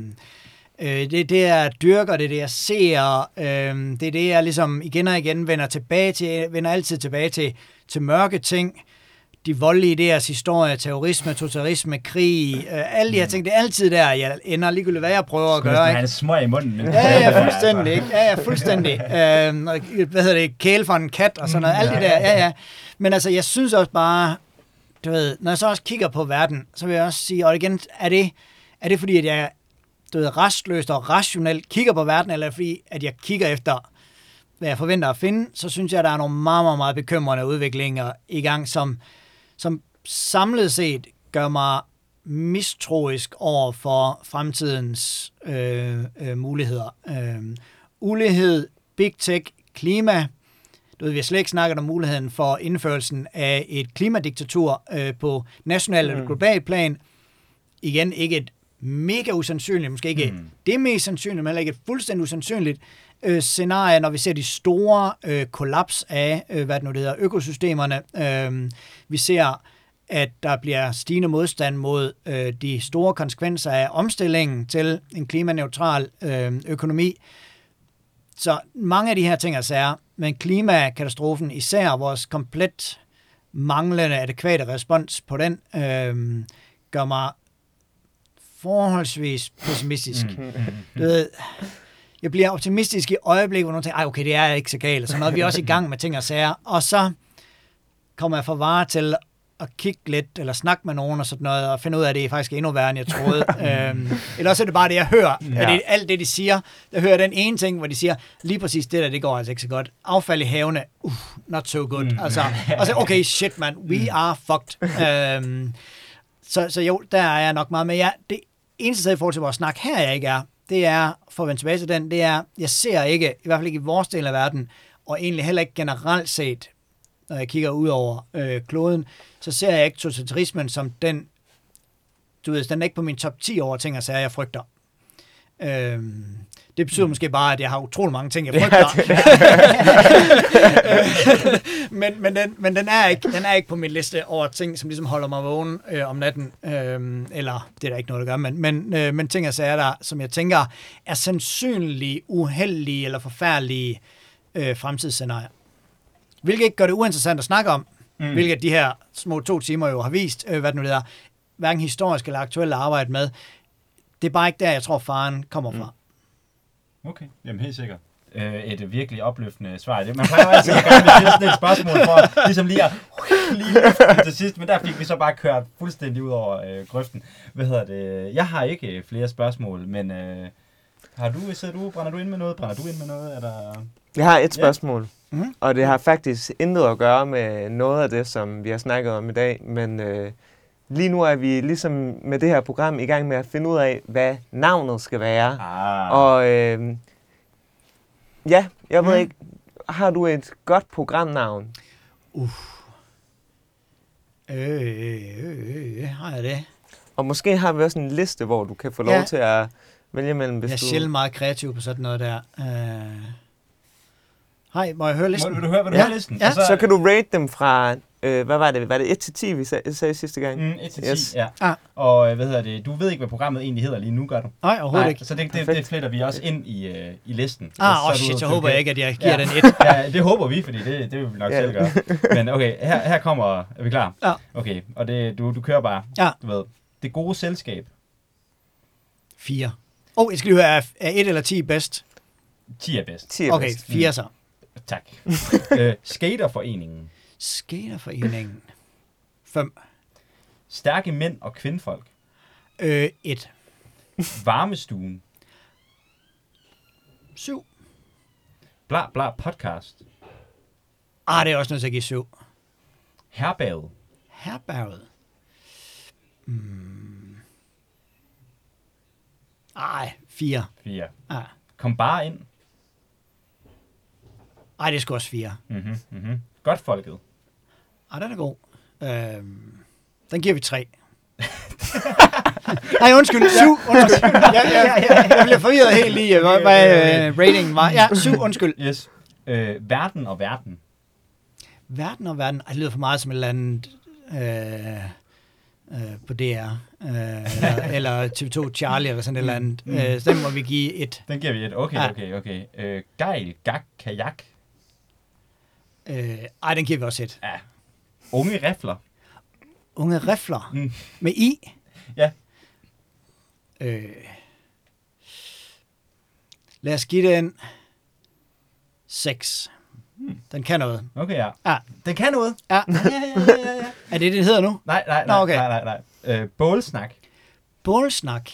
øh, det er det, jeg dyrker, det er det, jeg ser, øh, det er det, jeg ligesom igen og igen vender tilbage til, vender altid tilbage til, til mørke ting, de voldelige idéers historie, terrorisme, totalitarisme, krig, øh, alle de her mm. ting, det er altid der, jeg ender ligegyldigt, hvad jeg prøver at gøre. Han smøg i munden. Men... Ja, ja, fuldstændig. Ikke? Ja, ja, fuldstændig. Øh, hvad hedder det? Kæle for en kat og sådan noget. Alt det der. Ja, ja. Men altså, jeg synes også bare, du ved, når jeg så også kigger på verden, så vil jeg også sige, og igen, er det, er det fordi, at jeg du ved, restløst og rationelt kigger på verden, eller fordi, at jeg kigger efter, hvad jeg forventer at finde, så synes jeg, at der er nogle meget, meget, meget bekymrende udviklinger i gang, som, som samlet set gør mig mistroisk over for fremtidens øh, øh, muligheder. Øh, ulighed, big tech, klima. Du ved, vi har slet ikke snakket om muligheden for indførelsen af et klimadiktatur øh, på national eller mm. global plan. Igen, ikke et mega usandsynligt, måske ikke mm. det mest sandsynlige, men heller ikke et fuldstændig usandsynligt øh, scenarie, når vi ser de store øh, kollaps af, øh, hvad det nu det hedder, økosystemerne. Øh, vi ser, at der bliver stigende modstand mod øh, de store konsekvenser af omstillingen til en klimaneutral øh, økonomi. Så mange af de her ting er sær, men klimakatastrofen, især vores komplet manglende adekvate respons på den, øh, gør mig forholdsvis pessimistisk. Mm. Du ved, jeg bliver optimistisk i øjeblikket, hvor nogen tænker, okay, det er ikke så galt, så når vi er også i gang med ting og sager. Og så kommer jeg for vare til at kigge lidt, eller snakke med nogen og sådan noget, og finde ud af, at det er faktisk endnu værre, end jeg troede. øhm, eller også er det bare det, jeg hører. Ja. Det, alt det, de siger, jeg hører den ene ting, hvor de siger, lige præcis det der, det går altså ikke så godt. Affald i havene, uh, not so good. Mm. Altså, og så, okay, shit man, we mm. are fucked. øhm, så, så jo, der er jeg nok meget med. Ja, det eneste sted i forhold til vores snak her, jeg ikke er, det er, for at vende tilbage til den, det er, jeg ser ikke, i hvert fald ikke i vores del af verden, og egentlig heller ikke generelt set, når jeg kigger ud over øh, kloden, så ser jeg ikke totalitarismen som den, du ved, den er ikke på min top 10 over ting, og sager, jeg frygter. Øhm, det betyder mm. måske bare, at jeg har utrolig mange ting, jeg frygter. men, men, den, men den, er ikke, den er ikke på min liste over ting, som ligesom holder mig vågen øh, om natten. Øh, eller, det er der ikke noget, der gør, men, men, øh, men ting og sager, der, som jeg tænker, er sandsynlige, uheldige eller forfærdelige øh, fremtidsscenarier. Hvilket ikke gør det uinteressant at snakke om, mm. hvilket de her små to timer jo har vist, øh, hvad det nu er, hverken historisk eller aktuelt at arbejde med. Det er bare ikke der, jeg tror, faren kommer fra. Okay, jamen helt sikkert øh, et virkelig opløftende svar. Det, man plejer altid at gerne stille sådan et spørgsmål for ligesom lige at lige til sidst, men der fik vi så bare kørt fuldstændig ud over øh, grøften. Hvad hedder det? Jeg har ikke flere spørgsmål, men øh, har du, sidder du, brænder du ind med noget? Brænder du ind med noget? Er der... Jeg har et spørgsmål, ja. mm-hmm. og det har faktisk intet at gøre med noget af det, som vi har snakket om i dag, men øh, lige nu er vi ligesom med det her program i gang med at finde ud af, hvad navnet skal være. Ah. Og øh, Ja, jeg ved mm. ikke. Har du et godt programnavn? Uh. Øh, øh, øh, øh, har jeg det? Og måske har vi også en liste, hvor du kan få lov ja. til at vælge mellem, hvis Jeg er du... sjældent meget kreativ på sådan noget der. Uh... Hej, må jeg høre listen? Må, vil du høre, vil du ja. høre listen? Ja. Så, så kan du rate dem fra Øh, hvad var det? Var det 1 til 10, vi sag, sagde sidste gang? Mm, 1 til 10, yes. ja. Ah. Og øh, hvad hedder det? Du ved ikke, hvad programmet egentlig hedder lige nu, gør du? Nej, overhovedet Nej, ikke. Så det, det, det fletter vi også ind i, uh, i listen. Ah, oh, shit, så håber jeg ikke, at jeg giver ja. den 1. ja, det håber vi, fordi det, det vil vi nok ja. selv gøre. Men okay, her, her kommer... Er vi klar? Ja. Okay, og det, du, du kører bare. Ja. Du ved, det gode selskab. 4. Åh, oh, jeg skal lige høre, er, er 1 eller 10 bedst? 10 er bedst. 10 er okay, 4 mm. så. Tak. øh, skaterforeningen. Skaterforeningen. 5. Stærke mænd og kvindfolk. Øh, 1. Varmestuen. 7. Bla bla podcast. Ah, det er også nødt til at give 7. Herbaget. Herberget. Hmm. Ej, fire. Fire. Ah. Kom bare ind. Ej, det er sgu også fire. Mm-hmm, mm-hmm. Godt folket. Ej, den er god. Øhm, den giver vi tre. Nej, undskyld. Syv. Undskyld. Ja, ja, ja. Jeg bliver forvirret helt i, hvad, hvad uh, ratingen var. Ja, syv. Undskyld. Yes. Øh, verden og verden. Verden og verden. Ej, det lyder for meget som et eller andet øh, øh, på DR. Øh, eller, eller TV2 Charlie eller sådan et eller andet. Mm. Øh, så den må vi give et. Den giver vi et. Okay, okay, okay. Øh, gejl, gak, kajak. Øh, ej, den giver vi også et. Ja. Unge rifler. Unge rifler. Mm. Med I. Ja. Øh, lad os give den 6. Den kan noget. Okay, ja. Ja. Den kan noget. Ja. Ja, ja, ja, ja, ja. Er det det, hedder nu? Nej, nej, Nå, nej, okay. nej, nej, nej. Øh, bålsnak. Bålsnak.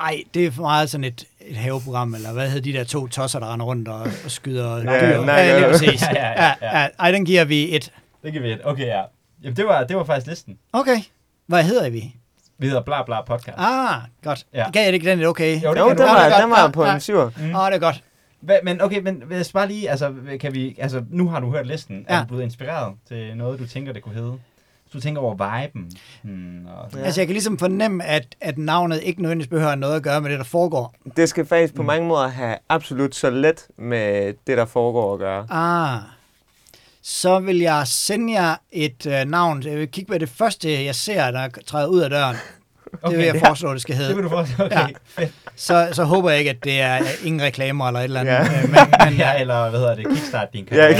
Ej, det er for meget sådan et, et haveprogram, eller hvad hedder de der to tosser, der render rundt og, og skyder Nej, dyr? nej, ja, lige nej. præcis. Ja, ja, ja, ja. ja. Ej, den giver vi et. Det kan vi et. Okay, ja. Jamen, det var, det var faktisk listen. Okay. Hvad hedder vi? Vi hedder Bla Bla Podcast. Ah, godt. Ja. Gav jeg det ikke den et okay? Jo, det Jo, den var, godt. den var på en syver. Mm. Åh, det er godt. Hva, men okay, men hvis bare lige, altså, kan vi, altså, nu har du hørt listen. Ja. Er Ja. du blevet inspireret til noget, du tænker, det kunne hedde? Hvis du tænker over viben. Hmm, og, Ja. Altså, jeg kan ligesom fornemme, at, at navnet ikke nødvendigvis behøver noget at gøre med det, der foregår. Det skal faktisk Mm. på mange måder have absolut så let med det, der foregår at gøre. Ah. Så vil jeg sende jer et øh, navn. Jeg vil kigge på det første, jeg ser, der træder ud af døren. Okay, det vil jeg ja. foreslå, det skal Det vil hedde. du forstå. Okay, Ja. Så, så håber jeg ikke, at det er ingen reklamer eller et eller andet. Ja. Ja. Men, men, Ja, eller hvad hedder det? Kickstart din Ja, karriere.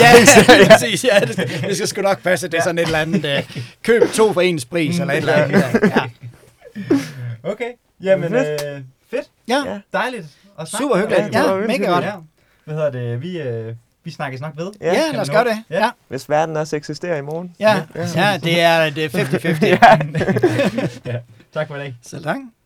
Ja, ja, præcis. Ja, det, det skal sgu nok passe. Det er sådan et eller andet uh, køb to for ens pris, eller et eller andet. Ja, Okay, jamen Fedt. øh, fedt. ja. Ja. Dejligt. at snakke super hyggeligt. dig. det var Ja, virkelig mega godt. Ja. Hvad hedder det? Vi, øh, vi snakkes nok ved. Ja, Ja, lad os vi gøre det. Ja. Ja, Hvis verden også eksisterer i morgen. ja, ja det er det er 50-50. ja. Tak for i dag. Så langt.